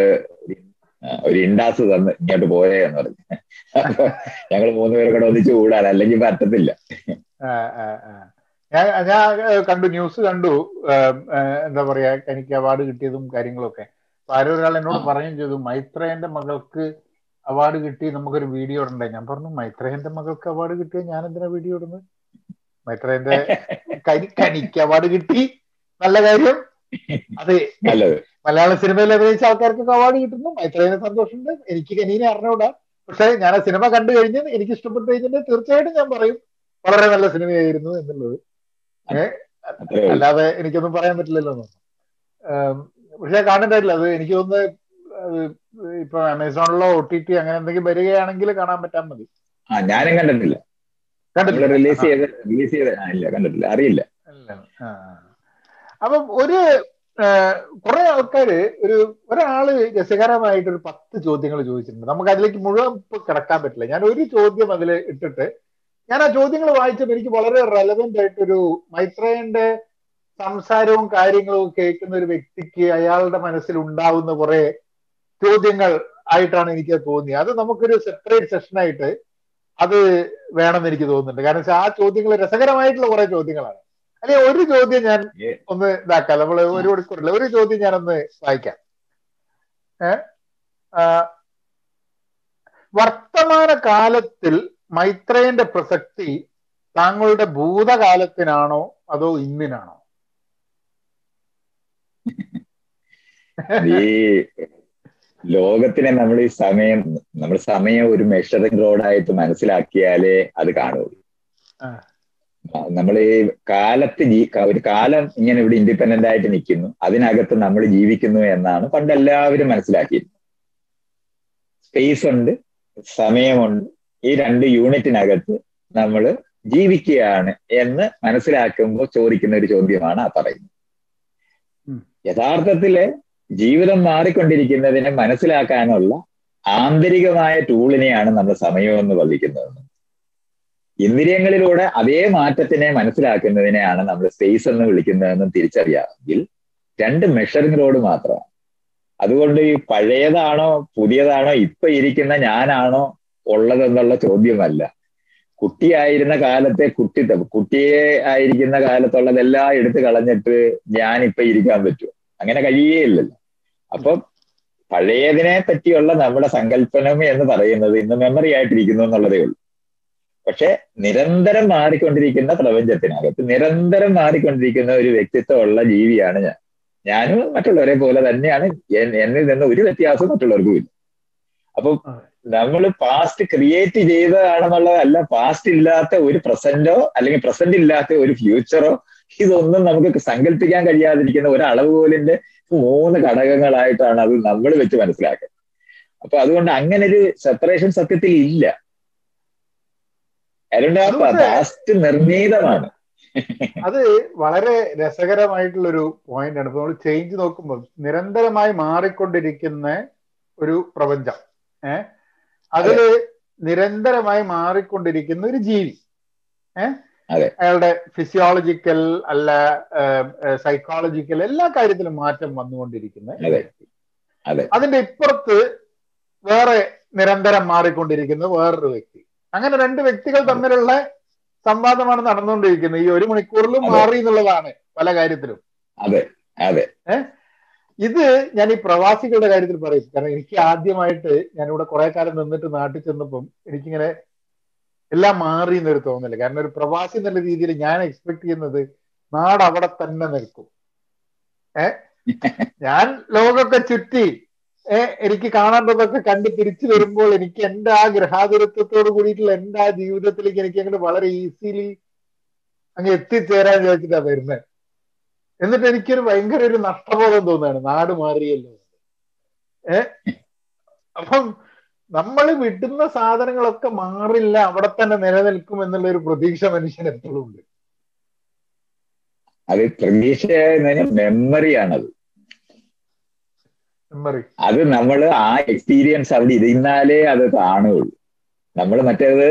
ഒരു ഇൻഡാസ് തന്ന് ഇങ്ങോട്ട് പോയേ എന്ന് പറഞ്ഞു. അപ്പൊ ഞങ്ങൾ മൂന്നുപേരും കൂടെ ഒന്നിച്ച് കൂടാൻ അല്ലെങ്കിൽ പറ്റത്തില്ല. ഞാൻ ഞാൻ കണ്ടു ന്യൂസ് കണ്ടു. എന്താ പറയാ എനിക്ക് അവാർഡ് കിട്ടിയതും കാര്യങ്ങളൊക്കെ. ആരോ ഒരാൾ എന്നോട് പറയുകയും ചെയ്തു മൈത്രേന്റെ മകൾക്ക് അവാർഡ് കിട്ടി നമുക്കൊരു വീഡിയോ ഇടണ്ടേ? ഞാൻ പറഞ്ഞു മൈത്രേന്റെ മകൾക്ക് അവാർഡ് കിട്ടിയ ഞാൻ എന്തിനാ വീഡിയോ ഇടുന്നത്? മൈത്രേന്റെ കനി കനിക്ക് അവാർഡ് കിട്ടി. നല്ല കാര്യം. അത് മലയാള സിനിമയിൽ അഭിനയിച്ച ആൾക്കാർക്കൊക്കെ അവാർഡ് കിട്ടുന്നു. മൈത്രേന് സന്തോഷമുണ്ട്. എനിക്ക് കനീനെ അറിഞ്ഞൂടാ പക്ഷെ ഞാൻ ആ സിനിമ കണ്ടു കഴിഞ്ഞ്. എനിക്ക് ഇഷ്ടപ്പെട്ടു കഴിഞ്ഞിട്ട് തീർച്ചയായിട്ടും ഞാൻ പറയും വളരെ നല്ല സിനിമയായിരുന്നു എന്നുള്ളത്. അല്ലാതെ എനിക്കൊന്നും പറയാൻ പറ്റില്ലല്ലോ. പക്ഷെ കാണുന്നില്ല അത് എനിക്ക് തോന്നുന്നത് ഇപ്പൊ ആമസോണിലോ ഒ ടി ടി അങ്ങനെ എന്തെങ്കിലും വരികയാണെങ്കിൽ കാണാൻ പറ്റാൻ മതി. ആ ഞാനും കണ്ടിട്ടില്ല. റിലീസ് ചെയ്ത് റിലീസ് ചെയ്ത് ഇല്ല കണ്ടിട്ടില്ല. അറിയില്ല. അപ്പം ഒരു കുറെ ആൾക്കാര് ഒരു ഒരാൾ രസകരമായിട്ട് ഒരു പത്ത് ചോദ്യങ്ങൾ ചോദിച്ചിട്ടുണ്ട്. നമുക്ക് അതിലേക്ക് മുഴുവൻ കിടക്കാൻ പറ്റില്ല. ഞാൻ ഒരു ചോദ്യം അതിൽ ഇട്ടിട്ട് ഞാൻ ആ ചോദ്യങ്ങൾ വായിച്ചപ്പോൾ എനിക്ക് വളരെ റെലവെന്റ് ആയിട്ടൊരു മൈത്രേയന്റെ സംസാരവും കാര്യങ്ങളും കേൾക്കുന്ന ഒരു വ്യക്തിക്ക് അയാളുടെ മനസ്സിൽ ഉണ്ടാവുന്ന കുറെ ചോദ്യങ്ങൾ ആയിട്ടാണ് എനിക്ക് തോന്നിയത് അത് നമുക്കൊരു സെപ്പറേറ്റ് സെഷനായിട്ട് അത് വേണമെന്ന് എനിക്ക് തോന്നുന്നുണ്ട്. കാരണം ആ ചോദ്യങ്ങൾ രസകരമായിട്ടുള്ള കുറെ ചോദ്യങ്ങളാണ്. അല്ലെ ഒരു ചോദ്യം ഞാൻ ഒന്ന് ഇതാക്കാം. നമ്മൾ ഒരു മണിക്കൂറില്ല ഒരു ചോദ്യം ഞാൻ ഒന്ന് വായിക്കാം. വർത്തമാന കാലത്തിൽ മൈത്രേയന്റെ പ്രസക്തി താങ്കളുടെ ഭൂതകാലത്തിനാണോ അതോ ഇന്നിനാണോ? ഈ ലോകത്തിനെ നമ്മൾ ഈ സമയം നമ്മൾ സമയം ഒരു മെഷറിംഗ് റോഡായിട്ട് മനസ്സിലാക്കിയാലേ അത് കാണുള്ളൂ. നമ്മൾ ഈ കാലത്ത് ജീ ഒരു കാലം ഇങ്ങനെ ഇവിടെ ഇൻഡിപെൻഡന്റ് ആയിട്ട് നിൽക്കുന്നു. അതിനകത്ത് നമ്മൾ ജീവിക്കുന്നു എന്നാണ് പണ്ട് എല്ലാവരും മനസ്സിലാക്കിയിരുന്നത്. സ്പേസ് ഉണ്ട് സമയമുണ്ട്. ഈ രണ്ട് യൂണിറ്റിനകത്ത് നമ്മൾ ജീവിക്കുകയാണ് എന്ന് മനസ്സിലാക്കുമ്പോൾ ചോദിക്കുന്ന ഒരു ചോദ്യമാണ് ആ പറയുന്നത്. യഥാർത്ഥത്തിൽ ജീവിതം മാറിക്കൊണ്ടിരിക്കുന്നതിനെ മനസ്സിലാക്കാനുള്ള ആന്തരികമായ ടൂളിനെയാണ് നമ്മൾ സമയമെന്ന് എന്ന് ഇന്ദ്രിയങ്ങളിലൂടെ അതേ മാറ്റത്തിനെ മനസ്സിലാക്കുന്നതിനെയാണ് നമ്മൾ സ്പേസ് എന്ന് വിളിക്കുന്നതെന്നും തിരിച്ചറിയാമെങ്കിൽ രണ്ട് റോഡ് മാത്രമാണ്. അതുകൊണ്ട് ഈ പഴയതാണോ പുതിയതാണോ ഇപ്പൊ ഇരിക്കുന്ന ഞാനാണോ ഉള്ളതെന്നുള്ള ചോദ്യമല്ല. കുട്ടിയായിരുന്ന കാലത്തെ കുട്ടി കുട്ടിയെ ആയിരിക്കുന്ന കാലത്തുള്ളതെല്ലാം എടുത്തു കളഞ്ഞിട്ട് ഞാൻ ഇപ്പൊ ഇരിക്കാൻ പറ്റുമോ? അങ്ങനെ കഴിയേയില്ലല്ലോ. അപ്പൊ പഴയതിനെ പറ്റിയുള്ള നമ്മുടെ സങ്കല്പനം എന്ന് പറയുന്നത് ഇന്ന് മെമ്മറി ആയിട്ടിരിക്കുന്നു എന്നുള്ളതേ ഉള്ളൂ. പക്ഷെ നിരന്തരം മാറിക്കൊണ്ടിരിക്കുന്ന പ്രപഞ്ചത്തിനകത്ത് നിരന്തരം മാറിക്കൊണ്ടിരിക്കുന്ന ഒരു വ്യക്തിത്വമുള്ള ജീവിയാണ് ഞാൻ. ഞാനും മറ്റുള്ളവരെ പോലെ തന്നെയാണ് എന്നിൽ നിന്ന് ഒരു വ്യത്യാസവും മറ്റുള്ളവർക്കും ഇല്ല. അപ്പൊ നമ്മൾ പാസ്റ്റ് ക്രിയേറ്റ് ചെയ്തതാണെന്നുള്ളതല്ല പാസ്റ്റ് ഇല്ലാത്ത ഒരു പ്രസന്റോ അല്ലെങ്കിൽ പ്രസന്റ് ഇല്ലാത്ത ഒരു ഫ്യൂച്ചറോ ഇതൊന്നും നമുക്ക് സങ്കല്പിക്കാൻ കഴിയാതിരിക്കുന്ന ഒരു അളവുകോലിന്റെ മൂന്ന് ഘടകങ്ങളായിട്ടാണ് അത് നമ്മൾ വെച്ച് മനസ്സിലാക്കുന്നത്. അപ്പൊ അതുകൊണ്ട് അങ്ങനെ ഒരു സെപ്പറേഷൻ സത്യത്തിൽ ഇല്ല. ആ പാസ്റ്റ് നിർണീതമാണ്. അത് വളരെ രസകരമായിട്ടുള്ളൊരു പോയിന്റ് ആണ്. ഇപ്പൊ നമ്മൾ ചേഞ്ച് നോക്കുമ്പോൾ നിരന്തരമായി മാറിക്കൊണ്ടിരിക്കുന്ന ഒരു പ്രപഞ്ചം. ഏഹ് അതിൽ നിരന്തരമായി മാറിക്കൊണ്ടിരിക്കുന്ന ഒരു ജീവി. ഏഹ് അയാളുടെ ഫിസിയോളജിക്കൽ അല്ല സൈക്കോളജിക്കൽ എല്ലാ കാര്യത്തിലും മാറ്റം വന്നുകൊണ്ടിരിക്കുന്ന അതിന്റെ ഇപ്പുറത്ത് വേറെ നിരന്തരം മാറിക്കൊണ്ടിരിക്കുന്ന വേറൊരു വ്യക്തി. അങ്ങനെ രണ്ട് വ്യക്തികൾ തമ്മിലുള്ള സംവാദമാണ് നടന്നുകൊണ്ടിരിക്കുന്നത്. ഈ ഒരു മണിക്കൂറിലും മാറി എന്നുള്ളതാണ് പല കാര്യത്തിലും. അതെ. അതെ. ഇത് ഞാൻ ഈ പ്രവാസികളുടെ കാര്യത്തിൽ പറയും. കാരണം എനിക്ക് ആദ്യമായിട്ട് ഞാനിവിടെ കുറെ കാലം നിന്നിട്ട് നാട്ടിൽ ചെന്നപ്പം എനിക്കിങ്ങനെ എല്ലാം മാറി എന്നൊരു തോന്നൽ. കാരണം ഒരു പ്രവാസി എന്നുള്ള രീതിയിൽ ഞാൻ എക്സ്പെക്ട് ചെയ്യുന്നത് നാട് അവിടെ തന്നെ നിൽക്കും. ഏ? ഞാൻ ലോകമൊക്കെ ചുറ്റി ഏ എനിക്ക് കാണേണ്ടതൊക്കെ കണ്ട് തിരിച്ചു വരുമ്പോൾ എനിക്ക് എന്റെ ആ ഗൃഹാതുരത്വത്തോട് കൂടിയിട്ടുള്ള എന്റെ ആ ജീവിതത്തിലേക്ക് എനിക്ക് അങ്ങനെ വളരെ ഈസിലി അങ്ങ് എത്തിച്ചേരാൻ ചോദിച്ചിട്ടാ വരുന്നത് എന്നിട്ട് എനിക്കൊരു ഭയങ്കര ഒരു നഷ്ടബോധം തോന്നുകയാണ് നാട് മാറിയല്ലോ ഏ? അപ്പം നമ്മൾ വിടുന്ന സാധനങ്ങളൊക്കെ മാറില്ല അവിടെ തന്നെ നിലനിൽക്കും എന്നുള്ള ഒരു പ്രതീക്ഷ മനുഷ്യൻ എപ്പോഴും ഉണ്ട്. അത് പ്രതീക്ഷ മെമ്മറിയാണത്. മെമ്മറി. അത് നമ്മൾ ആ എക്സ്പീരിയൻസ് അവിടെ ഇരുന്നാലേ അത് കാണുകയുള്ളൂ. നമ്മൾ മറ്റേത്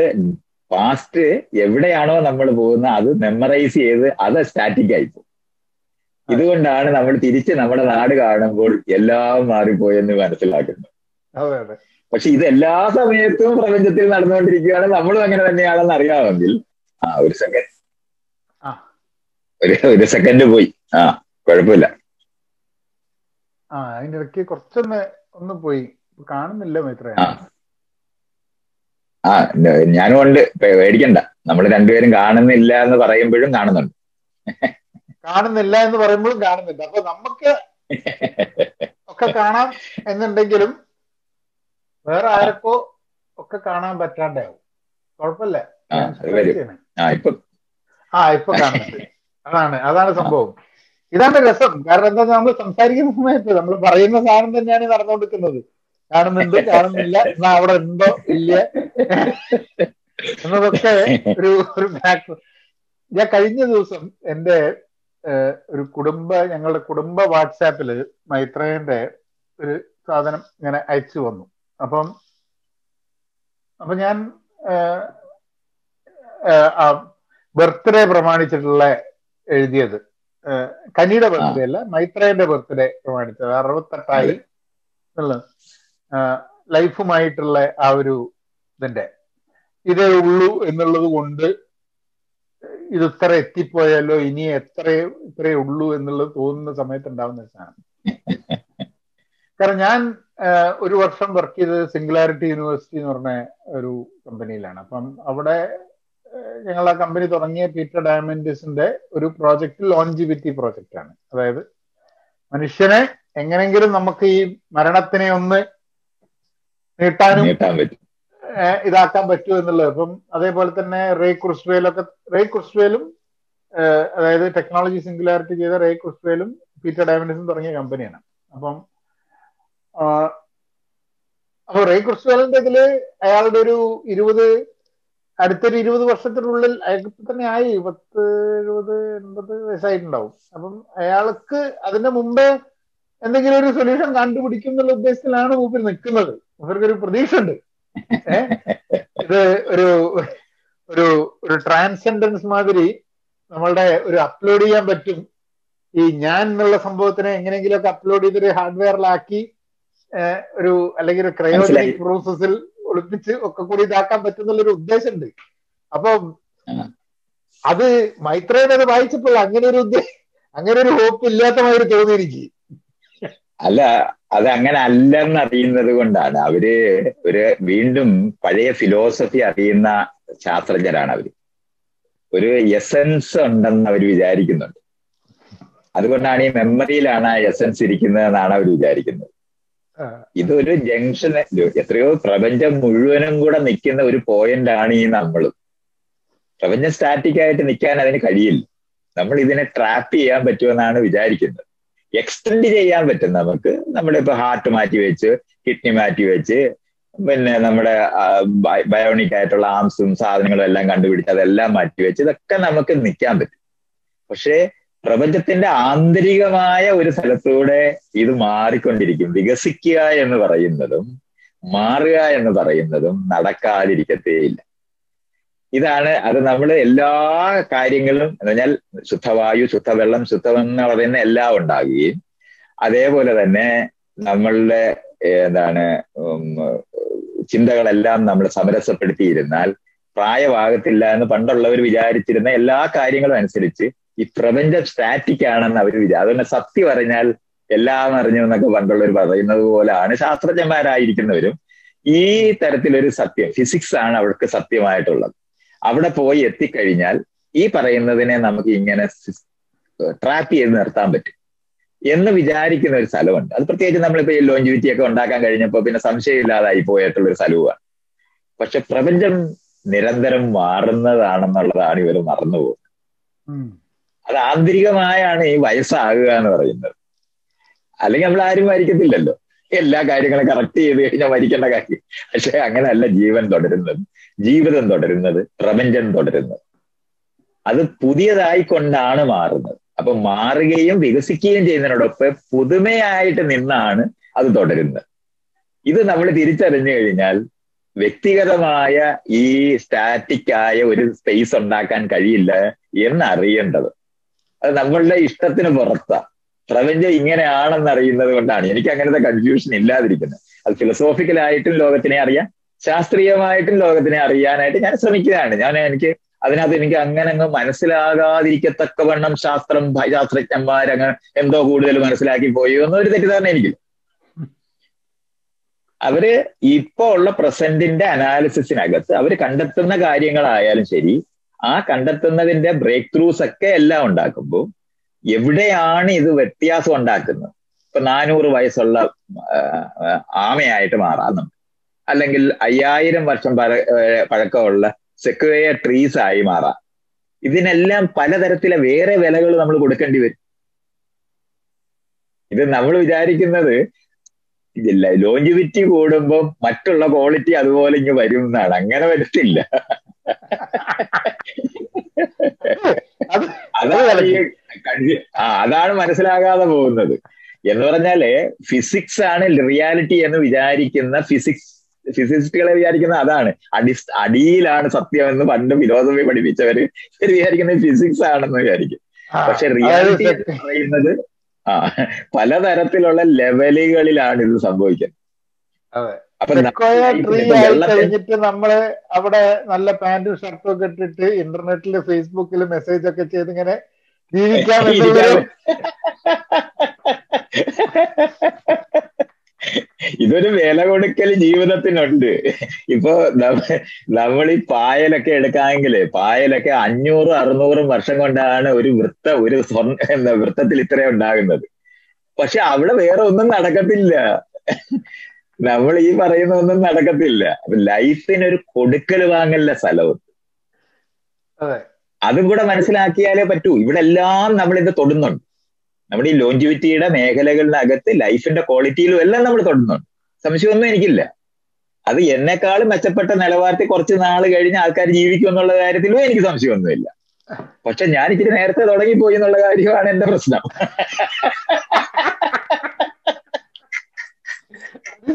പാസ്റ്റ് എവിടെയാണോ നമ്മൾ പോകുന്ന അത് മെമ്മറൈസ് ചെയ്ത് അത് സ്റ്റാറ്റിക് ആയിപ്പോ ഇതുകൊണ്ടാണ് നമ്മൾ തിരിച്ച് നമ്മുടെ നാട് കാണുമ്പോൾ എല്ലാം മാറിപ്പോയെന്ന് മനസ്സിലാക്കുന്നത്. അതെ അതെ. പക്ഷെ ഇത് എല്ലാ സമയത്തും പ്രപഞ്ചത്തിൽ നടന്നുകൊണ്ടിരിക്കുകയാണ്. നമ്മളും അങ്ങനെ തന്നെയാണെന്ന് അറിയാമെങ്കിൽ ആ ഒരു സെക്കൻഡ് ഒരു ഒരു സെക്കൻഡ് പോയി. ആ കുഴപ്പമില്ല. ആ അതിന്റെ ഇടയ്ക്ക് കുറച്ചൊന്ന് ഒന്ന് പോയി. കാണുന്നില്ല മിത്ര. ആ. ഞാനും ഉണ്ട് പേടിക്കണ്ട. നമ്മൾ രണ്ടുപേരും കാണുന്നില്ല എന്ന് പറയുമ്പോഴും കാണുന്നുണ്ട്. കാണുന്നില്ല എന്ന് പറയുമ്പോഴും കാണുന്നുണ്ട് അപ്പൊ നമുക്ക് ഒക്കെ കാണാം എന്നുണ്ടെങ്കിലും വേറെ ആർക്കോ ഒക്കെ കാണാൻ പറ്റാണ്ടാവും. കുഴപ്പമില്ല. ആ ഇപ്പൊ കാണുന്നുണ്ട് അതാണ് അതാണ് സംഭവം. ഇതാണ് രസം. കാരണം എന്താ നമ്മൾ സംസാരിക്കുന്ന സമയത്ത് നമ്മൾ പറയുന്ന സാധനം തന്നെയാണ് നടന്നുകൊണ്ടിരിക്കുന്നത്. കാണുന്നുണ്ട് കാണുന്നില്ല എന്നാ അവിടെ ഉണ്ടോ ഇല്ല? എന്നതൊക്കെ ഒരു ഒരു ഞാൻ കഴിഞ്ഞ ദിവസം എന്റെ ഒരു കുടുംബ ഞങ്ങളുടെ കുടുംബ വാട്സാപ്പിൽ മൈത്രേന്റെ ഒരു സാധനം ഇങ്ങനെ അയച്ചു വന്നു. അപ്പം അപ്പൊ ഞാൻ ബർത്ത്ഡേ പ്രമാണിച്ചിട്ടുള്ള എഴുതിയത്. കനിയുടെ ബർത്ത്ഡേ അല്ല മൈത്രേന്റെ ബർത്ത്ഡേ പ്രമാണിച്ചത്. അറുപത്തെട്ടായി ലൈഫുമായിട്ടുള്ള ആ ഒരു ഇതിന്റെ. ഇതേ ഉള്ളൂ എന്നുള്ളത് കൊണ്ട് ഇത് ഇത്ര എത്തിപ്പോയാലോ ഇനി എത്ര ഇത്രയേ ഉള്ളൂ എന്നുള്ളത് തോന്നുന്ന സമയത്ത് ഉണ്ടാവുന്ന സാധനം. കാരണം ഞാൻ ഒരു വർഷം വർക്ക് ചെയ്തത് സിംഗുലാരിറ്റി യൂണിവേഴ്സിറ്റി എന്ന് പറഞ്ഞ ഒരു കമ്പനിയിലാണ് അപ്പം അവിടെ ഞങ്ങൾ ആ കമ്പനി തുടങ്ങിയ പീറ്റർ ഡയമൻഡിസിന്റെ ഒരു പ്രോജക്റ്റ് ലോഞ്ചിവിറ്റി പ്രോജക്റ്റ് ആണ്. അതായത് മനുഷ്യനെ എങ്ങനെങ്കിലും നമുക്ക് ഈ മരണത്തിനെ ഒന്ന് നീട്ടാനും ഇതാക്കാൻ പറ്റൂ എന്നുള്ളത്. അപ്പം അതേപോലെ തന്നെ റേ ക്രിസ്വേലൊക്കെ റേ ക്രിസ്വേലും അതായത് ടെക്നോളജി സിംഗുലാരിറ്റി ചെയ്ത റേ ക്രിസ്വേലും പീറ്റർ ഡയമൻഡിസും തുടങ്ങിയ കമ്പനിയാണ് അപ്പം അപ്പൊ റേ ക്രിസ്വേലിന്റെ ഇതിൽ അയാളുടെ ഒരു ഇരുപത് അടുത്തൊരു ഇരുപത് വർഷത്തിനുള്ളിൽ അയാൾക്ക് തന്നെ ആയി പത്ത് എഴുപത് എൺപത് വയസ്സായിട്ടുണ്ടാവും. അപ്പം അയാൾക്ക് അതിന്റെ മുമ്പേ എന്തെങ്കിലും ഒരു സൊല്യൂഷൻ കണ്ടുപിടിക്കും എന്നുള്ള ഉദ്ദേശത്തിലാണ് മൂപ്പർ നിൽക്കുന്നത്. അവർക്കൊരു പ്രതീക്ഷ ഉണ്ട് ഇത് ഒരു ഒരു ഒരു ട്രാൻസെൻഡൻസ് മാതിരി നമ്മളുടെ ഒരു അപ്ലോഡ് ചെയ്യാൻ പറ്റും. ഈ ഞാൻ എന്നുള്ള സംഭവത്തിനെ എങ്ങനെയെങ്കിലുമൊക്കെ അപ്ലോഡ് ചെയ്തൊരു ഹാർഡ്വെയറിലാക്കി ഒരു അല്ലെങ്കിൽ ഒരു ക്രയോജനിക് പ്രോസസ്സിൽ ഒളിപ്പിച്ച് ഒക്കെ കൂടി ഇതാക്കാൻ പറ്റുന്നുള്ളൊരു ഉദ്ദേശമുണ്ട്. അപ്പം. അത് മൈത്രേൻ അത് വായിച്ചപ്പോൾ അങ്ങനെ ഒരു അങ്ങനെ ഒരു ഹോപ്പ് ഇല്ലാത്ത മാതിരി തോന്നി എനിക്ക് അല്ല അത് അങ്ങനെ അല്ലെന്ന് അറിയുന്നത് കൊണ്ടാണ്. അവർ ഒരു വീണ്ടും പഴയ ഫിലോസഫി അറിയുന്ന ശാസ്ത്രജ്ഞരാണ് അവർ ഒരു എസൻസ് ഉണ്ടെന്ന് അവർ വിചാരിക്കുന്നുണ്ട്. അതുകൊണ്ടാണ് ഈ മെമ്മറിയിലാണ് ആ എസൻസ് ഇരിക്കുന്നതെന്നാണ് അവർ വിചാരിക്കുന്നത്. ഇതൊരു ജംഗ്ഷൻ എത്രയോ പ്രപഞ്ചം മുഴുവനും കൂടെ നിൽക്കുന്ന ഒരു പോയിന്റ് ആണ് ഈ നമ്മൾ പ്രപഞ്ചം സ്റ്റാറ്റിക് ആയിട്ട് നിൽക്കാൻ അതിന് കഴിയില്ല. നമ്മൾ ഇതിനെ ട്രാപ്പ് ചെയ്യാൻ പറ്റുമെന്നാണ് വിചാരിക്കുന്നത്. എക്സ്റ്റെൻഡ് ചെയ്യാൻ പറ്റും നമുക്ക്. നമ്മുടെ ഇപ്പൊ ഹാർട്ട് മാറ്റി വെച്ച് കിഡ്നി മാറ്റി വെച്ച് പിന്നെ നമ്മുടെ ബയോണിക് ആയിട്ടുള്ള ആംസും സാധനങ്ങളും എല്ലാം കണ്ടുപിടിച്ച് അതെല്ലാം മാറ്റി വെച്ച് ഇതൊക്കെ നമുക്ക് നിൽക്കാൻ പറ്റും. പക്ഷേ പ്രപഞ്ചത്തിന്റെ ആന്തരികമായ ഒരു സ്ഥലത്തൂടെ ഇത് മാറിക്കൊണ്ടിരിക്കും. വികസിക്കുക എന്ന് പറയുന്നതും മാറുക എന്ന് പറയുന്നതും നടക്കാതിരിക്കത്തേയില്ല ഇതാണ് അത് നമ്മൾ എല്ലാ കാര്യങ്ങളും എന്ന് പറഞ്ഞാൽ ശുദ്ധവായു ശുദ്ധവെള്ളം ശുദ്ധം എന്ന് പറയുന്ന എല്ലാം ഉണ്ടാകുകയും അതേപോലെ തന്നെ നമ്മളുടെ എന്താണ് ചിന്തകളെല്ലാം നമ്മൾ സമരസപ്പെടുത്തിയിരുന്നാൽ പ്രായമാകത്തില്ല എന്ന് പണ്ടുള്ളവർ വിചാരിച്ചിരുന്ന എല്ലാ കാര്യങ്ങളും അനുസരിച്ച് ഈ പ്രപഞ്ചം സ്റ്റാറ്റിക് ആണെന്ന് അവർ വിചാരിച്ചു അതുകൊണ്ട് സത്യം പറഞ്ഞാൽ എല്ലാം അറിഞ്ഞു എന്നൊക്കെ പണ്ടുള്ളവർ പറയുന്നത് പോലെയാണ് ശാസ്ത്രജ്ഞന്മാരായിരിക്കുന്നവരും ഈ തരത്തിലൊരു സത്യം ഫിസിക്സ് ആണ് അവർക്ക് സത്യമായിട്ടുള്ളത്. അവിടെ പോയി എത്തിക്കഴിഞ്ഞാൽ ഈ പറയുന്നതിനെ നമുക്ക് ഇങ്ങനെ ട്രാപ്പ് ചെയ്ത് നിർത്താൻ പറ്റും. എന്ന് വിചാരിക്കുന്ന ഒരു സ്ഥലമുണ്ട്. അത് പ്രത്യേകിച്ച് നമ്മളിപ്പോ ഈ ലോഞ്ചിവിറ്റി ഒക്കെ ഉണ്ടാക്കാൻ കഴിഞ്ഞപ്പോൾ പിന്നെ സംശയമില്ലാതായി പോയിട്ടുള്ള ഒരു സ്ഥലവുമാണ്. പക്ഷെ പ്രപഞ്ചം നിരന്തരം മാറുന്നതാണെന്നുള്ളതാണ് ഇവർ മറന്നുപോകുന്നത്. അത് ആന്തരികമായാണ് ഈ വയസ്സാകുക എന്ന് പറയുന്നത്. അല്ലെങ്കിൽ നമ്മൾ ആരും മരിക്കത്തില്ലല്ലോ. എല്ലാ കാര്യങ്ങളും കറക്റ്റ് ചെയ്ത് കഴിഞ്ഞാൽ മരിക്കേണ്ട കാര്യം. പക്ഷെ അങ്ങനെയല്ല ജീവൻ തുടരുന്നത്. ജീവിതം തുടരുന്നത് പ്രപഞ്ചം തുടരുന്നത്. അത് പുതിയതായി കൊണ്ടാണ് മാറുന്നത്. അപ്പൊ മാറുകയും വികസിക്കുകയും ചെയ്യുന്നതിനോടൊപ്പം പുതുമയായിട്ട് നിന്നാണ് അത് തുടരുന്നത്. ഇത് നമ്മൾ തിരിച്ചറിഞ്ഞു കഴിഞ്ഞാൽ വ്യക്തിഗതമായ ഈ സ്റ്റാറ്റിക് ആയ ഒരു സ്പേസ് ഉണ്ടാക്കാൻ കഴിയില്ല എന്നറിയേണ്ടത്. അത് നമ്മളുടെ ഇഷ്ടത്തിന് പുറത്താ. പ്രപഞ്ചം ഇങ്ങനെയാണെന്ന് അറിയുന്നത് കൊണ്ടാണ്. എനിക്ക് അങ്ങനത്തെ കൺഫ്യൂഷൻ ഇല്ലാതിരിക്കുന്നത്. അത് ഫിലോസോഫിക്കലായിട്ടും ലോകത്തിനെ അറിയാം. ശാസ്ത്രീയമായിട്ടും ലോകത്തിനെ അറിയാനായിട്ട് ഞാൻ ശ്രമിക്കുകയാണ്. ഞാൻ എനിക്ക് അതിനകത്ത് എനിക്ക് അങ്ങനെ അങ്ങ് മനസ്സിലാകാതിരിക്കത്തക്കവണ്ണം ശാസ്ത്രം ശാസ്ത്രജ്ഞന്മാരങ്ങ് എന്തോ കൂടുതൽ മനസ്സിലാക്കി പോയി എന്നൊരു തെറ്റിദ്ധാരണ എനിക്ക് അവർ ഇപ്പോ ഉള്ള പ്രസന്റിന്റെ അനാലിസിസിനകത്ത് അവർ കണ്ടെത്തുന്ന കാര്യങ്ങളായാലും ശരി ആ കണ്ടെത്തുന്നതിന്റെ ബ്രേക്ക് ത്രൂസ് ഒക്കെ എല്ലാം ഉണ്ടാക്കുമ്പോൾ എവിടെയാണ് ഇത് വ്യത്യാസം ഉണ്ടാക്കുന്നത്? ഇപ്പൊ നാനൂറ് വയസ്സുള്ള ആമയായിട്ട് മാറാം അല്ലെങ്കിൽ അയ്യായിരം വർഷം പഴ പഴക്കമുള്ള സെക്വയ ട്രീസ് ആയി മാറാം. ഇതിനെല്ലാം പലതരത്തിലെ വേറെ വിലകൾ നമ്മൾ കൊടുക്കേണ്ടി വരും. ഇത് നമ്മൾ വിചാരിക്കുന്നത് ഇതില്ല ലോഞ്ചിവിറ്റി കൂടുമ്പോൾ മറ്റുള്ള ക്വാളിറ്റി അതുപോലെ ഇങ്ങ് വരും എന്നാണ്. അങ്ങനെ വരത്തില്ല. അതാണ് ആ അതാണ് മനസ്സിലാകാതെ പോകുന്നത്. എന്ന് പറഞ്ഞാൽ ഫിസിക്സ് ആണ് റിയാലിറ്റി എന്ന് വിചാരിക്കുന്ന ഫിസിക്സ് ഫിസിസ്റ്റുകളെ വിചാരിക്കുന്ന അതാണ്. അടി അടിയിലാണ് സത്യം എന്ന് പണ്ട് ഫിലോസഫി പഠിപ്പിച്ചവര് വിചാരിക്കുന്നത് ഫിസിക്സ് ആണെന്ന് വിചാരിക്കും. പക്ഷെ റിയാലിറ്റി എന്ന് പറയുന്നത് ആ പലതരത്തിലുള്ള ലെവലുകളിലാണ് ഇത് സംഭവിക്കുന്നത്. കഴിഞ്ഞിട്ട് നമ്മൾ അവിടെ നല്ല പാന്റും ഷർട്ടും ഒക്കെ ഇട്ടിട്ട് ഇന്റർനെറ്റിൽ ഫേസ്ബുക്കിൽ മെസ്സേജ് ഒക്കെ ചെയ്ത് ഇങ്ങനെ ജീവിക്കാൻ ഇതൊരു വില കൊടുക്കൽ ജീവിതത്തിനുണ്ട്. ഇപ്പൊ നമ്മൾ ഈ പായലൊക്കെ എടുക്കാമെങ്കിൽ പായലൊക്കെ അഞ്ഞൂറും അറുന്നൂറും വർഷം കൊണ്ടാണ് ഒരു വൃത്ത ഒരു സ്വർണ എന്താ വൃത്തത്തിൽ ഇത്രയും ഉണ്ടാകുന്നത്. പക്ഷെ അവിടെ വേറെ ഒന്നും നടക്കത്തില്ല. നമ്മൾ ഈ പറയുന്ന ഒന്നും നടക്കത്തില്ല ലൈഫിനൊരു കൊടുക്കൽ വാങ്ങലിന്റെ സ്ഥലവും അതും. കൂടെ മനസ്സിലാക്കിയാലേ പറ്റൂ. ഇവിടെ എല്ലാം നമ്മൾ ഇത് തൊടുന്നുണ്ട്. നമ്മുടെ ഈ ലോഞ്ചിവിറ്റിയുടെ മേഖലകളിനകത്ത് ലൈഫിന്റെ ക്വാളിറ്റിയിലും എല്ലാം നമ്മൾ തൊടുന്നുണ്ട്. സംശയമൊന്നും എനിക്കില്ല. അത് എന്നെക്കാളും മെച്ചപ്പെട്ട നിലവാരത്തിൽ കുറച്ച് നാൾ കഴിഞ്ഞ് ആൾക്കാർ ജീവിക്കും എന്നുള്ള കാര്യത്തിലും എനിക്ക് സംശയമൊന്നുമില്ല. പക്ഷെ ഞാൻ ഇച്ചിരി നേരത്തെ തുടങ്ങിപ്പോയി എന്നുള്ള കാര്യമാണ് എന്റെ പ്രശ്നം.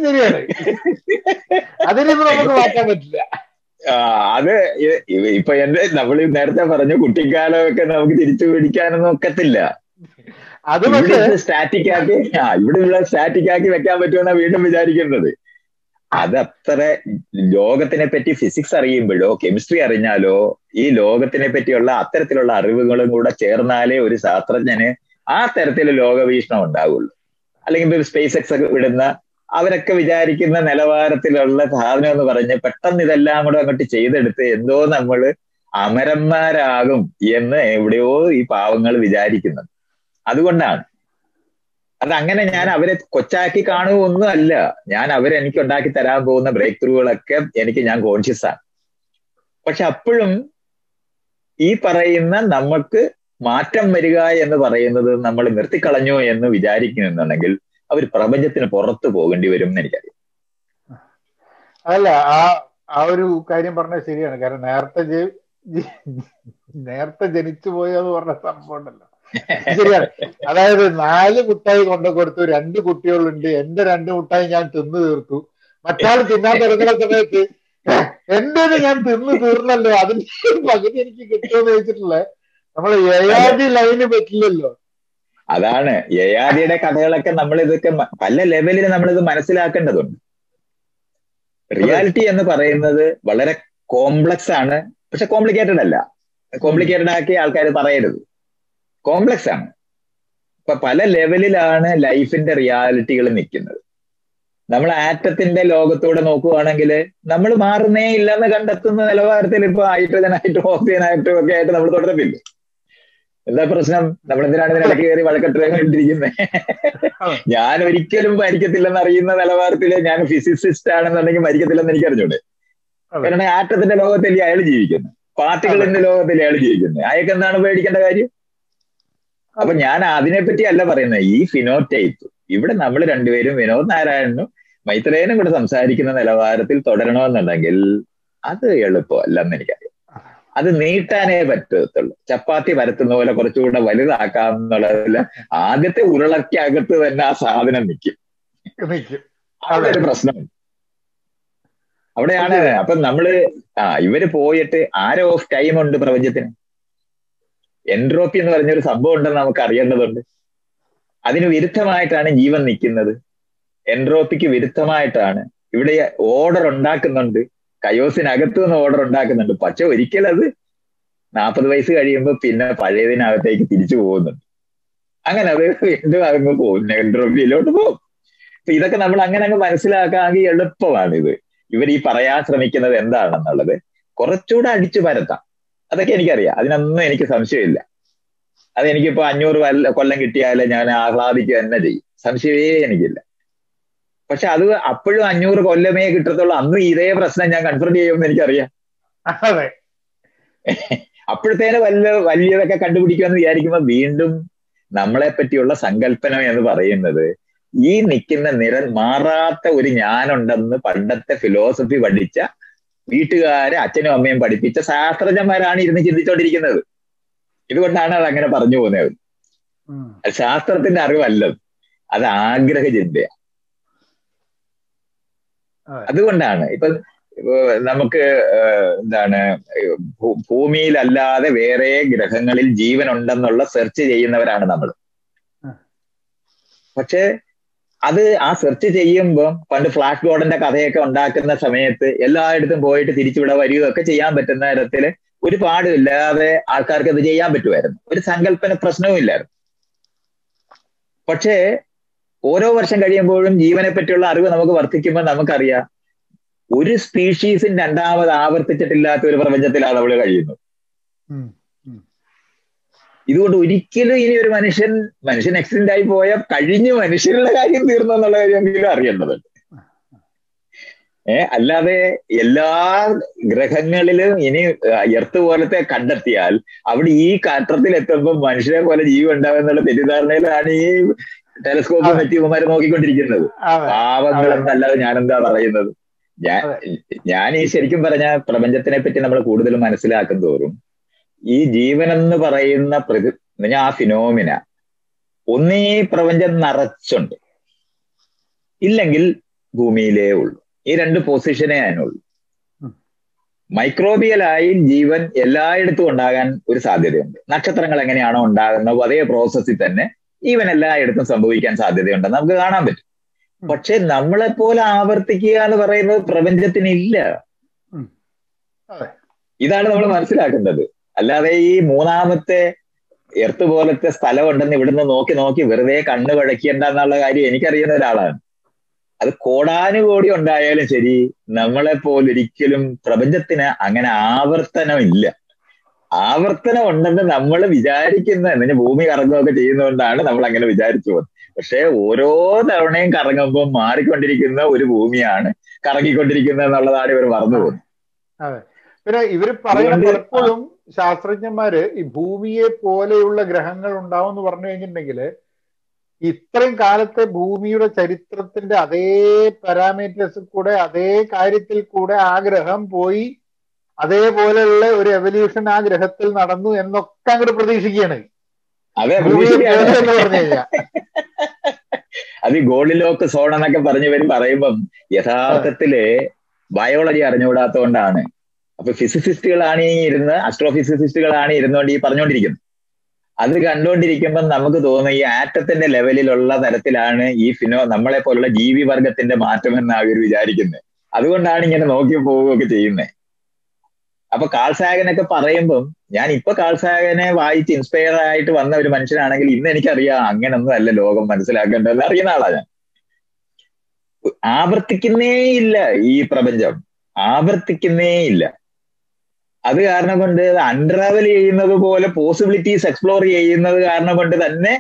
ശരിയാണ്. അതിനൊന്നും നമുക്ക് മാറ്റാൻ പറ്റില്ല. അത് ഇപ്പൊ എന്റെ നമ്മൾ നേരത്തെ പറഞ്ഞു കുട്ടിക്കാലമൊക്കെ നമുക്ക് തിരിച്ചു പിടിക്കാനൊന്നും ഒക്കത്തില്ല. അത് സ്റ്റാറ്റിക് ആക്കി ആ ഇവിടെ ഇവിടെ സ്റ്റാറ്റിക് ആക്കി വെക്കാൻ പറ്റുമെന്നാണ് വീണ്ടും വിചാരിക്കുന്നത്. അത് അത്ര ലോകത്തിനെ പറ്റി ഫിസിക്സ് അറിയുമ്പോഴോ കെമിസ്ട്രി അറിഞ്ഞാലോ ഈ ലോകത്തിനെ പറ്റിയുള്ള അത്തരത്തിലുള്ള അറിവുകളും കൂടെ ചേർന്നാലേ ഒരു ശാസ്ത്രജ്ഞന് ആ തരത്തിൽ ലോകവീക്ഷണം ഉണ്ടാവുള്ളൂ. അല്ലെങ്കിൽ സ്പേസ് എക്സ് ഒക്കെ വിടുന്ന അവരൊക്കെ വിചാരിക്കുന്ന നിലവാരത്തിലുള്ള സാധനം എന്ന് പറഞ്ഞ് പെട്ടെന്ന് ഇതെല്ലാം കൂടെ അങ്ങോട്ട് ചെയ്തെടുത്ത് എന്തോ നമ്മൾ അമരന്മാരാകും എന്ന് എവിടെയോ ഈ പാവങ്ങൾ വിചാരിക്കുന്നത്. അതുകൊണ്ടാണ്. അതങ്ങനെ ഞാൻ അവരെ കൊച്ചാക്കി കാണുകയൊന്നും അല്ല. ഞാൻ അവരെനിക്ക് ഉണ്ടാക്കി തരാൻ പോകുന്ന ബ്രേക്ക് ത്രൂകളൊക്കെ എനിക്ക് ഞാൻ കോൺഷ്യസ് ആണ്. പക്ഷെ അപ്പോഴും ഈ പറയുന്ന നമുക്ക് മാറ്റം വരിക എന്ന് പറയുന്നത് നമ്മൾ നിർത്തിക്കളഞ്ഞു എന്ന് വിചാരിക്കുന്നുണ്ടെങ്കിൽ അവർ പ്രപഞ്ചത്തിന് പുറത്തു പോകേണ്ടി വരും എന്ന് എനിക്കറിയാം. അല്ല ആ ആ ഒരു കാര്യം പറഞ്ഞത് ശരിയാണ്. കാരണം നേരത്തെ നേരത്തെ ജനിച്ചു പോയെന്ന് പറഞ്ഞ സംഭവം ഉണ്ടല്ലോ. ശരിയാണ്. അതായത് നാല് മുട്ടായി കൊണ്ടു കൊടുത്തു രണ്ട് കുട്ടികളുണ്ട്. എന്റെ രണ്ട് മുട്ടായി ഞാൻ തിന്നു തീർത്തു. മറ്റാൾ തിന്നാൻ തുടങ്ങുന്ന സമയത്ത് എന്റേത് ഞാൻ തിന്നു തീർന്നല്ലോ? അതിന്റെ പകുതി എനിക്ക് കിട്ടുമെന്ന് ചോദിച്ചിട്ടുള്ള നമ്മൾ ഏഴാതി ലൈന് പറ്റില്ലല്ലോ. അതാണ് യയാദിയുടെ കഥകളൊക്കെ നമ്മൾ ഇതൊക്കെ പല ലെവലിൽ നമ്മളിത് മനസ്സിലാക്കേണ്ടതുണ്ട്. റിയാലിറ്റി എന്ന് പറയുന്നത് വളരെ കോംപ്ലക്സ് ആണ് പക്ഷെ കോംപ്ലിക്കേറ്റഡ് അല്ല. കോംപ്ലിക്കേറ്റഡ് ആക്കി ആൾക്കാർ പറയരുത്. കോംപ്ലക്സ് ആണ് ഇപ്പൊ പല ലെവലിലാണ് ലൈഫിന്റെ റിയാലിറ്റികൾ നിൽക്കുന്നത്. നമ്മൾ ആറ്റത്തിന്റെ ലോകത്തൂടെ നോക്കുകയാണെങ്കിൽ നമ്മൾ മാറുന്നേ ഇല്ലെന്ന് കണ്ടെത്തുന്ന നിലവാരത്തിൽ ഇപ്പൊ ഹൈഡ്രജൻ ആയിട്ടും ഓക്സിജൻ ആയിട്ടും ഒക്കെ ആയിട്ട് നമ്മൾ എന്താ പ്രശ്നം? നമ്മൾ എന്തിനാണ് ഇതിനിടയ്ക്ക് കയറി വഴക്കെട്ടിരിക്കുന്നത് ഞാൻ ഒരിക്കലും മരിക്കത്തില്ലെന്ന് അറിയുന്ന നിലവാരത്തിൽ ഞാൻ ഫിസിസിസ്റ്റ് ആണെന്നുണ്ടെങ്കിൽ മരിക്കത്തില്ലെന്ന് എനിക്ക് അറിഞ്ഞൂടെ. കാരണം ആറ്റത്തിന്റെ ലോകത്തിൽ അയാൾ ജീവിക്കുന്നു. പാർട്ടികളിന്റെ ലോകത്തിൽ അയാൾ ജീവിക്കുന്നത് അയാൾക്ക് എന്താണ് പേടിക്കേണ്ട കാര്യം? അപ്പൊ ഞാൻ അതിനെപ്പറ്റി അല്ല പറയുന്നത് ഈ ഫിനോടൈപ്പ് ഇവിടെ നമ്മൾ രണ്ടുപേരും വിനോദ് നാരായണനും മൈത്രേനും കൂടെ സംസാരിക്കുന്ന നിലവാരത്തിൽ തുടരണമെന്നുണ്ടെങ്കിൽ അത് എളുപ്പമല്ലെന്ന് എനിക്കറിയാം. അത് നീട്ടാനേ പറ്റത്തുള്ളൂ. ചപ്പാത്തി പരത്തുന്ന പോലെ കുറച്ചുകൂടെ വലുതാക്കാം എന്നുള്ളതിൽ ആദ്യത്തെ ഉരുളക്കകത്ത് തന്നെ ആ സാധനം നിൽക്കും അതൊരു പ്രശ്നമുണ്ട് അവിടെയാണ് അപ്പൊ നമ്മൾ ആ ഇവർ പോയിട്ട് ആരോ ഓഫ് ടൈം ഉണ്ട് പ്രപഞ്ചത്തിന്. എൻട്രോപ്പി എന്ന് പറഞ്ഞൊരു സംഭവം ഉണ്ടെന്ന് നമുക്ക് അറിയേണ്ടതുണ്ട്. അതിന് വിരുദ്ധമായിട്ടാണ് ജീവൻ നിൽക്കുന്നത്. എൻട്രോപ്പിക്ക് വിരുദ്ധമായിട്ടാണ്. ഇവിടെ ഓർഡർ ഉണ്ടാക്കുന്നുണ്ട്. കയോസിനകത്തു നിന്ന് ഓർഡർ ഉണ്ടാക്കുന്നുണ്ട്. പക്ഷെ ഒരിക്കലും അത് നാൽപ്പത് വയസ്സ് കഴിയുമ്പോൾ പിന്നെ പഴയതിനകത്തേക്ക് തിരിച്ചു പോകുന്നുണ്ട്. അങ്ങനെ അത് വീണ്ടും അങ്ങ് പോകും. എൻട്രോപ്പിയിലോട്ട് പോകും. അപ്പൊ ഇതൊക്കെ നമ്മൾ അങ്ങനെ അങ്ങ് മനസ്സിലാക്കാമെങ്കിൽ എളുപ്പമാണ് ഇത് ഇവർ ഈ പറയാൻ ശ്രമിക്കുന്നത് എന്താണെന്നുള്ളത് കുറച്ചുകൂടെ അടിച്ചു പരത്താം. അതൊക്കെ എനിക്കറിയാം. അതിനൊന്നും എനിക്ക് സംശയമില്ല. അതെനിക്കിപ്പോ അഞ്ഞൂറ് കൊല്ലം കിട്ടിയാലേ ഞാൻ ആഹ്ലാദിക്കുക തന്നെ ചെയ്യും. സംശയമേ എനിക്കില്ല. പക്ഷെ അത് അപ്പോഴും അഞ്ഞൂറ് കൊല്ലമേ കിട്ടത്തുള്ളൂ. അന്ന് ഇതേ പ്രശ്നം ഞാൻ കൺഫ്രണ്ട് ചെയ്യുമെന്ന് എനിക്കറിയാം. അതെ. അപ്പോഴത്തേന് വല്ല വലിയതൊക്കെ കണ്ടുപിടിക്കുമെന്ന് വിചാരിക്കുമ്പോൾ വീണ്ടും നമ്മളെ പറ്റിയുള്ള സങ്കല്പനം എന്ന് പറയുന്നത് ഈ നിൽക്കുന്ന നിര മാറാത്ത ഒരു ഞാനുണ്ടെന്ന് പണ്ടത്തെ ഫിലോസഫി പഠിച്ച വീട്ടുകാരെ അച്ഛനും അമ്മയും പഠിപ്പിച്ച ശാസ്ത്രജ്ഞന്മാരാണ് ഇരുന്ന് ചിന്തിച്ചോണ്ടിരിക്കുന്നത്. ഇതുകൊണ്ടാണ് അത് അങ്ങനെ പറഞ്ഞു പോകുന്നത്. ശാസ്ത്രത്തിന്റെ അറിവല്ലത്. അത് ആഗ്രഹ ചിന്തയാണ്. അതുകൊണ്ടാണ്. ഇപ്പൊ നമുക്ക് എന്താണ് ഭൂമിയിലല്ലാതെ വേറെ ഗ്രഹങ്ങളിൽ ജീവൻ ഉണ്ടെന്നുള്ള സെർച്ച് ചെയ്യുന്നവരാണ് നമ്മൾ. പക്ഷേ അത് ആ സെർച്ച് ചെയ്യുമ്പോൾ പണ്ട് ഫ്ലാഷ് ഗോർഡന്റെ കഥയൊക്കെ ഉണ്ടാക്കുന്ന സമയത്ത് എല്ലായിടത്തും പോയിട്ട് തിരിച്ചുവിടെ വരികയൊക്കെ ചെയ്യാൻ പറ്റുന്ന തരത്തിൽ ഒരു പാടുമില്ലാതെ ആൾക്കാർക്ക് അത് ചെയ്യാൻ പറ്റുമായിരുന്നു. ഒരു സങ്കല്പന പ്രശ്നവും ഇല്ലായിരുന്നു. പക്ഷേ ഓരോ വർഷം കഴിയുമ്പോഴും ജീവനെ പറ്റിയുള്ള അറിവ് നമുക്ക് വർദ്ധിക്കുമ്പോൾ നമുക്കറിയാം ഒരു സ്പീഷീസും രണ്ടാമത് ആവർത്തിച്ചിട്ടില്ലാത്ത ഒരു പ്രപഞ്ചത്തിലാണ് നമ്മൾ കഴിയുന്നത്. ഇതുകൊണ്ട് ഒരിക്കലും ഇനി ഒരു മനുഷ്യൻ മനുഷ്യൻ ആക്സിഡന്റ് ആയി പോയ കഴിഞ്ഞ മനുഷ്യരുടെ കാര്യം തീർന്നു എന്നുള്ള കാര്യമെങ്കിലും അറിയേണ്ടതുണ്ട് ഏ അല്ലാതെ എല്ലാ ഗ്രഹങ്ങളിലും ഇനി എർത്ത് പോലത്തെ കണ്ടെത്തിയാൽ അവിടെ ഈ കാത്രത്തിൽ എത്തുമ്പോൾ മനുഷ്യരെ പോലെ ജീവൻ ഉണ്ടാവും എന്നുള്ള തെറ്റിദ്ധാരണയിലാണ് ഈ ടെലസ്കോപ്പ്. പറ്റി ഇവന്മാർ നോക്കിക്കൊണ്ടിരിക്കുന്നത്. പാവങ്ങളെന്നല്ലാതെ ഞാൻ എന്താ ഞാനെന്താ പറയുന്നത്. ഞാൻ ഞാൻ ഈ ശരിക്കും പറഞ്ഞ പ്രപഞ്ചത്തിനെ പറ്റി നമ്മൾ കൂടുതൽ മനസ്സിലാക്കും തോറും ഈ ജീവൻ എന്ന് പറയുന്ന പ്രതി ആ ഫിനോമിന ഒന്നേ പ്രപഞ്ചം നിറച്ചുണ്ട്. ഇല്ലെങ്കിൽ ഭൂമിയിലേ ഉള്ളൂ. ഈ രണ്ട് പൊസിഷനേ അതിനുള്ളൂ. മൈക്രോബിയലായി ജീവൻ എല്ലായിടത്തും ഉണ്ടാകാൻ ഒരു സാധ്യതയുണ്ട്. നക്ഷത്രങ്ങൾ എങ്ങനെയാണോ ഉണ്ടാകുന്നത് അതേ പ്രോസസ്സിൽ തന്നെ ജീവൻ എല്ലായിടത്തും സംഭവിക്കാൻ സാധ്യതയുണ്ടെന്ന് നമുക്ക് കാണാൻ പറ്റും. പക്ഷെ നമ്മളെ പോലെ ആവർത്തിക്കുക എന്ന് പറയുന്നത് പ്രപഞ്ചത്തിന് ഇല്ല അതെ. ഇതാണ് നമ്മൾ മനസ്സിലാക്കേണ്ടത് അല്ലാതെ ഈ മൂന്നാമത്തെ എർത്ത് പോലത്തെ സ്ഥലം ഉണ്ടെന്ന് ഇവിടുന്ന് നോക്കി നോക്കി വെറുതെ കണ്ണ് വഴക്കിയണ്ട എന്നുള്ള കാര്യം എനിക്കറിയുന്ന ഒരാളാണ്. അത് കോടാനുകോടി ഉണ്ടായാലും ശരി നമ്മളെ പോലൊരിക്കലും പ്രപഞ്ചത്തിന് അങ്ങനെ ആവർത്തനം ഇല്ല ആവർത്തനം ഉണ്ടെന്ന് നമ്മൾ വിചാരിക്കുന്ന എന്നിട്ട് ഭൂമി കറങ്ങുകയൊക്കെ ചെയ്യുന്നതുകൊണ്ടാണ് നമ്മൾ അങ്ങനെ വിചാരിച്ചു പോകുന്നത്. പക്ഷെ ഓരോ തവണയും കറങ്ങുമ്പോൾ മാറിക്കൊണ്ടിരിക്കുന്ന ഒരു ഭൂമിയാണ് കറങ്ങിക്കൊണ്ടിരിക്കുന്നത് എന്നുള്ളതാണ് ഇവർ മറന്നു പോകുന്നത്. അതെ. പിന്നെ ഇവർ പറയുന്നത് എപ്പോഴും പലപ്പോഴും ശാസ്ത്രജ്ഞന്മാര് ഈ ഭൂമിയെ പോലെയുള്ള ഗ്രഹങ്ങൾ ഉണ്ടാവും എന്ന് പറഞ്ഞു കഴിഞ്ഞിട്ടുണ്ടെങ്കിൽ ഇത്രയും കാലത്തെ ഭൂമിയുടെ ചരിത്രത്തിന്റെ അതേ പാരാമീറ്റേഴ്സിൽ കൂടെ അതേ കാര്യത്തിൽ കൂടെ ആ ഗ്രഹം പോയി അതേപോലെയുള്ള ഒരു എവല്യൂഷൻ ആ ഗ്രഹത്തിൽ നടന്നു എന്നൊക്കെ അങ്ങോട്ട് പ്രതീക്ഷിക്കുകയാണ്. അതെ ഈ ഗോൾഡിലോക്ക് സോൺ എന്നൊക്കെ പറഞ്ഞു വരും പറയുമ്പം യഥാർത്ഥത്തിൽ ബയോളജി അറിഞ്ഞുകൂടാത്തതുകൊണ്ടാണ്. അപ്പൊ ഫിസിസിസ്റ്റുകളാണ് ഈ ഇരുന്ന് അസ്ട്രോഫിസിസിസ്റ്റുകളാണ് ഇരുന്നുകൊണ്ട് ഈ പറഞ്ഞുകൊണ്ടിരിക്കുന്നത്. അത് കണ്ടുകൊണ്ടിരിക്കുമ്പോൾ നമുക്ക് തോന്നും ഈ ആറ്റത്തിന്റെ ലെവലിലുള്ള തരത്തിലാണ് ഈ ഫിനോ നമ്മളെ പോലുള്ള ജീവി വർഗത്തിന്റെ മാറ്റം എന്നാണ് അവർ വിചാരിക്കുന്നത്. അതുകൊണ്ടാണ് ഇങ്ങനെ നോക്കി പോവുകയൊക്കെ ചെയ്യുന്നത്. അപ്പൊ കാൾസാഗനൊക്കെ പറയുമ്പം ഞാൻ ഇപ്പൊ കാൾസാഗനെ വായിച്ച് ഇൻസ്പയർ ആയിട്ട് വന്ന ഒരു മനുഷ്യനാണെങ്കിൽ ഇന്ന് എനിക്കറിയാം അങ്ങനൊന്നും അല്ല ലോകം മനസ്സിലാക്കേണ്ടതെന്ന് അറിയുന്ന ആളാ ഞാൻ. ആവർത്തിക്കുന്നേ ഇല്ല ഈ പ്രപഞ്ചം. ആവർത്തിക്കുന്നേ ഇല്ല. അത് കാരണം കൊണ്ട് അൺട്രാവൽ ചെയ്യുന്നത് പോലെ പോസിബിലിറ്റീസ് എക്സ്പ്ലോർ ചെയ്യുന്നത് കാരണം കൊണ്ട് തന്നെ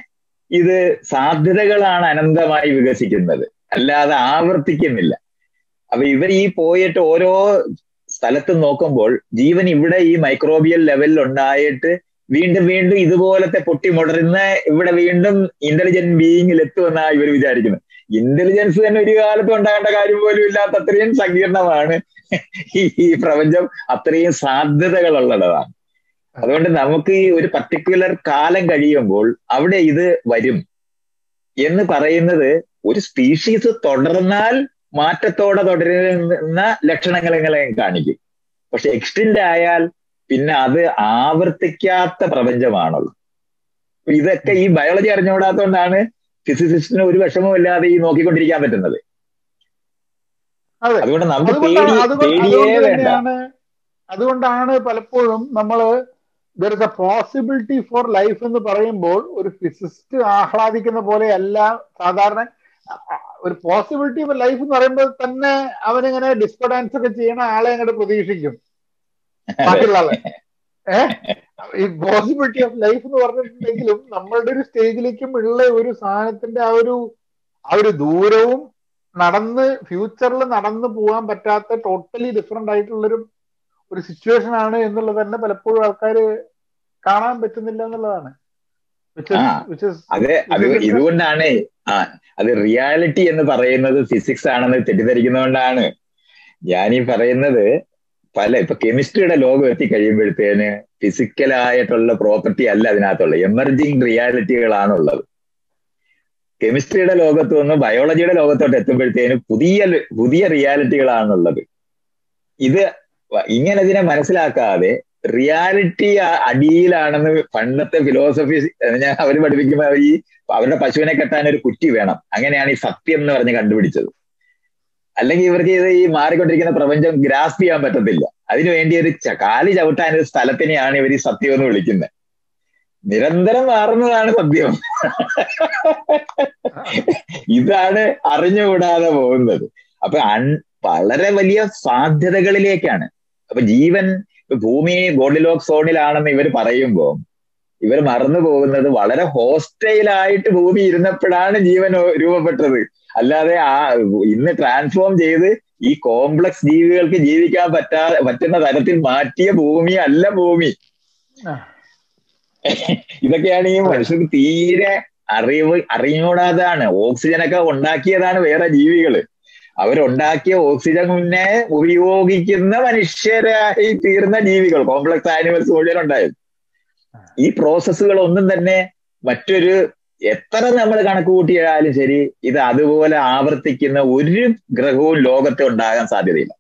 ഇത് സാധ്യതകളാണ് അനന്തമായി വികസിക്കുന്നത്. അല്ലാതെ ആവർത്തിക്കുന്നില്ല. അപ്പൊ ഇവർ ഈ പോയിട്ട് ഓരോ സ്ഥലത്ത് നോക്കുമ്പോൾ ജീവൻ ഇവിടെ ഈ മൈക്രോബിയൽ ലെവലിൽ ഉണ്ടായിട്ട് വീണ്ടും വീണ്ടും ഇതുപോലത്തെ പൊട്ടിമുടരുന്ന ഇവിടെ വീണ്ടും ഇന്റലിജന്റ് ബീയിങ്ങിൽ എത്തുമെന്നാണ് ഇവർ വിചാരിക്കുന്നത്. ഇന്റലിജൻസ് തന്നെ ഒരു കാലത്ത് ഉണ്ടാകേണ്ട കാര്യം പോലും ഇല്ലാത്ത അത്രയും സങ്കീർണമാണ് ഈ പ്രപഞ്ചം. അത്രയും സാധ്യതകളുള്ളതാണ്. അതുകൊണ്ട് നമുക്ക് ഈ ഒരു പർട്ടിക്കുലർ കാലം കഴിയുമ്പോൾ അവിടെ ഇത് വരും എന്ന് പറയുന്നത് ഒരു സ്പീഷീസ് തുടർന്നാൽ മാറ്റത്തോടെ തുടരുന്ന ലക്ഷണങ്ങളെ കാണിക്കും. പക്ഷെ എക്സ്റ്റെൻഡ് ആയാൽ പിന്നെ അത് ആവർത്തിക്കാത്ത പ്രപഞ്ചമാണല്ലോ ഇതൊക്കെ ഈ ബയോളജി അറിഞ്ഞുകൂടാത്തതുകൊണ്ടാണ് ഫിസിസിസ്റ്റിന് ഒരു വിഷമമില്ലാതെ ഈ നോക്കിക്കൊണ്ടിരിക്കാൻ പറ്റുന്നത്. അതെ. അതുകൊണ്ട് നമുക്ക് അതുകൊണ്ടാണ് പേടിയേ വേണ്ട. അതുകൊണ്ടാണ് പലപ്പോഴും നമ്മൾ there is a possibility for life എന്ന് പറയുമ്പോൾ ഒരു ഫിസിസ്റ്റ് ആഹ്ലാദിക്കുന്ന പോലെയല്ല സാധാരണ ഒരു പോസിബിലിറ്റി ഓഫ് ലൈഫ് എന്ന് പറയുമ്പോൾ തന്നെ അവനിങ്ങനെ ഡിസ്കോ ഡാൻസ് ഒക്കെ ചെയ്യണ ആളെ അങ്ങോട്ട് പ്രതീക്ഷിക്കും. ബാക്കിയുള്ള ഏഹ് ഈ പോസിബിലിറ്റി ഓഫ് ലൈഫ് എന്ന് പറഞ്ഞിട്ടുണ്ടെങ്കിലും നമ്മളുടെ ഒരു സ്റ്റേജിലേക്കും ഉള്ള ഒരു സാധനത്തിന്റെ ആ ഒരു ആ ഒരു ദൂരവും നടന്ന് ഫ്യൂച്ചറിൽ നടന്നു പോകാൻ പറ്റാത്ത ടോട്ടലി ഡിഫറെന്റ് ആയിട്ടുള്ളൊരു ഒരു സിറ്റുവേഷൻ ആണ് എന്നുള്ളത് തന്നെ പലപ്പോഴും ആൾക്കാർ കാണാൻ പറ്റുന്നില്ല എന്നുള്ളതാണ്. അതെ അത് ഇതുകൊണ്ടാണ് ആ അത് റിയാലിറ്റി എന്ന് പറയുന്നത് ഫിസിക്സ് ആണെന്ന് തെറ്റിദ്ധരിക്കുന്നതുകൊണ്ടാണ്. ഞാൻ ഈ പറയുന്നത് പല ഇപ്പൊ കെമിസ്ട്രിയുടെ ലോകം എത്തിക്കഴിയുമ്പോഴത്തേന് ഫിസിക്കലായിട്ടുള്ള പ്രോപ്പർട്ടി അല്ല അതിനകത്തുള്ളത്. എമർജിങ് റിയാലിറ്റികളാണ് ഉള്ളത് കെമിസ്ട്രിയുടെ ലോകത്ത് നിന്ന് ബയോളജിയുടെ ലോകത്തോട്ട് എത്തുമ്പോഴത്തേന് പുതിയ പുതിയ റിയാലിറ്റികളാണുള്ളത് ഇത് ഇങ്ങനെ ഇതിനെ മനസ്സിലാക്കാതെ റിയാലിറ്റി അടിയിലാണെന്ന് പണ്ടത്തെ ഫിലോസഫി ഞാൻ അവർ പഠിപ്പിക്കുമ്പോൾ ഈ അവരുടെ പശുവിനെ കെട്ടാൻ ഒരു കുറ്റി വേണം. അങ്ങനെയാണ് ഈ സത്യം എന്ന് പറഞ്ഞ് കണ്ടുപിടിച്ചത്. അല്ലെങ്കിൽ ഇവർക്ക് ഇത് ഈ മാറിക്കൊണ്ടിരിക്കുന്ന പ്രപഞ്ചം ഗ്രാസ്പ് ചെയ്യാൻ പറ്റത്തില്ല. അതിനുവേണ്ടി ഒരു കാലി ചവിട്ടാൻ ഒരു സ്ഥലത്തിനെയാണ് ഇവർ ഈ സത്യം എന്ന് വിളിക്കുന്നത് നിരന്തരം മാറുന്നതാണ് സത്യം. ഇതാണ് അറിഞ്ഞുകൂടാതെ പോകുന്നത്. അപ്പൊ അൺ വളരെ വലിയ സാധ്യതകളിലേക്കാണ്. അപ്പൊ ജീവൻ ഭൂമി ഗോൾഡിലോക്ക് സോണിലാണെന്ന് ഇവർ പറയുമ്പോൾ ഇവർ മറന്നു പോകുന്നത് വളരെ ഹോസ്റ്റൈലായിട്ട് ഭൂമി ഇരുന്നപ്പോഴാണ് ജീവൻ രൂപപ്പെട്ടത്. അല്ലാതെ ആ ഇന്ന് ട്രാൻസ്ഫോം ചെയ്ത് ഈ കോംപ്ലക്സ് ജീവികൾക്ക് ജീവിക്കാൻ പറ്റാ പറ്റുന്ന തരത്തിൽ മാറ്റിയ ഭൂമി അല്ല ഭൂമി. ഇതൊക്കെയാണ് ഈ മനുഷ്യർക്ക് തീരെ അറിവ് അറിഞ്ഞൂടാതാണ് ഓക്സിജനൊക്കെ ഉണ്ടാക്കിയതാണ് വേറെ ജീവികൾ. അവരുണ്ടാക്കിയ ഓക്സിജനെ ഉപയോഗിക്കുന്ന മനുഷ്യരായി തീർന്ന ജീവികൾ കോംപ്ലക്സ് ആനിമൽസ് മുഴുവൻ ഉണ്ടായത് ഈ പ്രോസസ്സുകൾ ഒന്നും തന്നെ മറ്റൊരു എത്ര നമ്മൾ കണക്ക് കൂട്ടിയാലും ശരി ഇത് അതുപോലെ ആവർത്തിക്കുന്ന ഒരു ഗ്രഹവും ലോകത്തെ ഉണ്ടാകാൻ സാധ്യതയില്ല.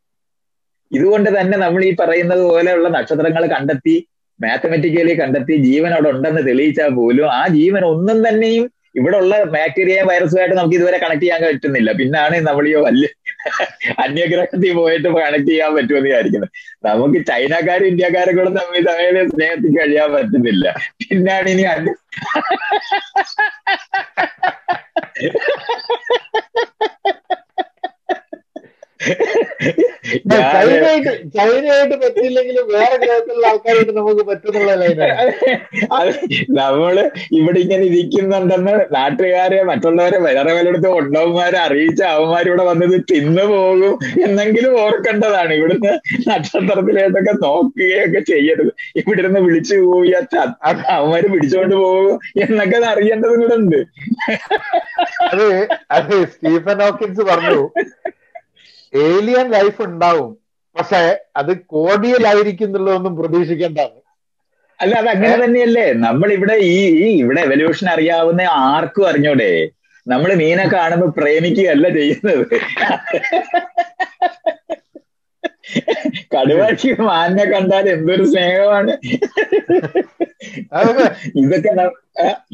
ഇതുകൊണ്ട് തന്നെ നമ്മൾ ഈ പറയുന്നത് പോലെയുള്ള നക്ഷത്രങ്ങൾ കണ്ടെത്തി മാത്തമെറ്റിക്കലി കണ്ടെത്തി ജീവൻ അവിടെ ഉണ്ടെന്ന് തെളിയിച്ചാൽ പോലും ആ ജീവൻ ഒന്നും തന്നെയും ഇവിടെ ഉള്ള ബാക്ടീരിയയും വൈറസുമായിട്ട് നമുക്ക് ഇതുവരെ കണക്ട് ചെയ്യാൻ പറ്റുന്നില്ല. പിന്നാണ് നമ്മൾ ഈ വലിയ അന്യഗ്രഹത്തിൽ പോയിട്ട് കണക്ട് ചെയ്യാൻ പറ്റുമെന്ന് വിചാരിക്കുന്നത്. നമുക്ക് ചൈനക്കാരും ഇന്ത്യക്കാരും കൂടെ തമ്മിൽ തമ്മിൽ സ്നേഹത്തിൽ കഴിയാൻ പറ്റുന്നില്ല. പിന്നാണ് ഇനി അന്യ ചൈനയായിട്ട് ചൈനയായിട്ട് പറ്റിയില്ലെങ്കിലും വേറെ ഗ്രഹത്തിലുള്ള ആൾക്കാരായിട്ട് നമുക്ക് പറ്റുന്നുള്ള ലൈനാണ് നമ്മൾ ഇവിടെ ഇങ്ങനെ ഇരിക്കുന്നുണ്ടെന്ന് നാട്ടുകാരെ മറ്റുള്ളവരെ വേറെ വല്ലയിടത്ത് ഉണ്ടവന്മാരെ അറിയിച്ച അവന്മാരിവിടെ വന്നത് തിന്നു പോകും എന്നെങ്കിലും ഓർക്കേണ്ടതാണ്. ഇവിടുന്ന് നക്ഷത്രത്തിലേക്കൊക്കെ നോക്കുകയൊക്കെ ചെയ്യരുത്. ഇവിടെ ഇരുന്ന് വിളിച്ചു പോയി അവന്മാര് പിടിച്ചോണ്ട് പോകും എന്നൊക്കെ അറിയേണ്ടതും കൂടെ ഉണ്ട് അത് അത് സ്റ്റീഫൻ ഹോക്കിൻസ് പറഞ്ഞു. ഏലിയൻ ലൈഫ് ഉണ്ടാവും. പക്ഷെ അത് കോടിയിലായിരിക്കും എന്നുള്ളതൊന്നും പ്രതീക്ഷിക്കേണ്ടതാണ്. അല്ല അത് അങ്ങനെ തന്നെയല്ലേ? നമ്മൾ ഇവിടെ ഈ ഇവിടെ എവല്യൂഷൻ അറിയാവുന്ന ആർക്കും അറിഞ്ഞൂടെ? നമ്മൾ മീനെ കാണുമ്പോ പ്രേമിക്കുകയല്ല ചെയ്യുന്നത്. കടുവാക്കി മാനിനെ കണ്ടാൽ എന്തൊരു സ്നേഹമാണ്. ഇതൊക്കെ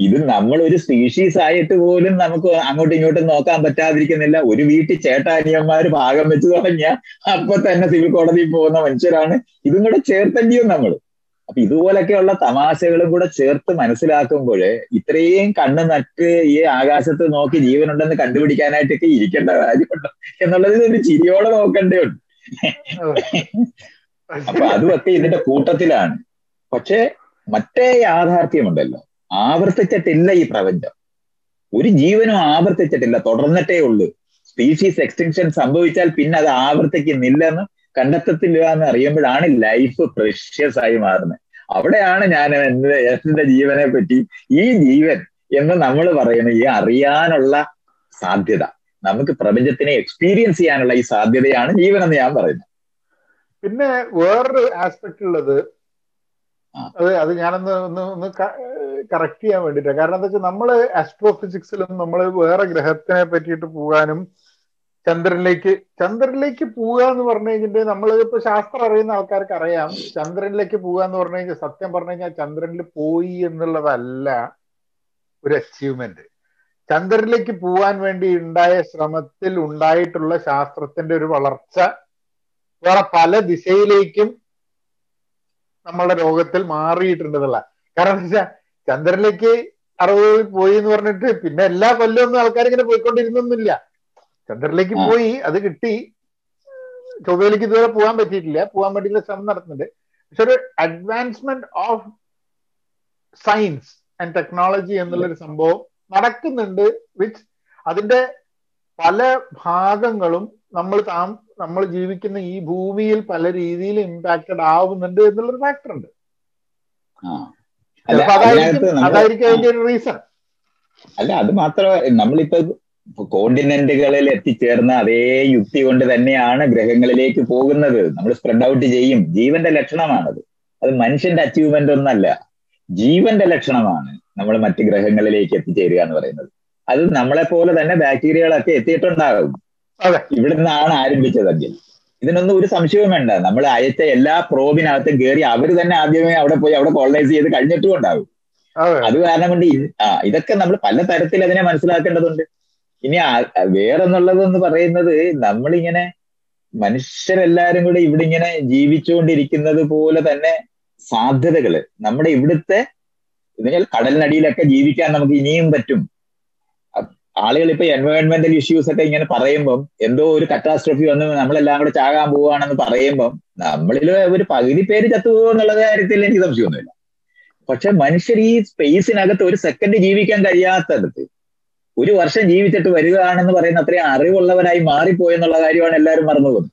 ഇത് നമ്മൾ ഒരു സ്പീഷീസ് ആയിട്ട് പോലും നമുക്ക് അങ്ങോട്ടും ഇങ്ങോട്ടും നോക്കാൻ പറ്റാതിരിക്കുന്നില്ല. ഒരു വീട്ടിൽ ചേട്ടാനിയന്മാര് ഭാഗം വെച്ച് തുടങ്ങിയ അപ്പൊ തന്നെ സിവിൽ കോടതിയിൽ പോകുന്ന മനുഷ്യരാണ്. ഇതും കൂടെ ചേർത്തല്ലയോ നമ്മൾ അപ്പൊ ഇതുപോലൊക്കെയുള്ള തമാശകളും കൂടെ ചേർത്ത് മനസ്സിലാക്കുമ്പോൾ ഇത്രയും കണ്ണ് നട്ട് ഈ ആകാശത്ത് നോക്കി ജീവനുണ്ടെന്ന് കണ്ടുപിടിക്കാനായിട്ടൊക്കെ ഇരിക്കേണ്ട കാര്യമുണ്ടോ എന്നുള്ളതിൽ ഒരു ചിരിയോടെ നോക്കേണ്ടേ ഉണ്ട് അപ്പൊ അതുമൊക്കെ ഇതിന്റെ കൂട്ടത്തിലാണ്. പക്ഷേ മറ്റേ യാഥാർത്ഥ്യമുണ്ടല്ലോ. ആവർത്തിച്ചിട്ടില്ല ഈ പ്രപഞ്ചം. ഒരു ജീവനും ആവർത്തിച്ചിട്ടില്ല. തുടർന്നിട്ടേ ഉള്ളൂ. സ്പീഷീസ് എക്സ്റ്റിൻഷൻ സംഭവിച്ചാൽ പിന്നെ അത് ആവർത്തിക്കുന്നില്ലെന്ന് കണ്ടെത്തത്തില്ല എന്ന് അറിയുമ്പോഴാണ് ലൈഫ് പ്രഷ്യസ് ആയി മാറുന്നത്. അവിടെയാണ് ഞാൻ എന്റെ എന്റെ ജീവനെ പറ്റി ഈ ജീവൻ എന്ന് നമ്മൾ പറയുന്ന ഈ അറിയാനുള്ള സാധ്യത. നമുക്ക് പ്രപഞ്ചത്തിനെ എക്സ്പീരിയൻസ് ചെയ്യാനുള്ള ഈ സാധ്യതയാണ് ജീവൻ എന്ന് ഞാൻ പറയുന്നത്. പിന്നെ വേറൊരു ആസ്പെക്ട് ഉള്ളത്. അത് അത് ഞാനൊന്ന് ഒന്ന് ഒന്ന് കറക്റ്റ് ചെയ്യാൻ വേണ്ടിട്ടാ കാരണം എന്താ വെച്ചാൽ നമ്മൾ ആസ്ട്രോഫിസിക്സിലും നമ്മൾ വേറെ ഗ്രഹത്തിനെ പറ്റിയിട്ട് പോകാനും ചന്ദ്രനിലേക്ക് ചന്ദ്രനിലേക്ക് പോവുക എന്ന് പറഞ്ഞു കഴിഞ്ഞിട്ട് നമ്മൾ ഇപ്പൊ ശാസ്ത്രം അറിയുന്ന ആൾക്കാർക്ക് അറിയാം. ചന്ദ്രനിലേക്ക് പോവുക എന്ന് പറഞ്ഞു കഴിഞ്ഞാൽ സത്യം പറഞ്ഞു കഴിഞ്ഞാൽ ചന്ദ്രനിൽ പോയി എന്നുള്ളതല്ല ഒരു അച്ചീവ്മെന്റ് ചന്ദ്രനിലേക്ക് പോവാൻ വേണ്ടി ഉണ്ടായ ശ്രമത്തിൽ ഉണ്ടായിട്ടുള്ള ശാസ്ത്രത്തിന്റെ ഒരു വളർച്ച വേറെ പല ദിശയിലേക്കും നമ്മളുടെ ലോകത്തിൽ മാറിയിട്ടുണ്ടെന്നുള്ള കാരണം എന്താ വെച്ചാൽ ചന്ദ്രനിലേക്ക് അറുപത് പോയി എന്ന് പറഞ്ഞിട്ട് പിന്നെ എല്ലാ കൊല്ലമൊന്നും ആൾക്കാർ ഇങ്ങനെ പോയിക്കൊണ്ടിരുന്നൊന്നുമില്ല. ചന്ദ്രനിലേക്ക് പോയി അത് കിട്ടി. ചൊവ്വയിലേക്ക് ഇതുവരെ പോകാൻ പറ്റിയിട്ടില്ല. പോകാൻ പറ്റിയില്ല ശ്രമം നടത്തുന്നുണ്ട്. പക്ഷെ ഒരു advancement of science and technology എന്നുള്ളൊരു സംഭവം നടക്കുന്നുണ്ട് വിച്ച് അതിന്റെ പല ഭാഗങ്ങളും നമ്മൾ താം നമ്മൾ ജീവിക്കുന്ന ഈ ഭൂമിയിൽ പല രീതിയിൽ ഇമ്പാക്റ്റഡ് ആവുന്നുണ്ട് എന്നുള്ളൊരു ഫാക്ടർ ഉണ്ട്. അതായിരിക്കും അതിന്റെ ഒരു റീസൺ അല്ല അത് മാത്രമല്ല നമ്മളിപ്പോ കോണ്ടിനെന്റുകളിൽ എത്തിച്ചേർന്ന അതേ യുക്തി കൊണ്ട് തന്നെയാണ് ഗ്രഹങ്ങളിലേക്ക് പോകുന്നത്. നമ്മൾ സ്പ്രെഡ് ഔട്ട് ചെയ്യും. ജീവന്റെ ലക്ഷണമാണത്. അത് മനുഷ്യന്റെ അച്ചീവ്മെന്റ് ഒന്നല്ല. ജീവന്റെ ലക്ഷണമാണ് നമ്മൾ മറ്റ് ഗ്രഹങ്ങളിലേക്ക് എത്തിച്ചേരുക എന്ന് പറയുന്നത്. അത് നമ്മളെ പോലെ തന്നെ ബാക്ടീരിയകളൊക്കെ എത്തിയിട്ടുണ്ടാകും. ഇവിടെ നിന്നാണ് ആരംഭിച്ചത് ആരംഭിച്ചതെങ്കിൽ ഇതിനൊന്നും ഒരു സംശയവും വേണ്ട. നമ്മൾ അയച്ച എല്ലാ പ്രോബിനകത്തും കയറി അവർ തന്നെ ആദ്യമേ അവിടെ പോയി അവിടെ കോളനൈസ് ചെയ്ത് കഴിഞ്ഞിട്ടും ഉണ്ടാവും അതെ. കാരണം കൊണ്ട് ആ ഇതൊക്കെ നമ്മൾ പല തരത്തിൽ അതിനെ മനസ്സിലാക്കേണ്ടതുണ്ട്. ഇനി ആ- വേറെന്നുള്ളതെന്ന് പറയുന്നത് നമ്മളിങ്ങനെ മനുഷ്യരെല്ലാരും കൂടെ ഇവിടെ ഇങ്ങനെ ജീവിച്ചുകൊണ്ടിരിക്കുന്നത് പോലെ തന്നെ സാധ്യതകൾ. നമ്മുടെ ഇവിടുത്തെ കടലിനടിയിലൊക്കെ ജീവിക്കാൻ നമുക്ക് ഇനിയും പറ്റും. ആളുകൾ ഇപ്പൊ എൻവയോൺമെന്റൽ ഇഷ്യൂസ് ഒക്കെ ഇങ്ങനെ പറയുമ്പം എന്തോ ഒരു കറ്റാസ്ട്രോഫി വന്ന് നമ്മളെല്ലാം കൂടെ ചാകാൻ പോവുകയാണെന്ന് പറയുമ്പം നമ്മളിൽ ഒരു പകുതി പേര് ചത്തുപോകും എന്നുള്ള കാര്യത്തിൽ എനിക്ക് സംശയമൊന്നുമില്ല. പക്ഷെ മനുഷ്യർ ഈ സ്പേസിനകത്ത് ഒരു സെക്കൻഡ് ജീവിക്കാൻ കഴിയാത്തടത്ത് ഒരു വർഷം ജീവിച്ചിട്ട് വരികയാണെന്ന് പറയുന്ന അത്രയും അറിവുള്ളവരായി മാറിപ്പോയെന്നുള്ള കാര്യമാണ് എല്ലാവരും മറന്നു പോകുന്നത്.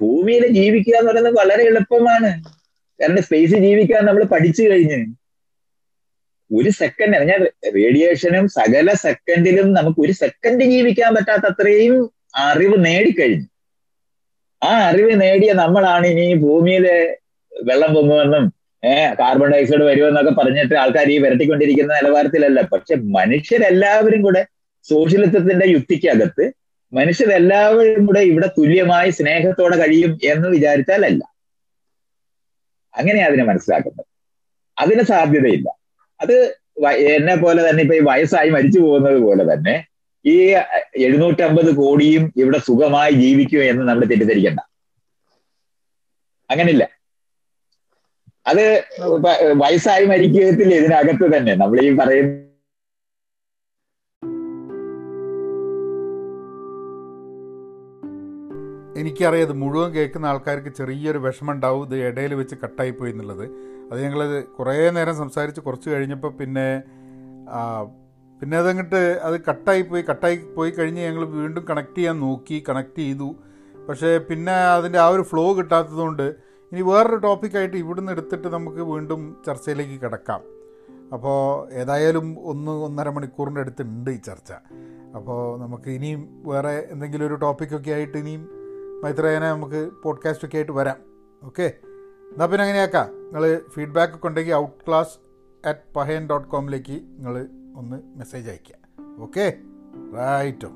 ഭൂമിയിൽ ജീവിക്കുക എന്ന് പറയുന്നത് വളരെ എളുപ്പമാണ്. കാരണം സ്പേസിൽ ജീവിക്കാൻ നമ്മൾ പഠിച്ചു കഴിഞ്ഞ് ഒരു സെക്കൻഡ് ഞാൻ റേഡിയേഷനും സകല സെക്കൻഡിലും നമുക്ക് ഒരു സെക്കൻഡ് ജീവിക്കാൻ പറ്റാത്ത അത്രയും അറിവ് നേടിക്കഴിഞ്ഞു. ആ അറിവ് നേടിയ നമ്മളാണ് ഇനി ഭൂമിയിലെ വെള്ളം പൊങ്ങുമെന്നും ഏഹ് കാർബൺ ഡയോക്സൈഡ് വരുമെന്നൊക്കെ പറഞ്ഞിട്ട് ആൾക്കാർ ഈ വരട്ടിക്കൊണ്ടിരിക്കുന്ന നിലവാരത്തിലല്ല. പക്ഷെ മനുഷ്യരെല്ലാവരും കൂടെ സോഷ്യലിസത്തിന്റെ യുക്തിക്കകത്ത് മനുഷ്യരെല്ലാവരും കൂടെ ഇവിടെ തുല്യമായി സ്നേഹത്തോടെ കഴിയും എന്ന് വിചാരിച്ചാലല്ല. അങ്ങനെയാ അതിനെ മനസ്സിലാക്കുന്നത്. അതിന് സാധ്യതയില്ല. അത് എന്നെ പോലെ തന്നെ ഇപ്പൊ ഈ വയസ്സായി മരിച്ചു പോകുന്നത് പോലെ തന്നെ ഈ എഴുന്നൂറ്റമ്പത് കോടിയും ഇവിടെ സുഖമായി ജീവിക്കും എന്ന് നമ്മൾ തെറ്റിദ്ധരിക്കണ്ട. അങ്ങനില്ല അത് വയസ്സായി മരിക്കത്തില്ല ഇതിനകത്ത് തന്നെ. നമ്മൾ ഈ പറയുന്ന എനിക്കറിയാം മുഴുവൻ കേൾക്കുന്ന ആൾക്കാർക്ക് ചെറിയൊരു വിഷമം ഉണ്ടാവും. ഇത് ഇടയിൽ വെച്ച് കട്ടായി പോയി എന്നുള്ളത്. അത് ഞങ്ങൾ കുറേ നേരം സംസാരിച്ച് കുറച്ച് കഴിഞ്ഞപ്പോൾ പിന്നെ പിന്നെ അതങ്ങോട്ട് അത് കട്ടായി പോയി കട്ടായി പോയി കഴിഞ്ഞ് ഞങ്ങൾ വീണ്ടും കണക്ട് ചെയ്യാൻ നോക്കി കണക്ട് ചെയ്തു. പക്ഷേ പിന്നെ അതിന്റെ ആ ഒരു ഫ്ലോ കിട്ടാത്തതുകൊണ്ട് ഇനി വേറൊരു ടോപ്പിക്കായിട്ട് ഇവിടുന്ന് എടുത്തിട്ട് നമുക്ക് വീണ്ടും ചർച്ചയിലേക്ക് കിടക്കാം. അപ്പോൾ ഏതായാലും ഒന്ന് ഒന്നര മണിക്കൂറിന്റെ അടുത്തുണ്ട് ഈ ചർച്ച. അപ്പോൾ നമുക്ക് ഇനിയും വേറെ എന്തെങ്കിലും ഒരു ടോപ്പിക്കൊക്കെ ആയിട്ട് ഇനിയും മൈത്രേനെ നമുക്ക് പോഡ്കാസ്റ്റൊക്കെ ആയിട്ട് വരാം. ഓക്കെ എന്നാൽ പിന്നെ അങ്ങനെയാക്കാം നിങ്ങൾ ഫീഡ്ബാക്ക് ഒക്കെ ഉണ്ടെങ്കിൽ out class at Pahayan dot കോമിലേക്ക് നിങ്ങൾ ഒന്ന് മെസ്സേജ് അയയ്ക്കുക ഓക്കെ റൈറ്റോ